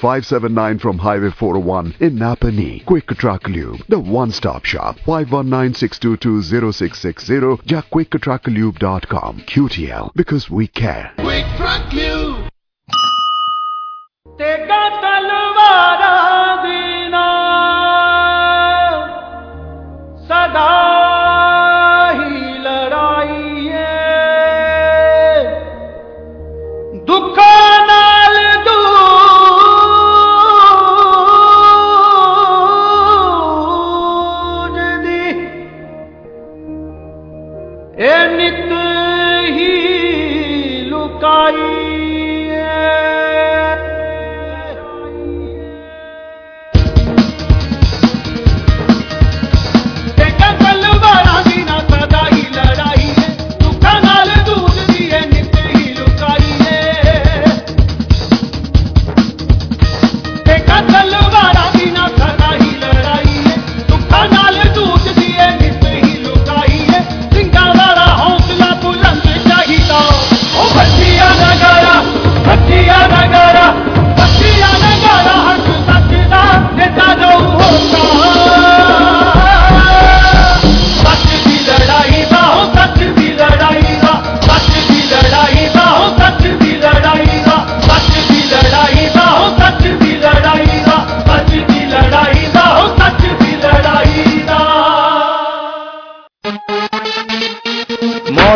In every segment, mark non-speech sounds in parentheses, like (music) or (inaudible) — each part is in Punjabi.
579 from Highway 401 in Napanee. Quick Truck Lube, the one-stop shop. 519-622-0660 या quicktrucklube.com. QTL, because we care. Quick Truck Lube.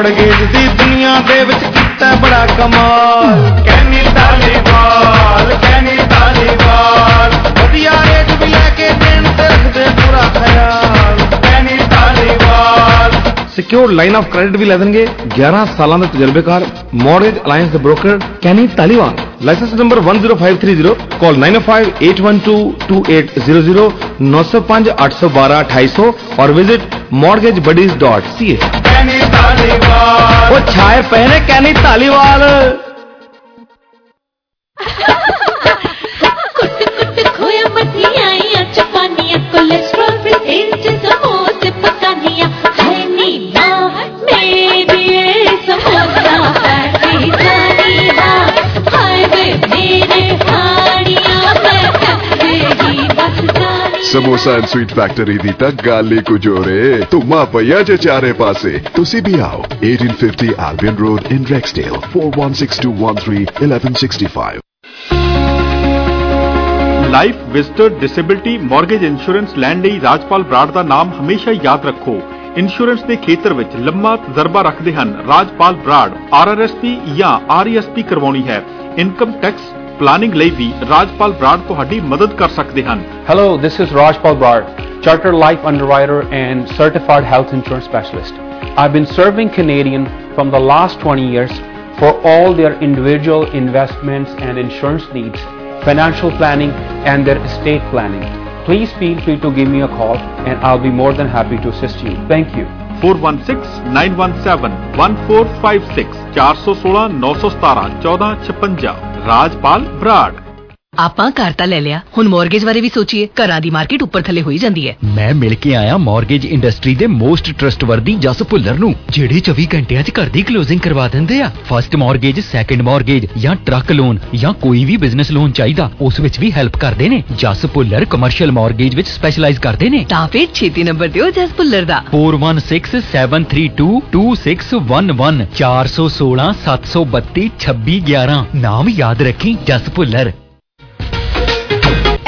ਮੌੜਗੇਜ ਦੀ ਦੁਨੀਆ ਦੇ ਵਿੱਚ ਕੀਤਾ ਬੜਾ ਕਮਾਲ। ਕੈਨੀ ਤਾਲੀਵਾਲ ਕੈਨੀ ਤਾਲੀਵਾਲ ਵਧੀਆ ਰੇਟ ਵੀ ਲੈ ਕੇ ਦੇਣ ਤੇ ਰੱਖਦੇ ਪੂਰਾ ਖਿਆਲ। Kenny Dhaliwal secure line of credit ਵੀ ਲੈ ਦੇਣਗੇ। 11 ਸਾਲਾਂ ਦੇ ਤਜਰਬੇਕਾਰ ਮੌਰਗੇਜ ਅਲਾਈਅੰਸ ਦੇ broker Kenny Taliwal licence number 10530 call सौ बारह अठाई सौ और visit mortgage buddies dot C A छाए पहने Kenny Dhaliwal. (laughs) Samosa and sweet factory ਦੀ ਤਾਂ ਗੱਲ ਹੀ ਕੁਝ ਹੋਰ ਏ। ਧੁੰਮਾ ਪਈਆ ਜੇ ਚਾਰੇ ਪਾਸੇ। ਤੁਸੀਂ ਵੀ ਆਓ। 1850 Albion Road in Rexdale 416213 1165 life visitor disability mortgage insurance ਲੈਣ ਲਈ ਰਾਜਪਾਲ ਬਰਾੜ ਦਾ ਨਾਮ ਹਮੇਸ਼ਾ ਯਾਦ ਰੱਖੋ। ਇੰਸ਼ੋਰੈਂਸ ਦੇ ਖੇਤਰ ਵਿੱਚ ਲੰਮਾ ਤਜਰਬਾ ਰੱਖਦੇ ਹਨ ਰਾਜਪਾਲ ਬਰਾੜ ਆਰਆਰਐਸਪੀ ਜਾਂ ਆਰਈਐਸਪੀ ਕਰਵਾਉਣੀ ਹੈ। ਇਨਕਮ ਟੈਕਸ ਪਲਾਨਿੰਗ ਲਈ ਵੀ ਰਾਜਪਾਲ ਬਰਾੜ ਤੁਹਾਡੀ ਮਦਦ ਕਰ ਸਕਦੇ ਹਨ Hello, this is Rajpal Bard, Chartered Life Underwriter and Certified Health Insurance Specialist. I've been serving Canadian from the last 20 years for all their individual investments and insurance needs, financial planning, and their estate planning. Please feel free to give me a call and I'll be more than happy to assist you. Thank you. 4169171456 416 917 1456 Rajpal Brar ਆਪਾਂ ਘਰ ਤਾਂ ਲੈ ਲਿਆ। ਹੁਣ ਮਾਰਗੇਜ ਬਾਰੇ ਵੀ ਸੋਚੀਏ ਘਰਾਂ ਦੀ ਮਾਰਕੀਟ ਉੱਪਰ ਥੱਲੇ ਹੋਈ ਜਾਂਦੀ ਹੈ। ਮੈਂ ਮਿਲ ਕੇ ਆਇਆ ਮਾਰਗੇਜ ਇੰਡਸਟਰੀ ਦੇ ਮੋਸਟ ਟਰਸਟਵਰਦੀ ਜਸ ਭੁੱਲਰ ਨੂੰ ਜਿਹੜੇ 24 ਘੰਟਿਆਂ 'ਚ ਘਰ ਦੀ ਕਲੋਜ਼ਿੰਗ ਕਰਵਾ ਦਿੰਦੇ ਆ। ਫਰਸਟ ਮਾਰਗੇਜ ਸੈਕੰਡ ਮਾਰਗੇਜ ਜਾਂ ਟਰੱਕ ਲੋਨ ਜਾਂ ਕੋਈ ਵੀ ਬਿਜ਼ਨਸ ਲੋਨ ਚਾਹੀਦਾ ਉਸ ਵਿੱਚ ਵੀ ਹੈਲਪ ਕਰਦੇ ਨੇ। ਜਸ ਭੁੱਲਰ ਕਮਰਸ਼ੀਅਲ ਮਾਰਗੇਜ ਵਿੱਚ ਸਪੈਸ਼ਲਾਈਜ਼ ਕਰਦੇ ਨੇ। ਤਾਂ ਫਿਰ ਛੇਤੀ ਨੰਬਰ ਦਿਓ ਜਸ ਭੁੱਲਰ ਦਾ। 4167322611 416 732 2611 ਨਾਮ ਯਾਦ ਰੱਖੀ Jas Bhullar.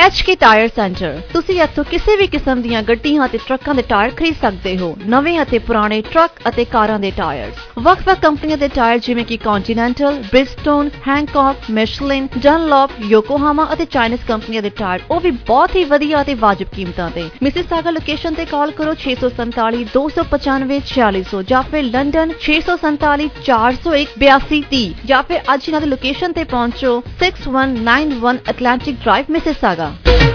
HK tyre centre ਤੁਸੀਂ ਇੱਥੋਂ ਕਿਸੇ ਵੀ ਕਿਸਮ ਦੀਆਂ ਗੱਡੀਆਂ ਅਤੇ ਟਰੱਕਾਂ ਦੇ ਟਾਇਰ ਖਰੀਦ ਸਕਦੇ ਹੋ। ਨਵੇਂ ਅਤੇ ਪੁਰਾਣੇ ਟਰੱਕ ਅਤੇ ਕਾਰਾਂ ਦੇ ਟਾਇਰਸ। ਵੱਖ-ਵੱਖ ਕੰਪਨੀਆਂ ਦੇ ਟਾਇਰ ਜਿਵੇਂ ਕਿ ਕੰਟੀਨੈਂਟਲ ਬ੍ਰਿਜਸਟੋਨ ਹੈਂਕੌਕ ਮਿਸ਼ਲਿਨ ਡਨਲੌਪ ਯੋਕੋਹਾਮਾ ਅਤੇ ਚਾਈਨੀਜ਼ ਕੰਪਨੀਆਂ ਦੇ ਟਾਇਰ, ਉਹ ਵੀ ਬਹੁਤ ਹੀ ਵਧੀਆ ਅਤੇ ਵਾਜਬ ਕੀਮਤਾਂ ਤੇ। ਮਿਸਿਸਾਗਾ ਲੋਕੇਸ਼ਨ ਤੇ ਕਾਲ ਕਰੋ 647 295 4600 ਜਾਂ ਫਿਰ ਲੰਡਨ 647 401 8230 ਜਾਂ ਫਿਰ ਅੱਜ ਇਹਨਾਂ ਦੀ ਲੋਕੇਸ਼ਨ ਤੇ ਪਹੁੰਚੋ 6191 ਐਟਲਾਂਟਿਕ ਡਰਾਈਵ ਮਿਸਿਸਾਗਾ Yeah.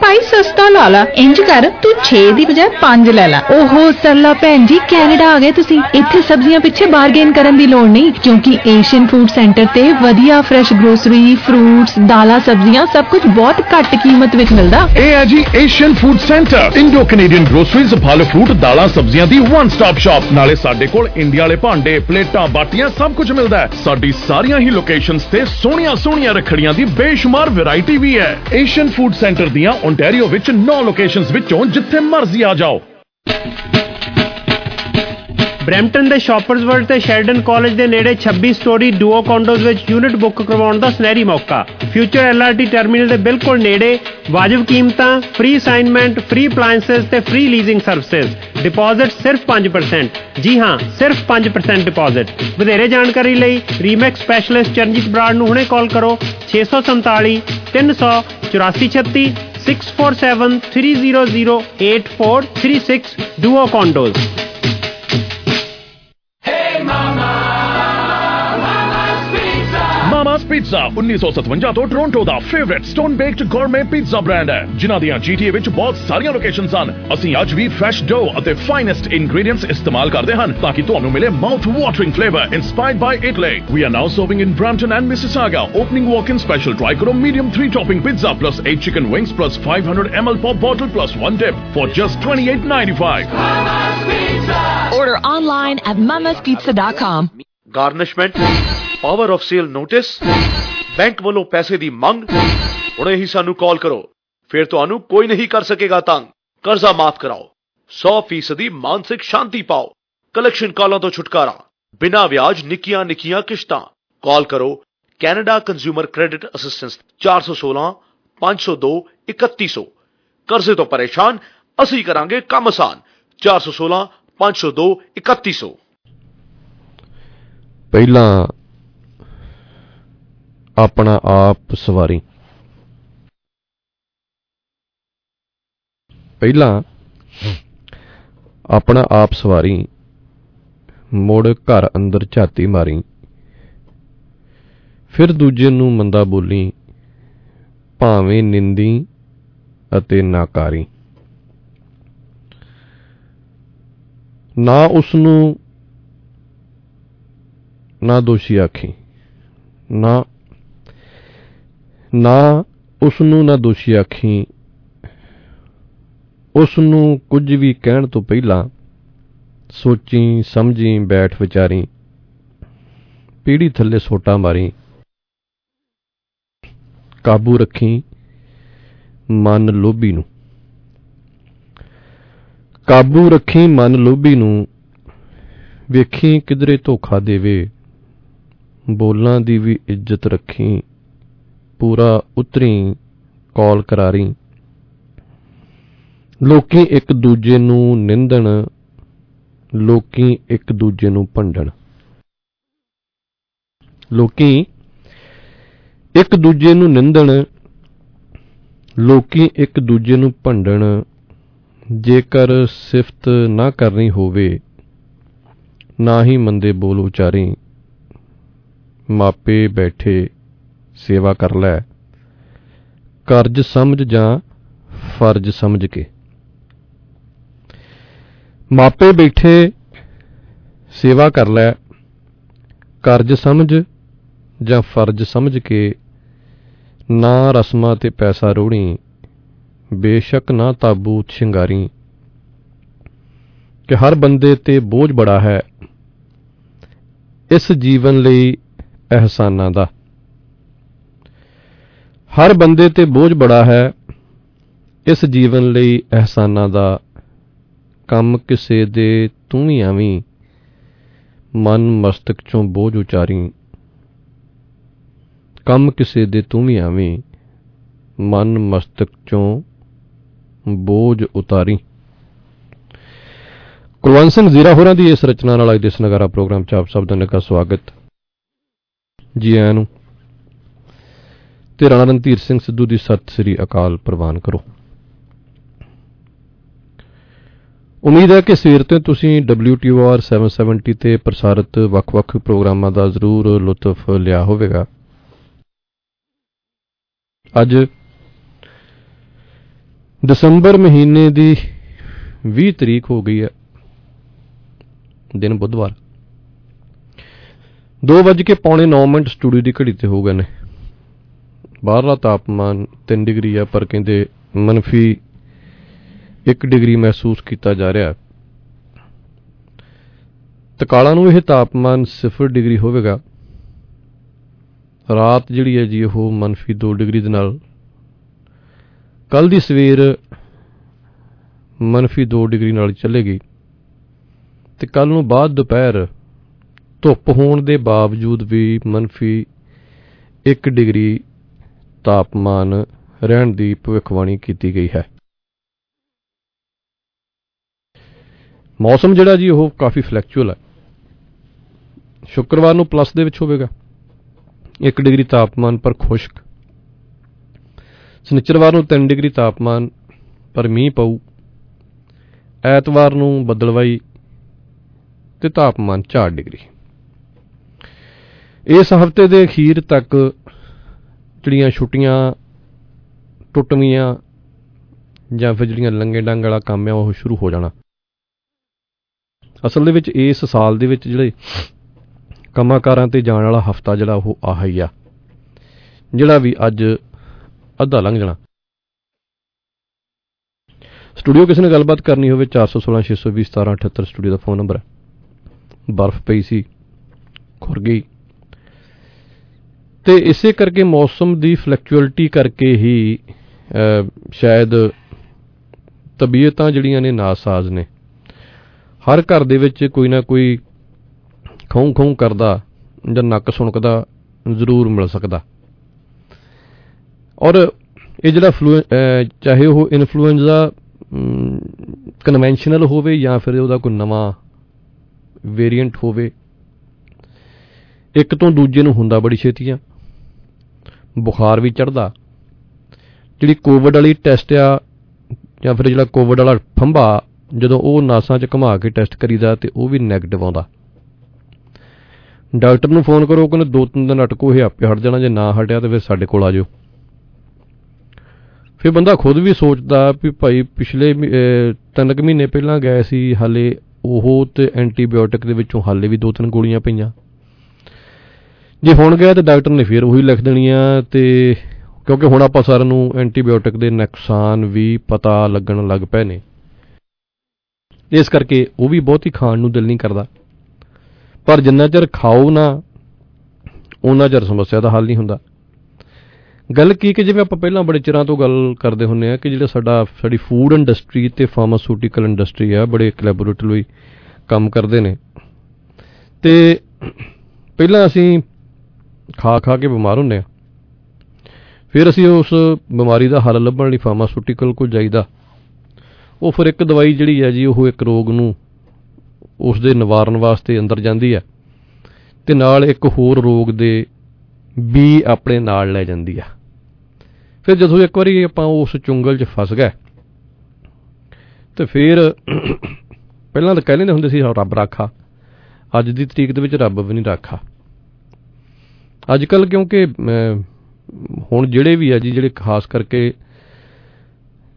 ਭਾਈ ਸਸਤਾ ਲਾ ਲਾ। ਇੰਜ ਕਰ ਤੂੰ 6 ਦੀ ਬਜਾਏ 5 ਲੈ ਲੈ। ਓਹੋ ਸਰਲਾ ਭੈਣ ਜੀ ਕੈਨੇਡਾ ਆ ਗਏ ਤੁਸੀਂ। ਇੱਥੇ ਸਬਜ਼ੀਆਂ ਪਿੱਛੇ ਬਾਰਗੇਨ ਕਰਨ ਦੀ ਲੋੜ ਨਹੀਂ ਕਿਉਂਕਿ ਏਸ਼ੀਅਨ ਫੂਡ ਸੈਂਟਰ ਤੇ ਵਧੀਆ ਫਰੈਸ਼ ਗਰੋਸਰੀ ਫਰੂਟਸ ਦਾਲਾਂ ਸਬਜ਼ੀਆਂ ਸਭ ਕੁਝ ਬਹੁਤ ਘੱਟ ਕੀਮਤ ਵਿੱਚ ਮਿਲਦਾ। ਇਹ ਹੈ ਜੀ Asian food centre. Indo Canadian groceries ਫਲ ਫਰੂਟ ਦਾਲਾਂ ਸਬਜ਼ੀਆਂ ਦੀ ਵਨ ਸਟਾਪ ਸ਼ਾਪ ਨਾਲੇ ਸਾਡੇ ਕੋਲ ਇੰਡੀਆ ਵਾਲੇ ਭਾਂਡੇ ਪਲੇਟਾਂ ਬਾਟੀਆਂ ਸਭ ਕੁਝ ਮਿਲਦਾ ਹੈ। ਸਾਡੀ ਸਾਰੀਆਂ ਹੀ ਲੋਕੇਸ਼ਨਸ ਤੇ ਸੋਹਣੀਆਂ ਸੋਹਣੀਆਂ ਰੱਖੜੀਆਂ ਦੀ ਬੇਸ਼ੁਮਾਰ ਵੈਰਾਈਟੀ ਵੀ ਹੈ। ਏਸ਼ੀਅਨ ਫੂਡ ਸੈਂਟਰ ਦੀਆਂ ਓਨਟਾਰੀਓ ਵਿੱਚ 9 ਲੋਕੇਸ਼ਨਸ ਵਿੱਚੋਂ ਜਿੱਥੇ ਮਰਜ਼ੀ ਆ ਜਾਓ। ਬ੍ਰੈਂਪਟਨ ਦੇ ਸ਼ਾਪਰਸ ਵਰਲਡ ਤੇ ਸ਼ੈਰਡਨ ਕਾਲਜ ਦੇ ਨੇੜੇ 26 ਸਟੋਰੀ ਡੂਓ ਕੰਡੋਜ਼ ਵਿੱਚ ਯੂਨਿਟ ਬੁੱਕ ਕਰਵਾਉਣ ਦਾ ਸੁਨਹਿਰੀ ਮੌਕਾ। ਫਿਊਚਰ ਐਲਆਰਟੀ ਟਰਮੀਨਲ ਦੇ ਬਿਲਕੁਲ ਨੇੜੇ ਵਾਜਬ ਕੀਮਤਾਂ ਫ੍ਰੀ ਅਸਾਈਨਮੈਂਟ ਫ੍ਰੀ ਅਪਲਾਈਐਂਸਸ ਤੇ ਫ੍ਰੀ ਲੀਜ਼ਿੰਗ ਸਰਵਿਸਿਜ਼ ਡਿਪੋਜ਼ਿਟ ਸਿਰਫ 5% ਜੀ ਹਾਂ, ਸਿਰਫ 5% ਡਿਪੋਜ਼ਿਟ ਵਧੇਰੇ ਜਾਣਕਾਰੀ ਲਈ ਰੀਮੈਕਸ ਸਪੈਸ਼ਲਿਸਟ ਚਰਨਜੀਤ ਬਰਾੜ ਨੂੰ ਹੁਣੇ ਕਾਲ ਕਰੋ। 647 300 8436 647 300 8436 ਡੂਓ ਕੰਡੋਜ਼ ਮਾਮਾਸ ਪੀਜ਼ਾ 1957 ਤੋਂ ਟੋਰਾਂਟੋ ਦਾ favourite stone baked gourmet pizza brand ਹੈ ਜਿਨ੍ਹਾਂ ਦੀਆਂ GTA ਵਿੱਚ ਬਹੁਤ ਸਾਰੀਆਂ ਲੋਕੇਸ਼ਨਸ ਹਨ। ਅਸੀਂ ਅੱਜ ਵੀ ਫਰੈਸ਼ ਡੋ ਅਤੇ ਫਾਈਨੈਸਟ ਇੰਗਰੀਡੀਐਂਟਸ ਇਸਤੇਮਾਲ ਕਰਦੇ ਹਨ ਤਾਂ ਕਿ ਤੁਹਾਨੂੰ ਮਿਲੇ mouth watering flavour inspired by Italy we are now serving in Brampton and Mississauga opening walk in special try ਕਰੋ medium 3 topping pizza plus 8 chicken wings plus 500 ml pop bottle plus 1 dip for just 28.95 Order online at mamaspizza.com. Garnishment power of sale notice bank ਵੱਲੋਂ ਪੈਸੇ ਦੀ ਮੰਗ, ਹੁਣੇ ਹੀ ਸਾਨੂੰ ਕਾਲ ਕਰੋ। ਫਿਰ ਤੁਹਾਨੂੰ ਕੋਈ ਨਹੀਂ ਕਰ ਸਕੇਗਾ ਤੰਗ। ਕਰਜ਼ਾ ਮਾਫ ਕਰਾਓ। 100% ਮਾਨਸਿਕ ਸ਼ਾਂਤੀ ਪਾਓ। ਕਲੈਕਸ਼ਨ ਕਾਲਾਂ ਤੋਂ ਛੁਟਕਾਰਾ। ਬਿਨਾਂ ਵਿਆਜ ਨਿੱਕੀਆਂ ਨਿੱਕੀਆਂ ਕਿਸ਼ਤਾਂ। ਕਾਲ ਕਰੋ। ਕੈਨੇਡਾ ਕੰਜ਼ਿਊਮਰ ਕ੍ਰੈਡਿਟ ਅਸਿਸਟੈਂਸ 416 502 3100 ਕਰਜ਼ੇ ਤੋਂ ਪਰੇਸ਼ਾਨ, ਅਸੀਂ ਕਰਾਂਗੇ ਕੰਮ ਆਸਾਨ। 416 502 3100 ਪਹਿਲਾਂ ਆਪਣਾ ਆਪ ਸਵਾਰੀ। ਪਹਿਲਾਂ ਆਪਣਾ ਆਪ ਸਵਾਰੀ, ਮੁੜ ਘਰ ਅੰਦਰ ਝਾਤੀ ਮਾਰੀ। ਫਿਰ ਦੂਜੇ ਨੂੰ ਮੰਦਾ ਬੋਲੀ, ਭਾਵੇਂ ਨਿੰਦੀ ਅਤੇ ਨਾਕਾਰੀ। ਨਾ ਉਸ ਨੂੰ ਨਾ ਦੋਸ਼ੀ ਆਖੀ, ਨਾ ਨਾ ਉਸ ਨੂੰ ਨਾ ਦੋਸ਼ੀ ਆਖੀ। ਉਸ ਨੂੰ ਕੁਝ ਵੀ ਕਹਿਣ ਤੋਂ ਪਹਿਲਾਂ ਸੋਚੀ, ਸਮਝੀ, ਬੈਠ ਵਿਚਾਰੀ। ਪੀੜੀ ਥੱਲੇ ਸੋਟਾ ਮਾਰੀ। ਕਾਬੂ ਰੱਖੀ ਮਨ ਲੋਭੀ ਨੂੰ। ਕਾਬੂ ਰੱਖੀ ਮਨ ਲੋਭੀ ਨੂੰ ਵੇਖੀ ਕਿਧਰੇ ਧੋਖਾ ਦੇਵੇ। ਬੋਲਾਂ ਦੀ ਵੀ ਇੱਜ਼ਤ ਰੱਖੀ। ਪੂਰਾ ਉਤਰੀ, ਕੌਲ ਕਰਾਰੀ। ਲੋਕੀ ਇੱਕ ਦੂਜੇ ਨੂੰ ਨਿੰਦਣ, ਲੋਕੀ ਇੱਕ ਦੂਜੇ ਨੂੰ ਭੰਡਣ। ਲੋਕੀ ਇੱਕ ਦੂਜੇ ਨੂੰ ਨਿੰਦਣ, ਲੋਕੀ ਇੱਕ ਦੂਜੇ ਨੂੰ ਭੰਡਣ। ਜੇਕਰ ਸਿਫਤ ਨਾ ਕਰਨੀ ਹੋਵੇ, ਨਾ ਹੀ ਮੰਦੇ ਬੋਲ ਉਚਾਰੀ। ਮਾਪੇ ਬੈਠੇ ਸੇਵਾ ਕਰ ਲੈ। ਕਰਜ਼ ਸਮਝ ਜਾਂ ਫਰਜ਼ ਸਮਝ ਕੇ। ਮਾਪੇ ਬੈਠੇ ਸੇਵਾ ਕਰ ਲੈ। ਕਰਜ਼ ਸਮਝ ਜਾਂ ਫਰਜ਼ ਸਮਝ ਕੇ ਨਾ ਰਸਮਾਂ ਤੇ ਪੈਸਾ ਰੋੜੀ ਬੇਸ਼ੱਕ ਨਾ ਤਾਬੂਤ ਸ਼ਿੰਗਾਰੀ। ਕਿ ਹਰ ਬੰਦੇ ਤੇ ਬੋਝ ਬੜਾ ਹੈ। ਇਸ ਜੀਵਨ ਲਈ ਅਹਿਸਾਨਾਂ ਦਾ। ਹਰ ਬੰਦੇ ਤੇ ਬੋਝ ਬੜਾ ਹੈ, ਇਸ ਜੀਵਨ ਲਈ ਅਹਿਸਾਨਾਂ ਦਾ ਕੰਮ ਕਿਸੇ ਦੇ ਤੂੰ ਵੀ ਆਵੀਂ ਮਨ ਮਸਤਕ ਚੋਂ ਬੋਝ ਉਚਾਰੀ। ਕੰਮ ਕਿਸੇ ਦੇ ਤੂੰ ਵੀ ਆਵੀਂ ਮਨ ਮਸਤਕ ਚੋਂ ਬੋਝ ਉਤਾਰੀ। ਕੁਲਵੰਤ ਸਿੰਘ ਜ਼ੀਰਾ ਹੋਰਾਂ ਦੀ ਇਸ ਰਚਨਾ ਨਾਲ ਅੱਜ ਦੇ ਸਨਗਾਰਾ ਪ੍ਰੋਗਰਾਮ ਚ ਆਪ ਸਭ ਦਾ ਨਿੱਘਾ ਸਵਾਗਤ। ਜੀ ਆਇਆਂ ਨੂੰ ਤੇ ਰਾਣਾ ਰਣਧੀਰ ਸਿੰਘ ਸਿੱਧੂ ਦੀ ਸਤਿ ਸ੍ਰੀ ਅਕਾਲ ਪ੍ਰਵਾਨ ਕਰੋ। ਉਮੀਦ ਹੈ ਕਿ ਸਵੇਰ ਤੋਂ ਤੁਸੀਂ WTOR 770 ਤੇ ਪ੍ਰਸਾਰਿਤ ਵੱਖ-ਵੱਖ ਪ੍ਰੋਗਰਾਮਾਂ ਦਾ ਜ਼ਰੂਰ ਲੁਤਫ ਲਿਆ ਹੋਵੇਗਾ। ਅੱਜ ਦਸੰਬਰ ਮਹੀਨੇ ਦੀ 20 ਤਰੀਕ ਹੋ ਗਈ ਹੈ। ਦਿਨ ਬੁੱਧਵਾਰ। 2 ਵਜੇ ਕੇ ਪੌਣੇ 9 ਮਿੰਟ ਸਟੂਡੀਓ ਦੀ ਘੜੀ ਤੇ ਹੋ ਗਏ ਨੇ। ਬਾਹਰਲਾ ਤਾਪਮਾਨ 3 ਡਿਗਰੀ ਆ, ਪਰ ਕਹਿੰਦੇ ਮਨਫੀ 1 ਡਿਗਰੀ ਮਹਿਸੂਸ ਕੀਤਾ ਜਾ ਰਿਹਾ। ਹੈ ਤਕਾਲਾ ਨੂੰ ਇਹ ਤਾਪਮਾਨ 0 ਡਿਗਰੀ ਹੋਵੇਗਾ। ਰਾਤ ਜਿਹੜੀ ਹੈ ਜੀ, ਉਹ ਮਨਫੀ 2 ਡਿਗਰੀ ਦੇ ਨਾਲ। ਕੱਲ ਦੀ ਸਵੇਰ ਮਨਫੀ 2 ਡਿਗਰੀ ਨਾਲ ਚੱਲੇਗੀ। ਤੇ ਕੱਲ ਨੂੰ ਬਾਅਦ ਦੁਪਹਿਰ ਧੁੱਪ ਹੋਣ ਦੇ ਬਾਵਜੂਦ ਵੀ ਮਨਫੀ 1 ਡਿਗਰੀ ਤਾਪਮਾਨ ਰਹਿਣ ਦੀ ਭਵਿੱਖਬਾਣੀ ਕੀਤੀ ਗਈ ਹੈ। ਮੌਸਮ ਜਿਹੜਾ ਜੀ ਉਹ ਕਾਫੀ ਫਲੈਕਚੁਅਲ ਹੈ। ਸ਼ੁੱਕਰਵਾਰ ਨੂੰ ਪਲੱਸ ਦੇ ਵਿੱਚ ਹੋਵੇਗਾ। 1 ਡਿਗਰੀ ਤਾਪਮਾਨ ਪਰ ਖੁਸ਼ਕ। ਸ਼ਨੀਚਰਵਾਰ ਨੂੰ 3 ਡਿਗਰੀ ਤਾਪਮਾਨ ਪਰ ਮੀਂਹ ਪਊ। ਐਤਵਾਰ ਨੂੰ ਬੱਦਲਵਾਈ ਤੇ ਤਾਪਮਾਨ 4 ਡਿਗਰੀ। ਇਸ ਹਫ਼ਤੇ ਦੇ ਅਖੀਰ ਤੱਕ ਜਿਹੜੀਆਂ ਛੁੱਟੀਆਂ ਟੁੱਟਵੀਆਂ ਜਾਂ ਫਿਰ ਜਿਹੜੀਆਂ ਲੰਗੇ ਡੰਗ ਵਾਲਾ ਕੰਮ ਆ, ਉਹ ਸ਼ੁਰੂ ਹੋ ਜਾਣਾ। ਅਸਲ ਦੇ ਵਿੱਚ ਇਸ ਸਾਲ ਦੇ ਵਿੱਚ ਜਿਹੜੇ ਕੰਮਾਂਕਾਰਾਂ ਤੇ ਜਾਣ ਵਾਲਾ ਹਫਤਾ ਜਿਹੜਾ, ਉਹ ਆਹ ਹੀ ਆ, ਜਿਹੜਾ ਵੀ ਅੱਜ ਅੱਧਾ ਲੰਘ ਜਾਣਾ। ਸਟੂਡੀਓ ਕਿਸੇ ਨੇ ਗੱਲਬਾਤ ਕਰਨੀ ਹੋਵੇ 416 620 1778 ਸਟੂਡੀਓ ਦਾ ਫੋਨ ਨੰਬਰ ਹੈ। ਬਰਫ਼ ਪਈ ਸੀ, ਖੁਰ ਗਈ। ਤੇ ਇਸੇ ਕਰਕੇ ਮੌਸਮ ਦੀ ਫਲੈਕਚੁਅਲਿਟੀ ਕਰਕੇ ਹੀ ਸ਼ਾਇਦ ਤਬੀਅਤਾਂ ਜਿਹੜੀਆਂ ਨੇ ਨਾਸਾਜ਼ ਨੇ। ਹਰ ਘਰ ਦੇ ਵਿੱਚ ਕੋਈ ਨਾ ਕੋਈ ਖੌਂ ਖੌਂ ਕਰਦਾ ਜਾਂ ਨੱਕ ਸੁਣਕਦਾ ਜ਼ਰੂਰ ਮਿਲ ਸਕਦਾ। ਔਰ ਇਹ ਜਿਹੜਾ ਚਾਹੇ ਉਹ ਇਨਫਲੂਐਂਜ਼ਾ ਕਨਵੈਨਸ਼ਨਲ ਹੋਵੇ ਜਾਂ ਫਿਰ ਉਹਦਾ ਕੋਈ ਨਵਾਂ ਵੇਰੀਐਂਟ ਹੋਵੇ, ਇੱਕ ਤੋਂ ਦੂਜੇ ਨੂੰ ਹੁੰਦਾ ਬੜੀ ਛੇਤੀ ਆ। ਬੁਖਾਰ ਵੀ ਚੜਦਾ ਜਿਹੜੀ ਕੋਵਿਡ ਵਾਲੀ ਟੈਸਟ ਆ, ਜਾਂ ਫਿਰ ਜਿਹੜਾ ਕੋਵਿਡ ਵਾਲਾ ਫੰਬਾ, ਜਦੋਂ ਉਹ ਨਾਸਾਂ 'ਚ ਘੁਮਾ ਕੇ ਟੈਸਟ ਕਰੀਦਾ ਤੇ ਉਹ ਵੀ 네ਗੇਟਿਵ ਆਉਂਦਾ। ਡਾਕਟਰ ਨੂੰ ਫੋਨ ਕਰੋ ਕਹਿੰਦੇ ਦੋ ਤਿੰਨ ਦਿਨ ਅਟਕੋ ਇਹ ਆਪੇ ਹਟ ਜਾਣਾ, ਜੇ ਨਾ ਹਟਿਆ ਤੇ ਫਿਰ ਸਾਡੇ ਕੋਲ ਆ ਜਾਓ ਫਿਰ ਬੰਦਾ ਖੁਦ ਵੀ ਸੋਚਦਾ ਵੀ ਭਾਈ ਪਿਛਲੇ ਤਿੰਨ ਕੁ ਮਹੀਨੇ ਪਹਿਲਾਂ ਗਏ ਸੀ, ਹਾਲੇ ਉਹ ਤੇ ਐਂਟੀਬਾਇਓਟਿਕ ਦੇ ਵਿੱਚੋਂ ਹਾਲੇ ਵੀ ਦੋ ਤਿੰਨ ਗੋਲੀਆਂ ਪਈਆਂ। ਜੇ ਹੁਣ ਗਿਆ ਤੇ ਡਾਕਟਰ ਨੇ ਫਿਰ ਉਹੀ ਲਿਖ ਦੇਣੀਆਂ ਤੇ ਕਿਉਂਕਿ ਹੁਣ ਆਪਾਂ ਸਾਰਿਆਂ ਨੂੰ ਐਂਟੀਬਾਇਓਟਿਕ ਦੇ ਨੁਕਸਾਨ ਵੀ ਪਤਾ ਲੱਗਣ ਲੱਗ ਪਏ ਨੇ। ਇਸ ਕਰਕੇ ਉਹ ਵੀ ਬਹੁਤੀ ਖਾਣ ਨੂੰ ਦਿਲ ਨਹੀਂ ਕਰਦਾ। ਪਰ ਜਿੰਨਾ ਚਿਰ ਖਾਓ ਨਾ ਉਹਨਾਂ ਚਿਰ ਸਮੱਸਿਆ ਦਾ ਹੱਲ ਨਹੀਂ ਹੁੰਦਾ। ਗੱਲ ਕੀ ਕਿ ਜਿਵੇਂ ਆਪਾਂ ਪਹਿਲਾਂ ਬੜੇ ਚਿਰਾਂ ਤੋਂ ਗੱਲ ਕਰਦੇ ਹੁੰਨੇ ਆ ਕਿ ਜਿਹੜਾ ਸਾਡਾ, ਸਾਡੀ ਫੂਡ ਇੰਡਸਟਰੀ ਤੇ ਫਾਰਮਾਸਿਊਟੀਕਲ ਇੰਡਸਟਰੀ ਆ, ਬੜੇ ਕੋਲੈਬੋਰੇਟਿਵਲੀ ਕੰਮ ਕਰਦੇ ਨੇ। ਤੇ ਪਹਿਲਾਂ ਅਸੀਂ ਖਾ ਖਾ ਕੇ ਬਿਮਾਰ ਹੁੰਨੇ ਆ। ਫਿਰ ਅਸੀਂ ਉਸ ਬਿਮਾਰੀ ਦਾ ਹੱਲ ਲੱਭਣ ਲਈ ਫਾਰਮਾਸਿਊਟੀਕਲ ਕੋਲ ਜਾਈਦਾ। ਉਹ ਫਿਰ ਇੱਕ ਦਵਾਈ ਜਿਹੜੀ ਹੈ ਜੀ, ਉਹ ਇੱਕ ਰੋਗ ਨੂੰ ਉਸ ਦੇ ਨਿਵਾਰਨ ਵਾਸਤੇ ਅੰਦਰ ਜਾਂਦੀ ਹੈ ਤੇ ਨਾਲ ਇੱਕ ਹੋਰ ਰੋਗ ਦੇ ਵੀ ਆਪਣੇ ਨਾਲ ਲੈ ਜਾਂਦੀ ਆ ਫਿਰ ਜਦੋਂ ਇੱਕ ਵਾਰੀ ਆਪਾਂ ਉਸ ਚੁੰਗਲ 'ਚ ਫਸ ਗਏ, ਤੇ ਫਿਰ ਪਹਿਲਾਂ ਤਾਂ ਕਹਿੰਦੇ ਹੁੰਦੇ ਸੀ, ਰੱਬ ਰਾਖਾ। ਅੱਜ ਦੀ ਤਰੀਕ ਦੇ ਵਿੱਚ ਰੱਬ ਵੀ ਨਹੀਂ ਰਾਖਾ। ਅੱਜ ਕੱਲ ਕਿਉਂਕਿ ਹੁਣ ਜਿਹੜੇ ਵੀ ਆ ਜੀ, ਜਿਹੜੇ ਖਾਸ ਕਰਕੇ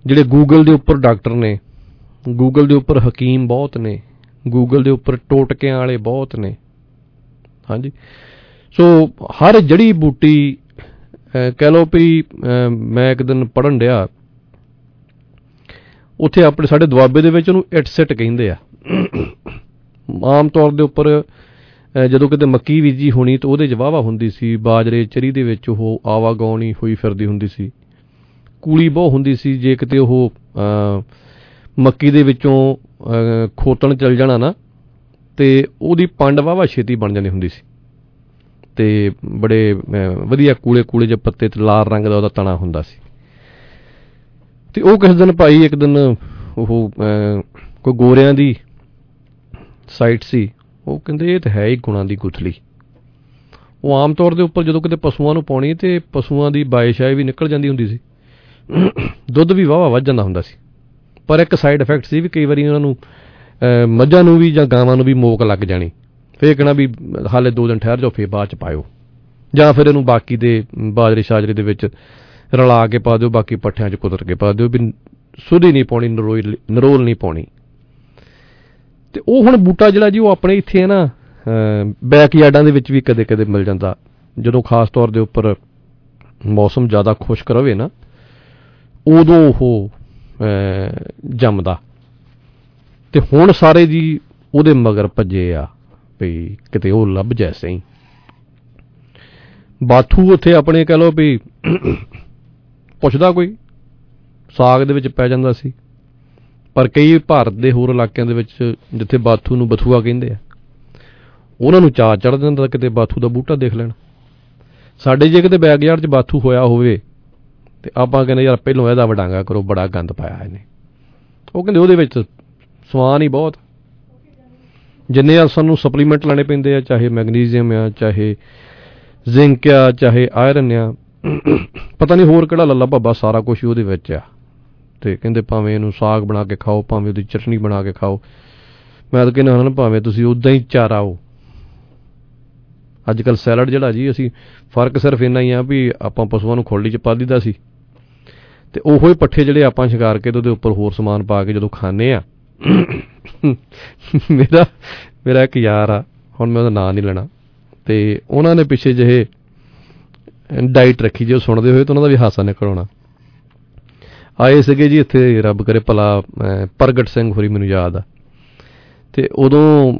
ਜਿਹੜੇ ਗੂਗਲ ਦੇ ਉੱਪਰ ਡਾਕਟਰ ਨੇ ਗੂਗਲ ਦੇ ਉੱਪਰ ਹਕੀਮ ਬਹੁਤ ਨੇ ਗੂਗਲ ਦੇ ਉੱਪਰ ਟੋਟਕਿਆਂ ਵਾਲੇ ਬਹੁਤ ਨੇ, ਹਾਂਜੀ। ਸੋ ਹਰ ਜੜੀ ਬੂਟੀ ਕਹਿ ਲਓ ਵੀ ਮੈਂ ਇੱਕ ਦਿਨ ਪੜਨ ਡਿਆ, ਉੱਥੇ ਆਪਣੇ ਸਾਡੇ ਦੁਆਬੇ ਦੇ ਵਿੱਚ ਉਹਨੂੰ ਇਟਸੈਟ ਕਹਿੰਦੇ ਆ। ਆਮ ਤੌਰ ਦੇ ਉੱਪਰ ਜਦੋਂ ਕਿਤੇ ਮੱਕੀ ਬੀਜੀ ਹੋਣੀ ਤਾਂ ਉਹਦੇ ਜਵਾਵਾ ਹੁੰਦੀ ਸੀ, ਬਾਜਰੇ, ਚਰੀ ਦੇ ਵਿੱਚ ਉਹ ਆਵਾਗਾਉਣੀ ਹੋਈ ਫਿਰਦੀ ਹੁੰਦੀ ਸੀ। ਕੂਲੀ ਬਹੁ ਹੁੰਦੀ ਸੀ, ਜੇ ਕਿਤੇ ਉਹ ਮੱਕੀ ਦੇ ਵਿੱਚੋਂ ਖੋਤਣ ਚੱਲ ਜਾਣਾ ਨਾ, ਤੇ ਉਹਦੀ ਪੰਡ ਵਾਵਾ ਛੇਤੀ ਬਣ ਜਾਂਦੀ ਹੁੰਦੀ ਸੀ। ਤੇ ਬੜੇ ਵਧੀਆ ਕੂਲੇ ਕੂਲੇ ਜਿਹੇ ਪੱਤੇ ਤੇ ਲਾਲ ਰੰਗ ਦਾ ਉਹਦਾ ਤਣਾ ਹੁੰਦਾ ਸੀ। ਤੇ ਉਹ ਕਿਸ ਦਿਨ ਭਾਈ ਇੱਕ ਦਿਨ ਉਹ ਕੋਈ ਗੋਰਿਆਂ ਦੀ ਸਾਈਟ ਸੀ ਉਹ ਕਹਿੰਦੇ ਇਹ ਤਾਂ ਹੈ ਹੀ ਗੁਣਾ ਦੀ ਗੁਥਲੀ। ਉਹ ਆਮ ਤੌਰ ਦੇ ਉੱਪਰ ਜਦੋਂ ਕਿਤੇ ਪਸ਼ੂਆਂ ਨੂੰ ਪਾਉਣੀ ਤੇ ਪਸ਼ੂਆਂ ਦੀ ਬਾਇਸ਼ਾਈ ਵੀ ਨਿਕਲ ਜਾਂਦੀ ਹੁੰਦੀ ਸੀ। ਦੁੱਧ ਵੀ ਵਾਵਾ ਵੱਜ ਜਾਂਦਾ ਹੁੰਦਾ ਸੀ। ਪਰ ਇੱਕ ਸਾਈਡ ਇਫੈਕਟ ਸੀ ਵੀ ਕਈ ਵਾਰੀ ਉਹਨਾਂ ਨੂੰ ਮੱਝਾਂ ਨੂੰ ਵੀ ਜਾਂ ਗਾਵਾਂ ਨੂੰ ਵੀ ਮੋਕ ਲੱਗ ਜਾਣੀ। ਫੇਰ ਕਹਣਾ ਵੀ ਹਾਲੇ ਦੋ ਦਿਨ ਠਹਿਰ ਜਾਓ, ਫੇਰ ਬਾਅਦ ਚ ਪਾਇਓ। ਜਾਂ ਫਿਰ ਇਹਨੂੰ ਬਾਕੀ ਦੇ ਬਾਜਰੇ ਸ਼ਾਜਰੇ ਦੇ ਵਿੱਚ ਰਲਾ ਕੇ ਪਾ ਦਿਓ, ਬਾਕੀ ਪੱਠਿਆਂ 'ਚ ਕੁਦਰ ਕੇ ਪਾ ਦਿਓ ਵੀ ਸੁਧੀ ਨਹੀਂ ਪਾਉਣੀ ਨਰੋਲ ਨਰੋਲ ਨਹੀਂ ਪਾਉਣੀ। ਤੇ ਉਹ ਹੁਣ ਬੂਟਾ ਜਿਹੜਾ ਜੀ, ਉਹ ਆਪਣੇ ਇੱਥੇ ਹੈ ਨਾ ਬੈਕ ਯਾਰਡਾਂ ਦੇ ਵਿੱਚ ਵੀ ਕਦੇ-ਕਦੇ ਮਿਲ ਜਾਂਦਾ। ਜਦੋਂ ਖਾਸ ਤੌਰ ਦੇ ਉੱਪਰ ਮੌਸਮ ਜ਼ਿਆਦਾ ਖੁਸ਼ਕ ਰਵੇ ਨਾ, ਉਦੋਂ ਉਹ ਜੰਮਦਾ। ਤੇ ਹੁਣ ਸਾਰੇ ਜੀ ਉਹਦੇ ਮਗਰ ਭੱਜੇ ਆ, ਵੀ ਕਿਤੇ ਉਹ ਲੱਭ ਜੈ ਸਹੀ। ਬਾਥੂ ਉੱਥੇ ਆਪਣੇ ਕਹ ਲੋ ਵੀ ਪੁੱਛਦਾ ਕੋਈ, ਸਾਗ ਦੇ ਵਿੱਚ ਪੈ ਜਾਂਦਾ ਸੀ। ਪਰ ਕਈ ਭਾਰਤ ਦੇ ਹੋਰ ਇਲਾਕਿਆਂ ਦੇ ਵਿੱਚ ਜਿੱਥੇ ਬਾਥੂ ਨੂੰ ਬਥੂਆ ਕਹਿੰਦੇ ਆ, ਉਹਨਾਂ ਨੂੰ ਚਾਹ ਚੜ ਜਾਂਦਾ ਕਿਤੇ ਬਾਥੂ ਦਾ ਬੂਟਾ ਦੇਖ ਲੈਣ। ਸਾਡੇ ਜੇ ਕਿਤੇ ਬੈਕਯਾਰਡ 'ਚ ਬਾਥੂ ਹੋਇਆ ਹੋਵੇ, ਤੇ ਆਪਾਂ ਕਹਿੰਦੇ ਯਾਰ ਪਹਿਲੋਂ ਇਹਦਾ ਵਡਾਂਗਾ ਕਰੋ, ਬੜਾ ਗੰਦ ਪਾਇਆ ਇਹਨੇ। ਉਹ ਕਹਿੰਦੇ ਉਹਦੇ ਵਿੱਚ ਸਵਾਨ ਹੀ ਬਹੁਤ। ਜਿੰਨੇ ਆ ਸਾਨੂੰ ਸਪਲੀਮੈਂਟ ਲੈਣੇ ਪੈਂਦੇ ਆ, ਚਾਹੇ ਮੈਗਨੀਜ਼ੀਅਮ ਆ, ਚਾਹੇ ਜ਼ਿੰਕ ਆ, ਚਾਹੇ ਆਇਰਨ ਆ, ਪਤਾ ਨਹੀਂ ਹੋਰ ਕਿਹੜਾ ਲੱਲਾ ਭੱਬਾ ਸਾਰਾ ਕੁਝ ਉਹਦੇ ਵਿੱਚ ਆ। ਤੇ ਕਹਿੰਦੇ ਭਾਵੇਂ ਇਹਨੂੰ ਸਾਗ ਬਣਾ ਕੇ ਖਾਓ, ਭਾਵੇਂ ਉਹਦੀ ਚਟਨੀ ਬਣਾ ਕੇ ਖਾਓ। ਮੈਂ ਤਾਂ ਕਹਿੰਦਾ ਹਾਂ ਭਾਵੇਂ ਤੁਸੀਂ ਉਦਾਂ ਹੀ ਚਾਰਾਓ ਅੱਜ ਕੱਲ ਸੈਲਡ ਜਿਹੜਾ ਜੀ, ਅਸੀਂ ਫ਼ਰਕ ਸਿਰਫ ਇੰਨਾ ਹੀ ਆ ਵੀ ਆਪਾਂ ਪਸ਼ੂਆਂ ਨੂੰ ਖੋਲੜੀ ਚ ਪਾ ਦਿੱਤਾ ਸੀ। ਤੇ ਉਹੋ ਹੀ ਪੱਠੇ ਜਿਹੜੇ ਆਪਾਂ ਸ਼ਿਕਾਰ ਕੇ ਤੇ ਉਹਦੇ ਉੱਪਰ ਹੋਰ ਸਮਾਨ ਪਾ ਕੇ ਜਦੋਂ ਖਾਣੇ ਆ। ਮੇਰਾ ਮੇਰਾ ਇੱਕ ਯਾਰ ਆ, ਹੁਣ ਮੈਂ ਉਹਦਾ ਨਾਂ ਨਹੀਂ ਲੈਣਾ। ਤੇ ਉਹਨਾਂ ਨੇ ਪਿੱਛੇ ਜਿਹੇ ਡਾਈਟ ਰੱਖੀ ਜੇ ਸੁਣਦੇ ਹੋਏ ਤਾਂ ਉਹਨਾਂ ਦਾ ਵੀ ਹਾਸਾ ਨਿਕਲ ਆਉਣਾ। ਆਏ ਸੀਗੇ ਜੀ ਇੱਥੇ, ਰੱਬ ਕਰੇ ਭਲਾ ਪ੍ਰਗਟ ਸਿੰਘ ਹੋਰੀ ਮੈਨੂੰ ਯਾਦ ਆ। ਤੇ ਉਦੋਂ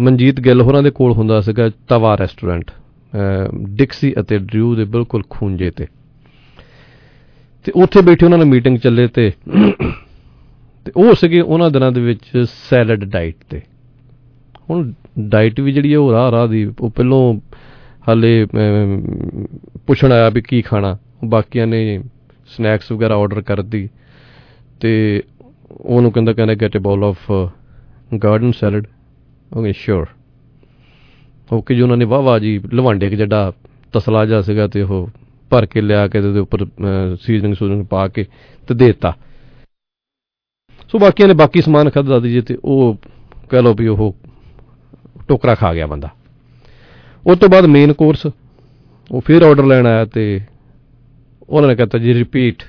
ਮਨਜੀਤ ਗਿੱਲ ਹੋਰਾਂ ਦੇ ਕੋਲ ਹੁੰਦਾ ਸੀਗਾ ਤਵਾ ਰੈਸਟੋਰੈਂਟ ਡਿਕਸੀ ਅਤੇ ਡਰਿਊ ਦੇ ਬਿਲਕੁਲ ਖੂੰਜੇ ਤੇ। ਤੇ ਉੱਥੇ ਬੈਠੇ ਉਹਨਾਂ ਨੇ ਮੀਟਿੰਗ ਚੱਲੇ ਤੇ ਤੇ ਉਹ ਸੀਗੇ ਉਹਨਾਂ ਦਿਨਾਂ ਦੇ ਵਿੱਚ ਸੈਲਡ ਡਾਈਟ ਤੇ। ਹੁਣ ਡਾਈਟ ਵੀ ਜਿਹੜੀ ਹੈ ਉਹ ਰਾਹ ਰਾਹ ਦੀ, ਉਹ ਪਹਿਲੋਂ ਹਾਲੇ ਪੁੱਛਣ ਆਇਆ ਵੀ ਕੀ ਖਾਣਾ, ਬਾਕੀਆਂ ਨੇ ਸਨੈਕਸ ਵਗੈਰਾ ਆਰਡਰ ਕਰਦੀ ਤੇ ਉਹਨੂੰ ਕਹਿੰਦਾ ਕਹਿੰਦਾ get a ball of garden salad okay sure okay ਜੀ ਉਹਨਾਂ ਨੇ ਵਾਹ ਵਾਹ ਜੀ ਲਵਾਂਡੇ ਜਿਹੜਾ ਤਸਲਾ ਜਾ ਸੀਗਾ ਤੇ ਉਹ ਭਰ ਕੇ ਲਿਆ ਕੇ ਉਹਦੇ ਉੱਪਰ ਸੀਜ਼ਨਿੰਗ ਸੂਜ਼ਨਿੰਗ ਪਾ ਕੇ ਤੇ ਦੇਤਾ। ਸੋ ਬਾਕੀਆਂ ਨੇ ਬਾਕੀ ਸਮਾਨ ਖਾਦਾ ਦੀ ਤੇ ਉਹ ਕਹ ਲੋ ਵੀ ਉਹ ਟੋਕਰਾ ਖਾ ਗਿਆ ਬੰਦਾ। ਉਸ ਤੋਂ ਬਾਅਦ ਮੇਨ ਕੋਰਸ ਉਹ ਫਿਰ ਆਰਡਰ ਲੈਣ ਆਇਆ ਤੇ ਉਹਨਾਂ ਨੇ ਕਹਤਾ ਜੀ ਰਿਪੀਟ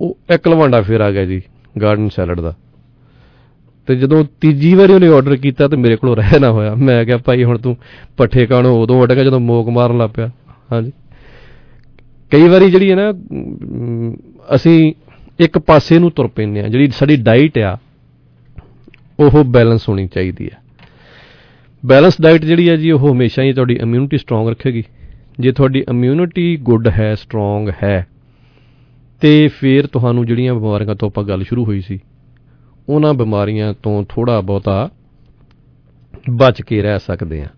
ਉਹ ਇੱਕ ਲਵਾਂਡਾ ਫਿਰ ਆ ਗਿਆ ਜੀ ਗਾਰਡਨ ਸੈਲਡ ਦਾ। ਤੇ ਜਦੋਂ ਤੀਜੀ ਵਾਰੀ ਉਹਨੇ ਆਰਡਰ ਕੀਤਾ ਤੇ ਮੇਰੇ ਕੋਲ ਰਹਿ ਨਾ ਹੋਇਆ। ਮੈਂ ਕਿਹਾ, ਭਾਈ, ਹੁਣ ਤੂੰ ਪੱਠੇ ਕਾਣੋ। ਉਦੋਂ ਉੱਡ ਗਿਆ ਜਦੋਂ ਮੋਕ ਮਾਰਨ ਲੱਗ ਪਿਆ। ਹਾਂਜੀ। ਕਈ ਵਾਰੀ ਜਿਹੜੀ ਹੈ ਨਾ ਅਸੀਂ ਇੱਕ ਪਾਸੇ ਨੂੰ ਤੁਰ ਪੈਂਦੇ ਆ ਜਿਹੜੀ ਸਾਡੀ ਡਾਈਟ ਆ, ਉਹ ਬੈਲੈਂਸ ਹੋਣੀ ਚਾਹੀਦੀ ਹੈ। ਬੈਲੈਂਸ ਡਾਈਟ ਜਿਹੜੀ ਹੈ ਜੀ, ਉਹ ਹਮੇਸ਼ਾ ਹੀ ਤੁਹਾਡੀ ਇਮਿਊਨਿਟੀ ਸਟਰੋਂਗ ਰੱਖੇਗੀ। ਜੇ ਤੁਹਾਡੀ ਇਮਿਊਨਿਟੀ ਗੁੱਡ ਹੈ ਸਟਰੋਂਗ ਹੈ, ਤੇ ਫਿਰ ਤੁਹਾਨੂੰ ਜਿਹੜੀਆਂ ਬਿਮਾਰੀਆਂ ਤੋਂ ਆਪਾਂ ਗੱਲ ਸ਼ੁਰੂ ਹੋਈ ਸੀ, ਉਹਨਾਂ ਬਿਮਾਰੀਆਂ ਤੋਂ ਥੋੜਾ ਬਹੁਤਾ ਬਚ ਕੇ ਰਹਿ ਸਕਦੇ ਆ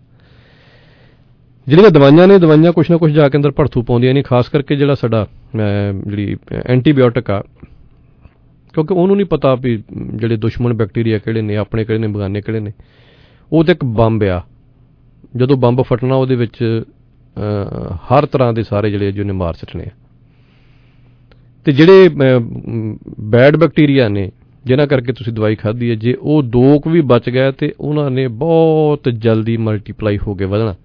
ਜਿਹੜੀਆਂ ਦਵਾਈਆਂ ਨੇ, ਦਵਾਈਆਂ ਕੁਛ ਨਾ ਕੁਛ ਜਾ ਕੇ ਅੰਦਰ ਭੜਥੂ ਪਾਉਂਦੀਆਂ ਨੇ, ਖਾਸ ਕਰਕੇ ਜਿਹੜਾ ਸਾਡਾ ਜਿਹੜੀ ਐਂਟੀਬਾਇਓਟਿਕ ਆ, ਕਿਉਂਕਿ ਉਹਨੂੰ ਨਹੀਂ ਪਤਾ ਵੀ ਜਿਹੜੇ ਦੁਸ਼ਮਣ ਬੈਕਟੀਰੀਆ ਕਿਹੜੇ ਨੇ, ਆਪਣੇ ਕਿਹੜੇ ਨੇ, ਬਗਾਨੇ ਕਿਹੜੇ ਨੇ। ਉਹ ਤੇ ਇੱਕ ਬੰਬ ਆ। ਜਦੋਂ ਬੰਬ ਫਟਣਾ ਉਹਦੇ ਵਿੱਚ ਹਰ ਤਰ੍ਹਾਂ ਦੇ ਸਾਰੇ ਜਿਹੜੇ ਜਿਹਨੇ ਮਾਰ ਸੱਟਣੇ ਆ। ਤੇ ਜਿਹੜੇ ਬੈਡ ਬੈਕਟੀਰੀਆ ਨੇ, ਜਿਨ੍ਹਾਂ ਕਰਕੇ ਤੁਸੀਂ ਦਵਾਈ ਖਾਧੀ ਹੈ, ਜੇ ਉਹ ਦੋ ਕੁ ਵੀ ਬਚ ਗਏ ਤੇ ਉਹਨਾਂ ਨੇ ਬਹੁਤ ਜਲਦੀ ਮਲਟੀਪਲਾਈ ਹੋ ਕੇ ਵਧਣਾ।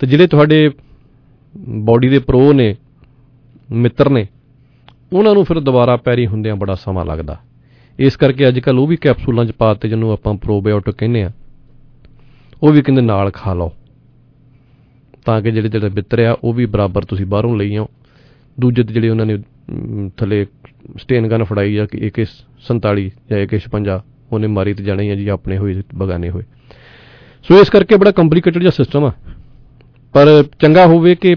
ਤੇ ਜਿਹੜੇ ਤੁਹਾਡੇ ਬਾਡੀ ਦੇ ਪ੍ਰੋ ਨੇ, ਮਿੱਤਰ ਨੇ, ਉਹਨਾਂ ਨੂੰ ਫਿਰ ਦੁਬਾਰਾ ਪੈਰੀ ਹੁੰਦਿਆਂ ਬੜਾ ਸਮਾਂ ਲੱਗਦਾ। ਇਸ ਕਰਕੇ ਅੱਜ ਕੱਲ ਉਹ ਵੀ ਕੈਪਸੂਲਾਂ 'ਚ ਪਾਤੇ ਜਿਹਨੂੰ ਆਪਾਂ ਪ੍ਰੋਬਾਇਓਟਿਕ ਕਹਿੰਦੇ ਆ, ਉਹ ਵੀ ਕਹਿੰਦੇ ਨਾਲ ਖਾ ਲਓ। ਤਾਂ ਕਿ ਜਿਹੜੇ ਜਿਹੜੇ ਮਿੱਤਰ ਆ, ਉਹ ਵੀ ਬਰਾਬਰ ਤੁਸੀਂ ਬਾਹਰੋਂ ਲਈ ਆਓ। ਦੂਜੇ ਤੇ ਜਿਹੜੇ ਉਹਨਾਂ ਨੇ ਥੱਲੇ ਸਟੇਨ ਗਨ ਫੜਾਈ ਆ ਕਿ AK47 ਜਾਂ AK56 ਉਹਨੇ ਮਾਰੀ ਤੇ ਜਾਣੇ ਆ ਜੀ ਆਪਣੇ ਹੋਏ, ਬਗਾਨੇ ਹੋਏ। ਸੋ ਇਸ ਕਰਕੇ ਬੜਾ ਕੰਪਲਿਕੇਟਡ ਜਿਹਾ ਸਿਸਟਮ ਆ। ਪਰ ਚੰਗਾ ਹੋਵੇ ਕਿ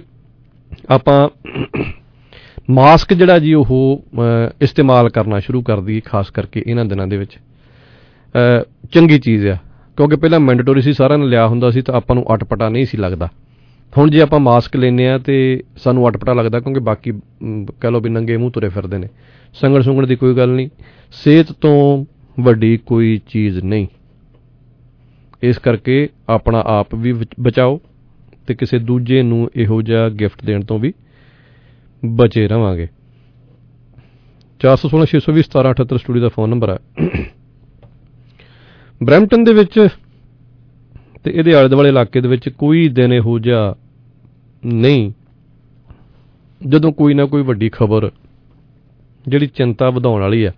ਆਪਾਂ ਮਾਸਕ ਜਿਹੜਾ ਜੀ ਉਹ ਇਸਤੇਮਾਲ ਕਰਨਾ ਸ਼ੁਰੂ ਕਰ ਦਈਏ, ਖਾਸ ਕਰਕੇ ਇਹਨਾਂ ਦਿਨਾਂ ਦੇ ਵਿੱਚ। ਚੰਗੀ ਚੀਜ਼ ਆ। ਕਿਉਂਕਿ ਪਹਿਲਾਂ ਮੈਂਡੇਟਰੀ ਸੀ, ਸਾਰਿਆਂ ਨੇ ਲਿਆ ਹੁੰਦਾ ਸੀ, ਤਾਂ ਆਪਾਂ ਨੂੰ ਅਟਪਟਾ ਨਹੀਂ ਸੀ ਲੱਗਦਾ। ਹੁਣ ਜੇ ਆਪਾਂ ਮਾਸਕ ਲੈਨੇ ਆ ਤੇ ਸਾਨੂੰ ਅਟਪਟਾ ਲੱਗਦਾ ਕਿਉਂਕਿ ਬਾਕੀ ਕਹ ਲੋ ਵੀ ਨੰਗੇ ਮੂੰਹ ਤੁਰੇ ਫਿਰਦੇ ਨੇ। ਸੰਗੜ ਸੁੰਗੜ ਦੀ ਕੋਈ ਗੱਲ ਨਹੀਂ। ਸਿਹਤ ਤੋਂ ਵੱਡੀ ਕੋਈ ਚੀਜ਼ ਨਹੀਂ। ਇਸ ਕਰਕੇ ਆਪਣਾ ਆਪ ਵੀ ਬਚਾਓ ਤੇ ਕਿਸੇ ਦੂਜੇ ਨੂੰ ਇਹੋ ਜਿਹਾ ਗਿਫਟ ਦੇਣ ਤੋਂ ਵੀ ਬਚੇ ਰਵਾਂਗੇ। 416 620 1778 ਸਟੂਡੀਓ ਦਾ ਫੋਨ ਨੰਬਰ ਹੈ ਬ੍ਰੈਂਪਟਨ ਦੇ ਵਿੱਚ ਤੇ ਇਹਦੇ ਆਲੇ ਦੁਆਲੇ ਇਲਾਕੇ ਦੇ ਵਿੱਚ ਕੋਈ ਦਿਨ ਇਹੋ ਜਿਹਾ ਨਹੀਂ। ਜਦੋਂ ਕੋਈ ਨਾ ਕੋਈ ਵੱਡੀ ਖਬਰ ਜਿਹੜੀ ਚਿੰਤਾ ਵਧਾਉਣ ਵਾਲੀ ਆ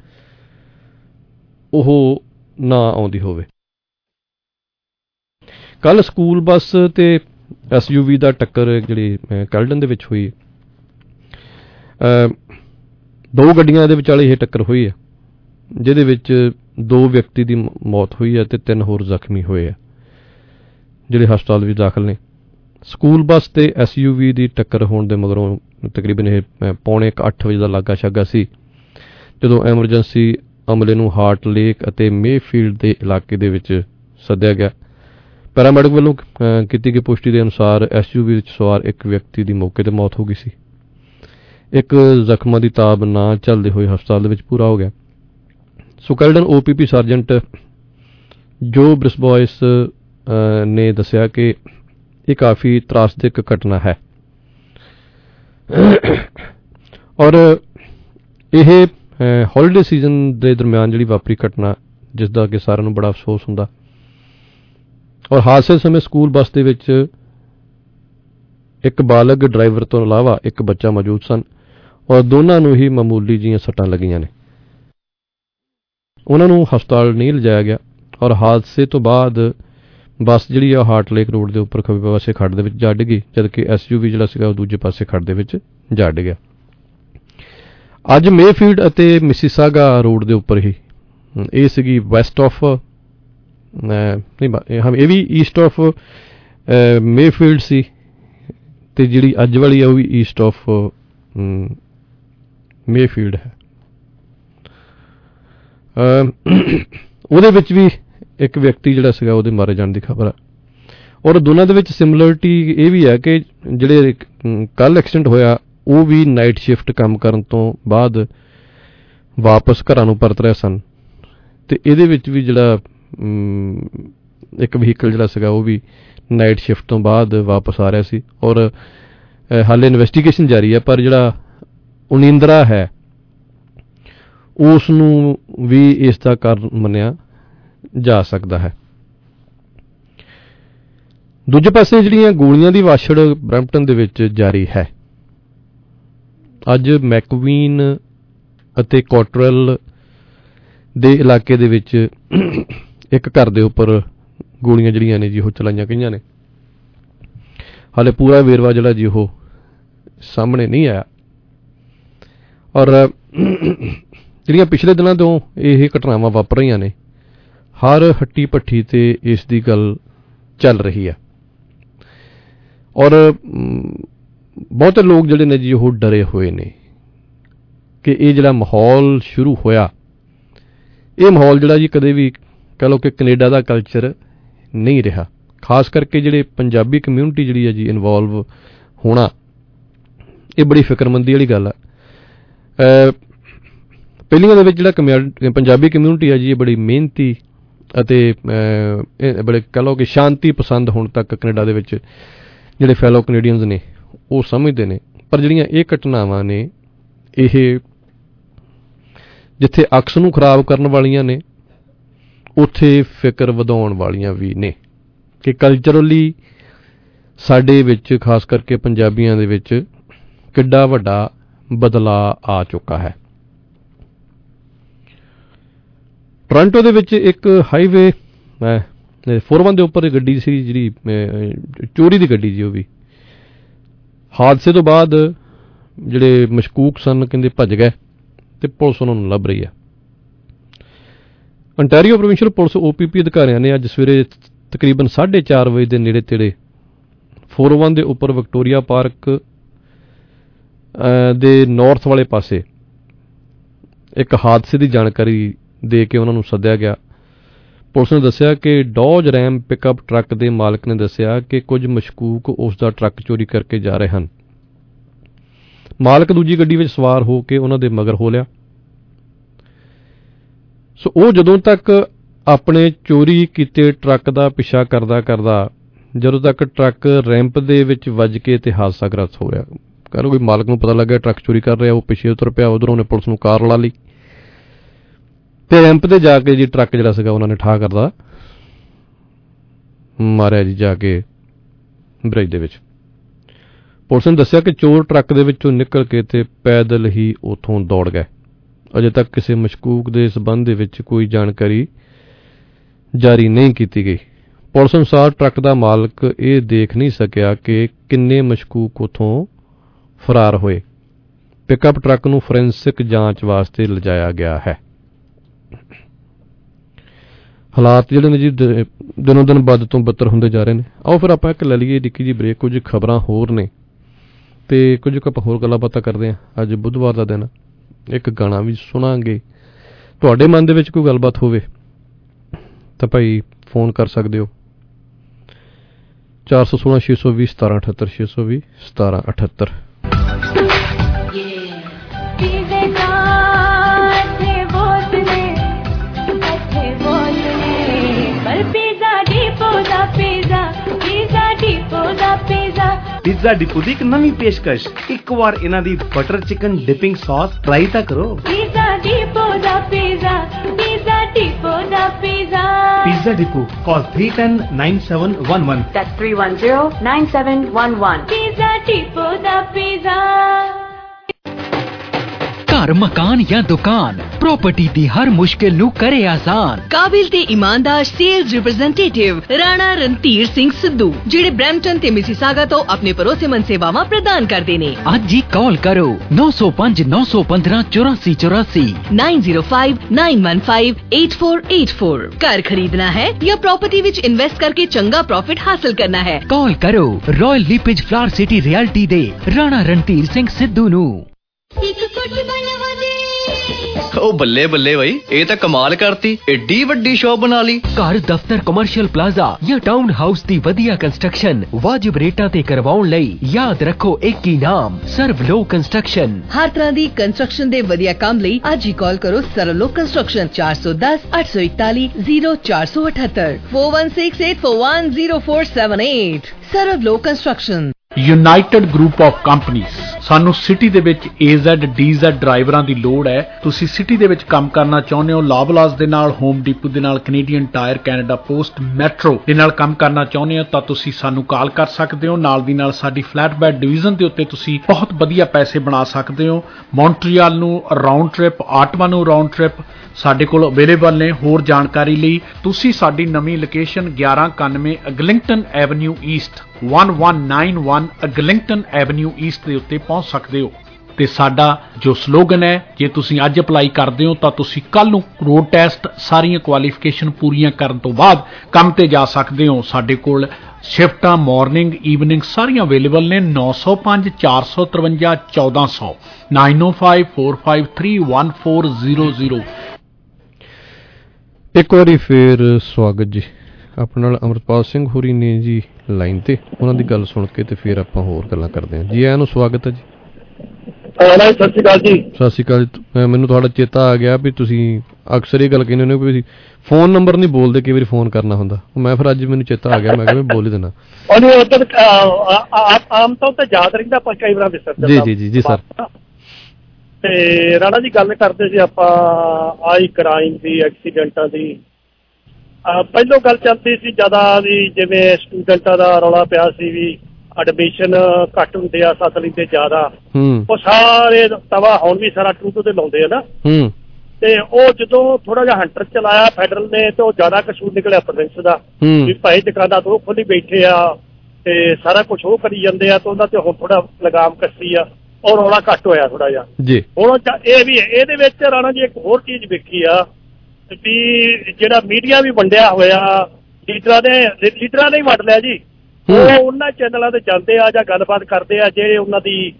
ਉਹ ਨਾ ਆਉਂਦੀ ਹੋਵੇ। ਕੱਲ ਸਕੂਲ ਬੱਸ ਤੇ ਐਸਯੂਵੀ ਦਾ ਟੱਕਰ ਜਿਹੜੀ ਅਹ, ਕੈਲਡਨ ਦੇ ਵਿੱਚ ਹੋਈ ਅ ਦੋ ਗੱਡੀਆਂ ਦੇ ਵਿਚਾਲੇ ਇਹ ਟੱਕਰ ਹੋਈ ਹੈ ਜਿਹਦੇ ਵਿੱਚ ਦੋ ਵਿਅਕਤੀ ਦੀ ਮ- ਮੌਤ ਹੋਈ ਹੈ ਤੇ ਤਿੰਨ ਹੋਰ ਜ਼ਖਮੀ ਹੋਏ ਆ ਜਿਹੜੇ ਹਸਪਤਾਲ ਵਿੱਚ ਦਾਖਲ ਨੇ। ਸਕੂਲ ਬੱਸ ਤੇ ਐਸਯੂਵੀ ਦੀ ਟੱਕਰ ਹੋਣ ਦੇ ਮਗਰੋਂ ਤਕਰੀਬਨ ਇਹ ਅ, ਪੌਣੇ 8 ਵਜੇ ਦਾ ਲਾਗਾ ਛਾਗਾ ਸੀ। ਜਦੋਂ ਐਮਰਜੈਂਸੀ ਅਮਲੇ ਨੂੰ ਹਾਰਟ ਲੇਕ ਅਤੇ ਮੇਫੀਲਡ ਦੇ ਇਲਾਕੇ ਦੇ ਵਿੱਚ ਸੱਦਿਆ ਗਿਆ ਪੈਰਾਮੈਡਿਕ ਵੱਲੋਂ ਅ, ਕੀਤੀ ਗਈ ਪੁਸ਼ਟੀ ਦੇ ਅਨੁਸਾਰ ਐਸਯੂਵੀ ਵਿੱਚ ਸਵਾਰ ਇੱਕ ਵਿਅਕਤੀ ਦੀ ਮੌਕੇ ਤੇ ਮੌਤ ਹੋ ਗਈ ਸੀ। ਇੱਕ ਜ਼ਖਮਾਂ ਦੀ ਤਾਬ ਨਾ ਚੱਲਦੇ ਹੋਏ ਹਸਪਤਾਲ ਦੇ ਵਿੱਚ ਪੂਰਾ ਹੋ ਗਿਆ। ਸੋ ਕੈਲਡਨ ਓਪੀਪੀ ਸਰਜੈਂਟ ਜੋ ਬ੍ਰਿਸਬੋਇਸ ਅ, ਨੇ ਦੱਸਿਆ ਕਿ ਇਹ ਕਾਫੀ ਤਰਾਸਦਿਕ ਘਟਨਾ ਹੈ। ਔਰ ਇਹ ਹੌਲੀਡੇ ਸੀਜ਼ਨ ਦੇ ਦਰਮਿਆਨ ਜਿਹੜੀ ਵਾਪਰੀ ਘਟਨਾ, ਜਿਸ ਦਾ ਕਿ ਸਾਰਿਆਂ ਨੂੰ ਬੜਾ ਅਫਸੋਸ ਹੁੰਦਾ। ਔਰ ਹਾਦਸੇ ਸਮੇਂ ਸਕੂਲ ਬੱਸ ਦੇ ਵਿੱਚ ਇੱਕ ਬਾਲਗ ਡਰਾਈਵਰ ਤੋਂ ਇਲਾਵਾ ਇੱਕ ਬੱਚਾ ਮੌਜੂਦ ਸਨ। ਔਰ ਦੋਨਾਂ ਨੂੰ ਹੀ ਮਾਮੂਲੀ ਜੀਆਂ ਸੱਟਾਂ ਲੱਗੀਆਂ ਨੇ। ਉਹਨਾਂ ਨੂੰ ਹਸਪਤਾਲ ਨਹੀਂ ਲਿਜਾਇਆ ਗਿਆ। ਔਰ ਹਾਦਸੇ ਤੋਂ ਬਾਅਦ ਬੱਸ ਜਿਹੜੀ ਆ ਹਾਰਟ ਲੇਕ ਰੋਡ ਦੇ ਉੱਪਰ ਖੱਬੇ ਪਾਸੇ ਖੱਡ ਦੇ ਵਿੱਚ ਜਾ ਡਿੱਗੀ ਜਦਕਿ ਐਸਯੂਵੀ ਜਿਹੜਾ ਸੀਗਾ ਉਹ ਦੂਜੇ ਪਾਸੇ ਖੱਡ ਦੇ ਵਿੱਚ ਜਾ ਡਿੱਗਿਆ ਅੱਜ ਮੇਫੀਲਡ ਅਤੇ ਮਿਸੀਸਾਗਾ ਰੋਡ ਦੇ ਉੱਪਰ ਹੀ ਹਮ, ਇਹ ਸੀਗੀ ਵੈਸਟ ਆਫ ਨਹੀਂ ਬਾ- ਇਹ ਹਮ ਇਹ ਵੀ ਈਸਟ ਆਫ ਮੇਫੀਲਡ ਸੀ ਤੇ ਜਿਹੜੀ ਅੱਜ ਵਾਲੀ ਆ ਉਹ ਵੀ ਈਸਟ ਆਫ ਮੇਫੀਲਡ ਹੈ। ਅਮ, ਉਹਦੇ ਵਿੱਚ ਵੀ ਇੱਕ ਵਿਅਕਤੀ ਜਿਹੜਾ ਸੀਗਾ ਉਹਦੇ ਮਾਰੇ ਜਾਣ ਦੀ ਖਬਰ ਆ। ਔਰ ਦੋਨਾਂ ਦੇ ਵਿੱਚ ਸਿਮਿਲਰਿਟੀ ਇਹ ਵੀ ਹੈ ਕਿ ਜਿਹੜੇ ਕੱਲ ਐਕਸੀਡੈਂਟ ਹੋਇਆ ਉਹ ਵੀ ਨਾਈਟ ਸ਼ਿਫਟ ਕੰਮ ਕਰਨ ਤੋਂ ਬਾਅਦ ਵਾਪਸ ਘਰਾਂ ਨੂੰ ਪਰਤ ਰਹੇ ਸਨ। ਤੇ ਇਹਦੇ ਵਿੱਚ ਵੀ ਜਿਹੜਾ ਅਮ, ਇੱਕ ਵਹੀਕਲ ਜਿਹੜਾ ਸੀਗਾ ਉਹ ਵੀ ਨਾਈਟ ਸ਼ਿਫਟ ਤੋਂ ਬਾਅਦ ਵਾਪਸ ਆ ਰਿਹਾ ਸੀ। ਔਰ ਅ, ਹਾਲੇ ਇਨਵੈਸਟੀਗੇਸ਼ਨ ਜਾਰੀ ਹੈ ਪਰ ਜਿਹੜਾ ਉਨੀਂਦਰਾ ਹੈ ਉਸ ਨੂੰ ਵੀ ਇਸ ਦਾ ਕਾਰਨ ਮੰਨਿਆ। ਜਾ ਸਕਦਾ ਹੈ। ਦੂਜੇ ਪਾਸੇ ਜਿਹੜੀਆਂ ਗੋਲੀਆਂ ਦੀ ਵਾਛੜ ਬ੍ਰੈਂਪਟਨ ਦੇ ਵਿੱਚ ਜਾਰੀ ਹੈ। ਅੱਜ ਮੈਕਵੀਨ ਅਤੇ ਕੋਟਰਲ ਦੇ ਇਲਾਕੇ ਦੇ ਵਿੱਚ ਇੱਕ ਘਰ ਦੇ ਉੱਪਰ ਗੋਲੀਆਂ ਜਿਹੜੀਆਂ ਨੇ ਜੀ, ਉਹ ਚਲਾਈਆਂ ਗਈਆਂ ਨੇ। ਹਾਲੇ ਪੂਰਾ ਵੇਰਵਾ ਜਿਹੜਾ ਜੀ, ਉਹ ਸਾਹਮਣੇ ਨਹੀਂ ਆਇਆ। ਔਰ ਜਿਹੜੀਆਂ ਪਿਛਲੇ ਦਿਨਾਂ ਤੋਂ ਇਹ ਘਟਨਾਵਾਂ ਵਾਪਰ ਰਹੀਆਂ ਨੇ ਹਰ ਹੱਟੀ ਪੱਠੀ ਤੇ ਇਸ ਦੀ ਗੱਲ ਚੱਲ ਰਹੀ ਹੈ। ਔਰ ਅਮ, ਬਹੁਤੇ ਲੋਕ ਜਿਹੜੇ ਨੇ ਜੀ ਉਹ ਡਰੇ ਹੋਏ ਨੇ ਕਿ ਇਹ ਜਿਹੜਾ ਮਾਹੌਲ ਸ਼ੁਰੂ ਹੋਇਆ ਇਹ ਮਾਹੌਲ ਜਿਹੜਾ ਜੀ ਕਦੇ ਵੀ ਕਹ ਲਓ ਕਿ ਕੈਨੇਡਾ ਦਾ ਕਲਚਰ ਨਹੀਂ ਰਿਹਾ। ਖਾਸ ਕਰਕੇ ਜਿਹੜੇ ਪੰਜਾਬੀ ਕਮਿਊਨਿਟੀ ਜਿਹੜੀ ਹੈ ਜੀ ਇਨਵੋਲਵ ਹੋਣਾ ਇਹ ਬੜੀ ਫਿਕਰਮੰਦੀ ਵਾਲੀ ਗੱਲ ਹੈ ਅ, ਪਹਿਲੀਆਂ ਦੇ ਵਿੱਚ ਜਿਹੜਾ ਕਮਿਊ- ਪੰਜਾਬੀ ਕਮਿਊਨਿਟੀ ਹੈ ਜੀ ਇਹ ਬੜੀ ਮਿਹਨਤੀ ਅਤੇ ਅ, ਇਹ ਬੜੇ ਕਹ ਲਓ ਕਿ ਸ਼ਾਂਤੀ ਪਸੰਦ ਹੁਣ ਤੱਕ ਕੈਨੇਡਾ ਦੇ ਵਿੱਚ ਜਿਹੜੇ ਫੈਲੋ ਕੈਨੇਡੀਅਨਸ ਨੇ ਉਹ ਸਮਝਦੇ ਨੇ। ਪਰ ਜਿਹੜੀਆਂ ਇਹ ਘਟਨਾਵਾਂ ਨੇ ਇਹ ਜਿੱਥੇ ਅਕਸ ਨੂੰ ਖਰਾਬ ਕਰਨ ਵਾਲੀਆਂ ਨੇ ਉੱਥੇ ਫਿਕਰ ਵਧਾਉਣ ਵਾਲੀਆਂ ਵੀ ਨੇ। ਕਿ ਕਲਚਰਲੀ ਸਾਡੇ ਵਿੱਚ ਖਾਸ ਕਰਕੇ ਪੰਜਾਬੀਆਂ ਦੇ ਵਿੱਚ ਕਿੱਡਾ ਵੱਡਾ ਬਦਲਾਅ ਆ ਚੁੱਕਾ ਹੈ। ਟੋਰਾਂਟੋ ਦੇ ਵਿੱਚ ਇੱਕ ਹਾਈਵੇ 41 ਦੇ ਉੱਪਰ ਇੱਕ ਗੱਡੀ ਸੀ ਜਿਹੜੀ ਅਹ, ਚੋਰੀ ਦੀ ਗੱਡੀ ਜੀ ਉਹ ਵੀ। ਹਾਦਸੇ ਤੋਂ ਬਾਅਦ ਜਿਹੜੇ ਮਸ਼ਕੂਕ ਸਨ ਕਹਿੰਦੇ ਭੱਜ ਗਏ ਤੇ ਪੁਲਿਸ ਉਹਨਾਂ ਨੂੰ ਲੱਭ ਰਹੀ ਹੈ। ਅੰਟਾਰੀਓ ਪ੍ਰੋਵਿੰਸ਼ੀਅਲ ਪੁਲਿਸ OPP ਅਧਿਕਾਰੀਆਂ ਨੇ ਅੱਜ ਸਵੇਰੇ ਤਕਰੀਬਨ 4:30 ਵਜੇ ਦੇ ਨੇੜੇ ਤੇੜੇ 41 ਦੇ ਉੱਪਰ ਵਿਕਟੋਰੀਆ ਪਾਰਕ ਅਹ, ਦੇ ਨਾਰਥ ਵਾਲੇ ਪਾਸੇ ਇੱਕ ਹਾਦਸੇ ਦੀ ਜਾਣਕਾਰੀ ਦੇ ਕੇ ਉਹਨਾਂ ਨੂੰ ਸੱਦਿਆ ਗਿਆ। ਪੁਲਿਸ ਨੇ ਦੱਸਿਆ ਕਿ ਡੌਜ ਰੈਮ ਪਿਕਅਪ ਟਰੱਕ ਦੇ ਮਾਲਕ ਨੇ ਦੱਸਿਆ ਕਿ ਕੁਝ ਮਸ਼ਕੂਕ ਉਸ ਦਾ ਟਰੱਕ ਚੋਰੀ ਕਰਕੇ ਜਾ ਰਹੇ ਹਨ। ਮਾਲਕ ਦੂਜੀ ਗੱਡੀ ਵਿੱਚ ਸਵਾਰ ਹੋ ਕੇ ਉਹਨਾਂ ਦੇ ਮਗਰ ਹੋ ਲਿਆ। ਸੋ ਉਹ ਜਦੋਂ ਤੱਕ ਆਪਣੇ ਚੋਰੀ ਕੀਤੇ ਟਰੱਕ ਦਾ ਪਿੱਛਾ ਕਰਦਾ ਕਰਦਾ ਜਦੋਂ ਤੱਕ ਟਰੱਕ ਰੈਂਪ ਦੇ ਵਿੱਚ ਵੱਜ ਕੇ ਤੇ ਹਾਦਸਾਗ੍ਰਸਤ ਹੋ ਰਿਹਾ ਕਰੋ ਕੋਈ ਮਾਲਕ ਨੂੰ ਪਤਾ ਲੱਗਿਆ ਟਰੱਕ ਚੋਰੀ ਕਰ ਰਿਹਾ, ਉਹ ਪਿੱਛੇ ਉਤਰ ਪਿਆ, ਉਧਰੋਂ ਨੇ ਪੁਲਿਸ ਨੂੰ ਕਾਰ ਲਾ ਲਈ। ਤੇ ਰੈਂਪ ਤੇ ਜਾ ਕੇ ਜੀ ਟਰੱਕ ਜਿਹੜਾ ਸੀਗਾ ਉਹਨਾਂ ਨੇ ਠਾ ਕਰਦਾ ਮਾਰਿਆ ਜੀ ਜਾ ਕੇ ਬ੍ਰਿਜ ਦੇ ਵਿੱਚ। ਪੁਲਿਸ ਨੇ ਦੱਸਿਆ ਕਿ ਚੋਰ ਟਰੱਕ ਦੇ ਵਿੱਚੋਂ ਨਿਕਲ ਕੇ ਤੇ ਪੈਦਲ ਹੀ ਉਥੋਂ ਦੌੜ ਗਏ। ਅਜੇ ਤੱਕ ਕਿਸੇ ਮਸ਼ਕੂਕ ਦੇ ਸਬੰਧ ਦੇ ਵਿੱਚ ਕੋਈ ਜਾਣਕਾਰੀ ਜਾਰੀ ਨਹੀਂ ਕੀਤੀ ਗਈ। ਪੁਲਿਸ ਅਨੁਸਾਰ ਟਰੱਕ ਦਾ ਮਾਲਕ ਇਹ ਦੇਖ ਨਹੀਂ ਸਕਿਆ ਕਿ ਕਿੰਨੇ ਮਸ਼ਕੂਕ ਉਥੋਂ ਫਰਾਰ ਹੋਏ। ਪਿਕਅਪ ਟਰੱਕ ਨੂੰ ਫੋਰੈਂਸਿਕ ਜਾਂਚ ਵਾਸਤੇ ਲਿਜਾਇਆ ਗਿਆ ਹੈ। ਹਾਲਾਤ ਜਿਹੜੇ ਨੇ ਜੀ ਦ- ਦਿਨੋਂ ਦਿਨ ਵੱਧ ਤੋਂ ਬੱਤਰ ਹੁੰਦੇ ਜਾ ਰਹੇ ਨੇ। ਆਓ ਫਿਰ ਆਪਾਂ ਇੱਕ ਲੈ ਲਈਏ ਡਿੱਕੀ ਜੀ ਬ੍ਰੇਕ ਕੁਝ ਖਬਰਾਂ ਹੋਰ ਨੇ। ਤੇ ਕੁਝ ਕੁ ਆਪਾਂ ਹੋਰ ਗੱਲਾਂ ਬਾਤਾਂ ਕਰਦੇ ਹਾਂ। ਅੱਜ ਬੁੱਧਵਾਰ ਦਾ ਦਿਨ ਆ। ਇੱਕ ਗਾਣਾ ਵੀ ਸੁਣਾਂਗੇ। ਤੁਹਾਡੇ ਮਨ ਦੇ ਵਿੱਚ ਕੋਈ ਗੱਲਬਾਤ ਹੋਵੇ ਤਾਂ ਭਾਈ ਫੋਨ ਕਰ ਸਕਦੇ ਹੋ। 416 620 1778 620 1778 ਪੀਜ਼ਾ ਪੀਜ਼ਾ ਡਿਪੂ ਦੀ ਇੱਕ ਨਵੀਂ ਪੇਸ਼ਕਸ਼ ਇੱਕ ਵਾਰ ਇਹਨਾਂ ਦੀ butter chicken dipping sauce try ਤਾਂ ਕਰੋ ਪੀਜ਼ਾ ਡੀਪੋ ਦਾ pizza Pizza Depot the pizza Pizza Depot call 3109711 That's 310-9711. Pizza Tipo da Pizza. ਘਰ ਮਕਾਨ ਜਾਂ ਦੁਕਾਨ ਪ੍ਰਾਪਰਟੀ ਦੀ ਹਰ ਮੁਸ਼ਕਿਲ ਨੂੰ ਕਰੇ ਆਸਾਨ। ਕਾਬਿਲ ਤੇ ਇਮਾਨਦਾਰ ਸੇਲਜ਼ ਰਿਪਰੈਜ਼ੈਂਟੇਟਿਵ ਰਾਣਾ ਰਣਧੀਰ ਸਿੰਘ ਸਿੱਧੂ ਜਿਹੜੇ ਬ੍ਰੈਂਪਟਨ ਤੇ ਮਿਸੀਸਾਗਾ ਤੋਂ ਆਪਣੇ ਭਰੋਸੇਮੰਦ ਸੇਵਾਵਾਂ ਪ੍ਰਦਾਨ ਕਰਦੇ ਨੇ। ਅੱਜ ਹੀ ਕਾਲ ਕਰੋ 905 915 8484 9059158484 ਘਰ ਖਰੀਦਣਾ ਹੈ ਜਾਂ ਪ੍ਰਾਪਰਟੀ ਵਿੱਚ ਇਨਵੈਸਟ ਕਰਕੇ ਚੰਗਾ ਪ੍ਰੋਫਿਟ ਹਾਸਲ ਕਰਨਾ ਹੈ? ਕਾਲ ਕਰੋ Royal LePage Flower City Realty ਦੇ ਰਾਣਾ ਰਣਧੀਰ ਸਿੰਘ ਸਿੱਧੂ ਨੂੰ। ਇੱਕ ਕੁੱਟ ਬਣਵਾ ਦੇ। ਉਹ ਬੱਲੇ ਬੱਲੇ ਬਈ ਇਹ ਤਾਂ ਕਮਾਲ ਕਰਤੀ ਏਡੀ ਵੱਡੀ ਸ਼ੋਪ ਬਣਾ ਲਈ। ਘਰ ਦਫ਼ਤਰ ਕਮਰਸ਼ੀਅਲ ਪਲਾਜ਼ਾ ਜਾਂ ਟਾਊਨ ਹਾਊਸ ਦੀ ਵਧੀਆ ਕੰਸਟਰਕਸ਼ਨ ਵਾਜਿਬ ਰੇਟਾਂ ਤੇ ਕਰਵਾਉਣ ਲਈ ਯਾਦ ਰੱਖੋ ਇੱਕ ਹੀ ਨਾਮ ਸਰਵ ਲੋ ਕੰਸਟਰਕਸ਼ਨ ਹਰ ਤਰ੍ਹਾਂ ਦੀ ਕੰਸਟਰਕਸ਼ਨ ਦੇ ਵਧੀਆ ਕੰਮ ਲਈ ਅੱਜ ਹੀ ਕਾਲ ਕਰੋ ਸਰਲੋ construction 410 841 0478 4168410478 serve low construction united group of ਕੰਪਨੀਆਂ ਸਾਨੂੰ ਸਿਟੀ ਦੇ ਵਿੱਚ AZ DZ ਡਰਾਈਵਰਾਂ ਦੀ ਲੋੜ ਹੈ। ਤੁਸੀਂ ਸਿਟੀ ਦੇ ਵਿੱਚ ਕੰਮ ਕਰਨਾ ਚਾਹੁੰਦੇ ਹੋ ਲਾਬਲਾਸ ਦੇ ਨਾਲ, ਹੋਮ ਡੀਪੂ ਦੇ ਨਾਲ Canadian Tire Canada Post Metro ਦੇ ਨਾਲ ਕੰਮ ਕਰਨਾ ਚਾਹੁੰਦੇ ਹੋ, ਤਾਂ ਤੁਸੀਂ ਸਾਨੂੰ ਕਾਲ ਕਰ ਸਕਦੇ ਹੋ। ਨਾਲ ਦੀ ਨਾਲ ਸਾਡੀ ਫਲੈਟਬੈਡ ਡਿਵੀਜ਼ਨ ਦੇ ਉੱਤੇ ਤੁਸੀਂ ਬਹੁਤ ਵਧੀਆ ਪੈਸੇ ਬਣਾ ਸਕਦੇ ਹੋ। ਮੌਂਟਰੀਅਲ ਨੂੰ ਰਾਉਂਡ ਟ੍ਰਿਪ ਆਟਵਾ ਨੂੰ ਰਾਉਂਡ ਟ੍ਰਿਪ ਸਾਡੇ ਕੋਲ ਅਵੇਲੇਬਲ ਨੇ। ਹੋਰ ਜਾਣਕਾਰੀ ਲਈ ਤੁਸੀਂ ਸਾਡੀ ਨਵੀਂ location 1191 Eglinton Avenue East 1191 Eglinton Avenue East ਦੇ ਉੱਤੇ ਪਹੁੰਚ ਸਕਦੇ ਹੋ ਤੇ ਸਾਡਾ ਜੋ ਸਲੋਗਨ ਹੈ ਜੇ ਤੁਸੀਂ ਅੱਜ ਅਪਲਾਈ ਕਰਦੇ ਹੋ ਤਾਂ ਤੁਸੀਂ ਕੱਲ ਨੂੰ ਰੋਡ ਟੈਸਟ ਸਾਰੀਆਂ ਕੁਆਲੀਫਿਕੇਸ਼ਨ ਪੂਰੀਆਂ ਕਰਨ ਤੋਂ ਬਾਅਦ ਕੰਮ ਤੇ ਜਾ ਸਕਦੇ ਹੋ ਸਾਡੇ ਕੋਲ ਸ਼ਿਫਟਾਂ ਮਾਰਨਿੰਗ ਈਵਨਿੰਗ ਸਾਰੀਆਂ ਅਵੇਲੇਬਲ ਨੇ 905 453 1400 9054531400 ਇੱਕ ਵਾਰੀ ਫੇਰ ਸਵਾਗਤ ਜੀ ਆਪਣੇ ਨਾਲ ਅਮਰਪਾਲ ਸਿੰਘ ਹੋਰੀ ਨੇ ਜੀ ਲਾਈਨ ਤੇ ਉਹਨਾਂ ਦੀ ਗੱਲ ਸੁਣ ਕੇ ਤੇ ਫਿਰ ਆਪਾਂ ਹੋਰ ਗੱਲਾਂ ਕਰਦੇ ਹਾਂ। ਜੀ ਆਇਆਂ ਨੂੰ ਸਵਾਗਤ ਹੈ ਜੀ। ਹਾਂ ਸਤਿ ਸ਼੍ਰੀ ਅਕਾਲ ਜੀ। ਸਤਿ ਸ਼੍ਰੀ ਅਕਾਲ ਮੈਨੂੰ ਤੁਹਾਡਾ ਚੇਤਾ ਆ ਗਿਆ ਵੀ ਤੁਸੀਂ ਅਕਸਰ ਇਹ ਗੱਲ ਕਹਿੰਦੇ ਹੁੰਦੇ ਹੋ ਵੀ ਫੋਨ ਨੰਬਰ ਨਹੀਂ ਬੋਲਦੇ ਕਈ ਵਾਰੀ ਫੋਨ ਕਰਨਾ ਹੁੰਦਾ। ਮੈਂ ਫਿਰ ਅੱਜ ਮੈਨੂੰ ਚੇਤਾ ਆ ਗਿਆ ਮੈਂ ਕਿਹਾ ਮੈਂ ਬੋਲ ਹੀ ਦੇਣਾ। ਉਹਨੇ ਉਧਰ ਆਮ ਤੌਰ ਤੇ ਯਾਦ ਰਹਿੰਦਾ ਪਰ ਕਈ ਵਾਰ ਵਿਸਰ ਜੀ ਜੀ ਜੀ ਜੀ ਸਰ। ਤੇ ਰਾਣਾ ਜੀ ਗੱਲ ਕਰਦੇ ਸੀ ਆਪਾਂ ਆਈ ਕ੍ਰਾਈਮ ਦੀ ਐਕਸੀਡੈਂਟਾਂ ਦੀ। ਪਹਿਲੋਂ ਗੱਲ ਚੱਲਦੀ ਸੀ ਜ਼ਿਆਦਾ ਵੀ ਜਿਵੇਂ ਸਟੂਡੈਂਟਾਂ ਦਾ ਰੌਲਾ ਪਿਆ ਸੀ ਵੀ ਐਡਮਿਸ਼ਨ ਘੱਟ ਹੁੰਦੇ ਆ ਸਤਲੀ ਤੇ ਜ਼ਿਆਦਾ। ਉਹ ਸਾਰੇ ਤਵਾ ਹੁਣ ਵੀ ਸਾਰਾ ਟੂਟੂ ਤੇ ਲਾਉਂਦੇ ਆ ਨਾ। ਤੇ ਉਹ ਜਦੋਂ ਥੋੜਾ ਜਿਹਾ ਹੰਟਰ ਚਲਾਇਆ ਫੈਡਰਲ ਨੇ ਤੇ ਉਹ ਜ਼ਿਆਦਾ ਕਸੂਰ ਨਿਕਲਿਆ ਪ੍ਰੋਵਿੰਸ ਦਾ। ਵੀ ਭਾਈ ਦੁਕਾਨਾਂ ਤੋਂ ਖੋਲੀ ਬੈਠੇ ਆ ਤੇ ਸਾਰਾ ਕੁਝ ਉਹ ਕਰੀ ਜਾਂਦੇ ਆ ਤੇ ਉਹਨਾਂ ਤੇ ਹੁਣ ਥੋੜਾ ਲਗਾਮ ਕੱਸੀ ਆ। ਔਰ ਰੌਲਾ ਘੱਟ ਹੋਇਆ ਥੋੜਾ ਜਿਹਾ। ਜੀ। ਹੁਣ ਇਹ ਵੀ। ਇਹਦੇ ਵਿੱਚ ਰਾਣਾ ਜੀ ਇੱਕ ਹੋਰ ਚੀਜ਼ ਵੇਖੀ ਆ। ਵੀ ਜਿਹੜਾ ਮੀਡੀਆ ਵੀ ਵੰਡਿਆ ਹੋਇਆ ਲੀਡਰਾਂ ਨੇ ਲੀਡਰਾਂ ਨੇ ਹੀ ਵੰਡ ਲਿਆ ਜੀ। ਉਹ ਉਹਨਾਂ ਚੈਨਲਾਂ ਤੇ ਜਾਂਦੇ ਆ ਜਾਂ ਗੱਲਬਾਤ ਕਰਦੇ ਆ ਜਿਹੜੇ ਉਹਨਾਂ ਦੀ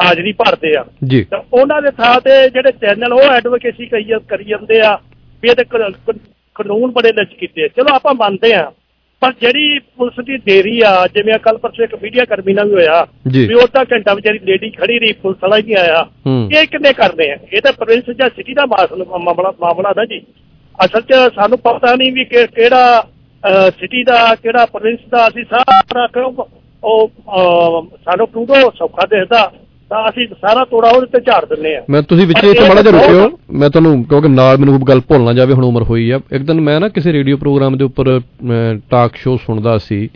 ਹਾਜ਼ਰੀ ਭਰਦੇ ਆ। ਤਾਂ ਉਹਨਾਂ ਦੇ ਥਾਂ ਤੇ ਜਿਹੜੇ ਚੈਨਲ ਉਹ ਐਡਵੋਕੇਸੀ ਕਰੀ ਜਾਂਦੇ ਆ ਵੀ ਕ- ਕ- ਕਾਨੂੰਨ ਬੜੇ ਲਚ ਕੀਤੇ। ਚਲੋ ਆਪਾਂ ਮੰਨਦੇ ਆ ਪਰ ਜਿਹੜੀ ਪੁਲਿਸ ਦੀ ਦੇਰੀ ਆ ਜਿਵੇਂ ਕੱਲ ਪਰਸੋਂ ਇੱਕ ਮੀਡੀਆ ਕਰਮੀ ਨਾਲ ਵੀ ਹੋਇਆ। ਵੀ ਉਹਦਾ ਘੰਟਾ ਵਿਚਾਰੀ ਲੇਡੀ ਖੜੀ ਰਹੀ ਪੁਲਿਸ ਵਾਲਾ ਹੀ ਨਹੀਂ ਆਇਆ। ਇਹ ਕਿੰਨੇ ਕਰਦੇ ਆ? ਇਹ ਤਾਂ ਪ੍ਰੋਵਿੰਸ ਜਾਂ ਸਿਟੀ ਦਾ ਮਾਮਲਾ ਮਾਮਲਾ ਨਾ ਜੀ। ਅਸਲ 'ਚ ਸਾਨੂੰ ਪਤਾ ਨਹੀਂ ਵੀ ਕਿਹੜਾ ਸਿਟੀ ਦਾ ਕਿਹੜਾ ਪ੍ਰੋਵਿੰਸ ਦਾ ਅਸੀਂ ਸਾਰਾ ਕਿਉਂ ਉਹ ਸਾਨੂੰ ਟੂਡੋ ਸੌਖਾ ਦਿਖਦਾ ਤਾਂ ਅਸੀਂ ਸਾਰਾ ਤੋੜਾ ਉਹਦੇ ਤੇ ਝਾੜ ਦਿੰਨੇ ਆ ਮੈਂ ਤੁਸੀਂ ਵਿੱਚ ਇਹ ਮਾੜਾ ਜਿਹਾ ਰੁਕਿਓ ਮੈਂ ਤੁਹਾਨੂੰ ਕਿਉਂਕਿ ਨਾਲ ਮੈਨੂੰ ਗੱਲ ਭੁੱਲ ਨਾ ਜਾਵੇ ਹੁਣ ਉਮਰ ਹੋਈ ਆ। ਇੱਕ ਦਿਨ ਮੈਂ ਨਾ ਕਿਸੇ ਰੇਡੀਓ ਪ੍ਰੋਗਰਾਮ ਦੇ ਉੱਪਰ ਟਾਕ ਸ਼ੋਅ ਸੁਣਦਾ ਸੀ।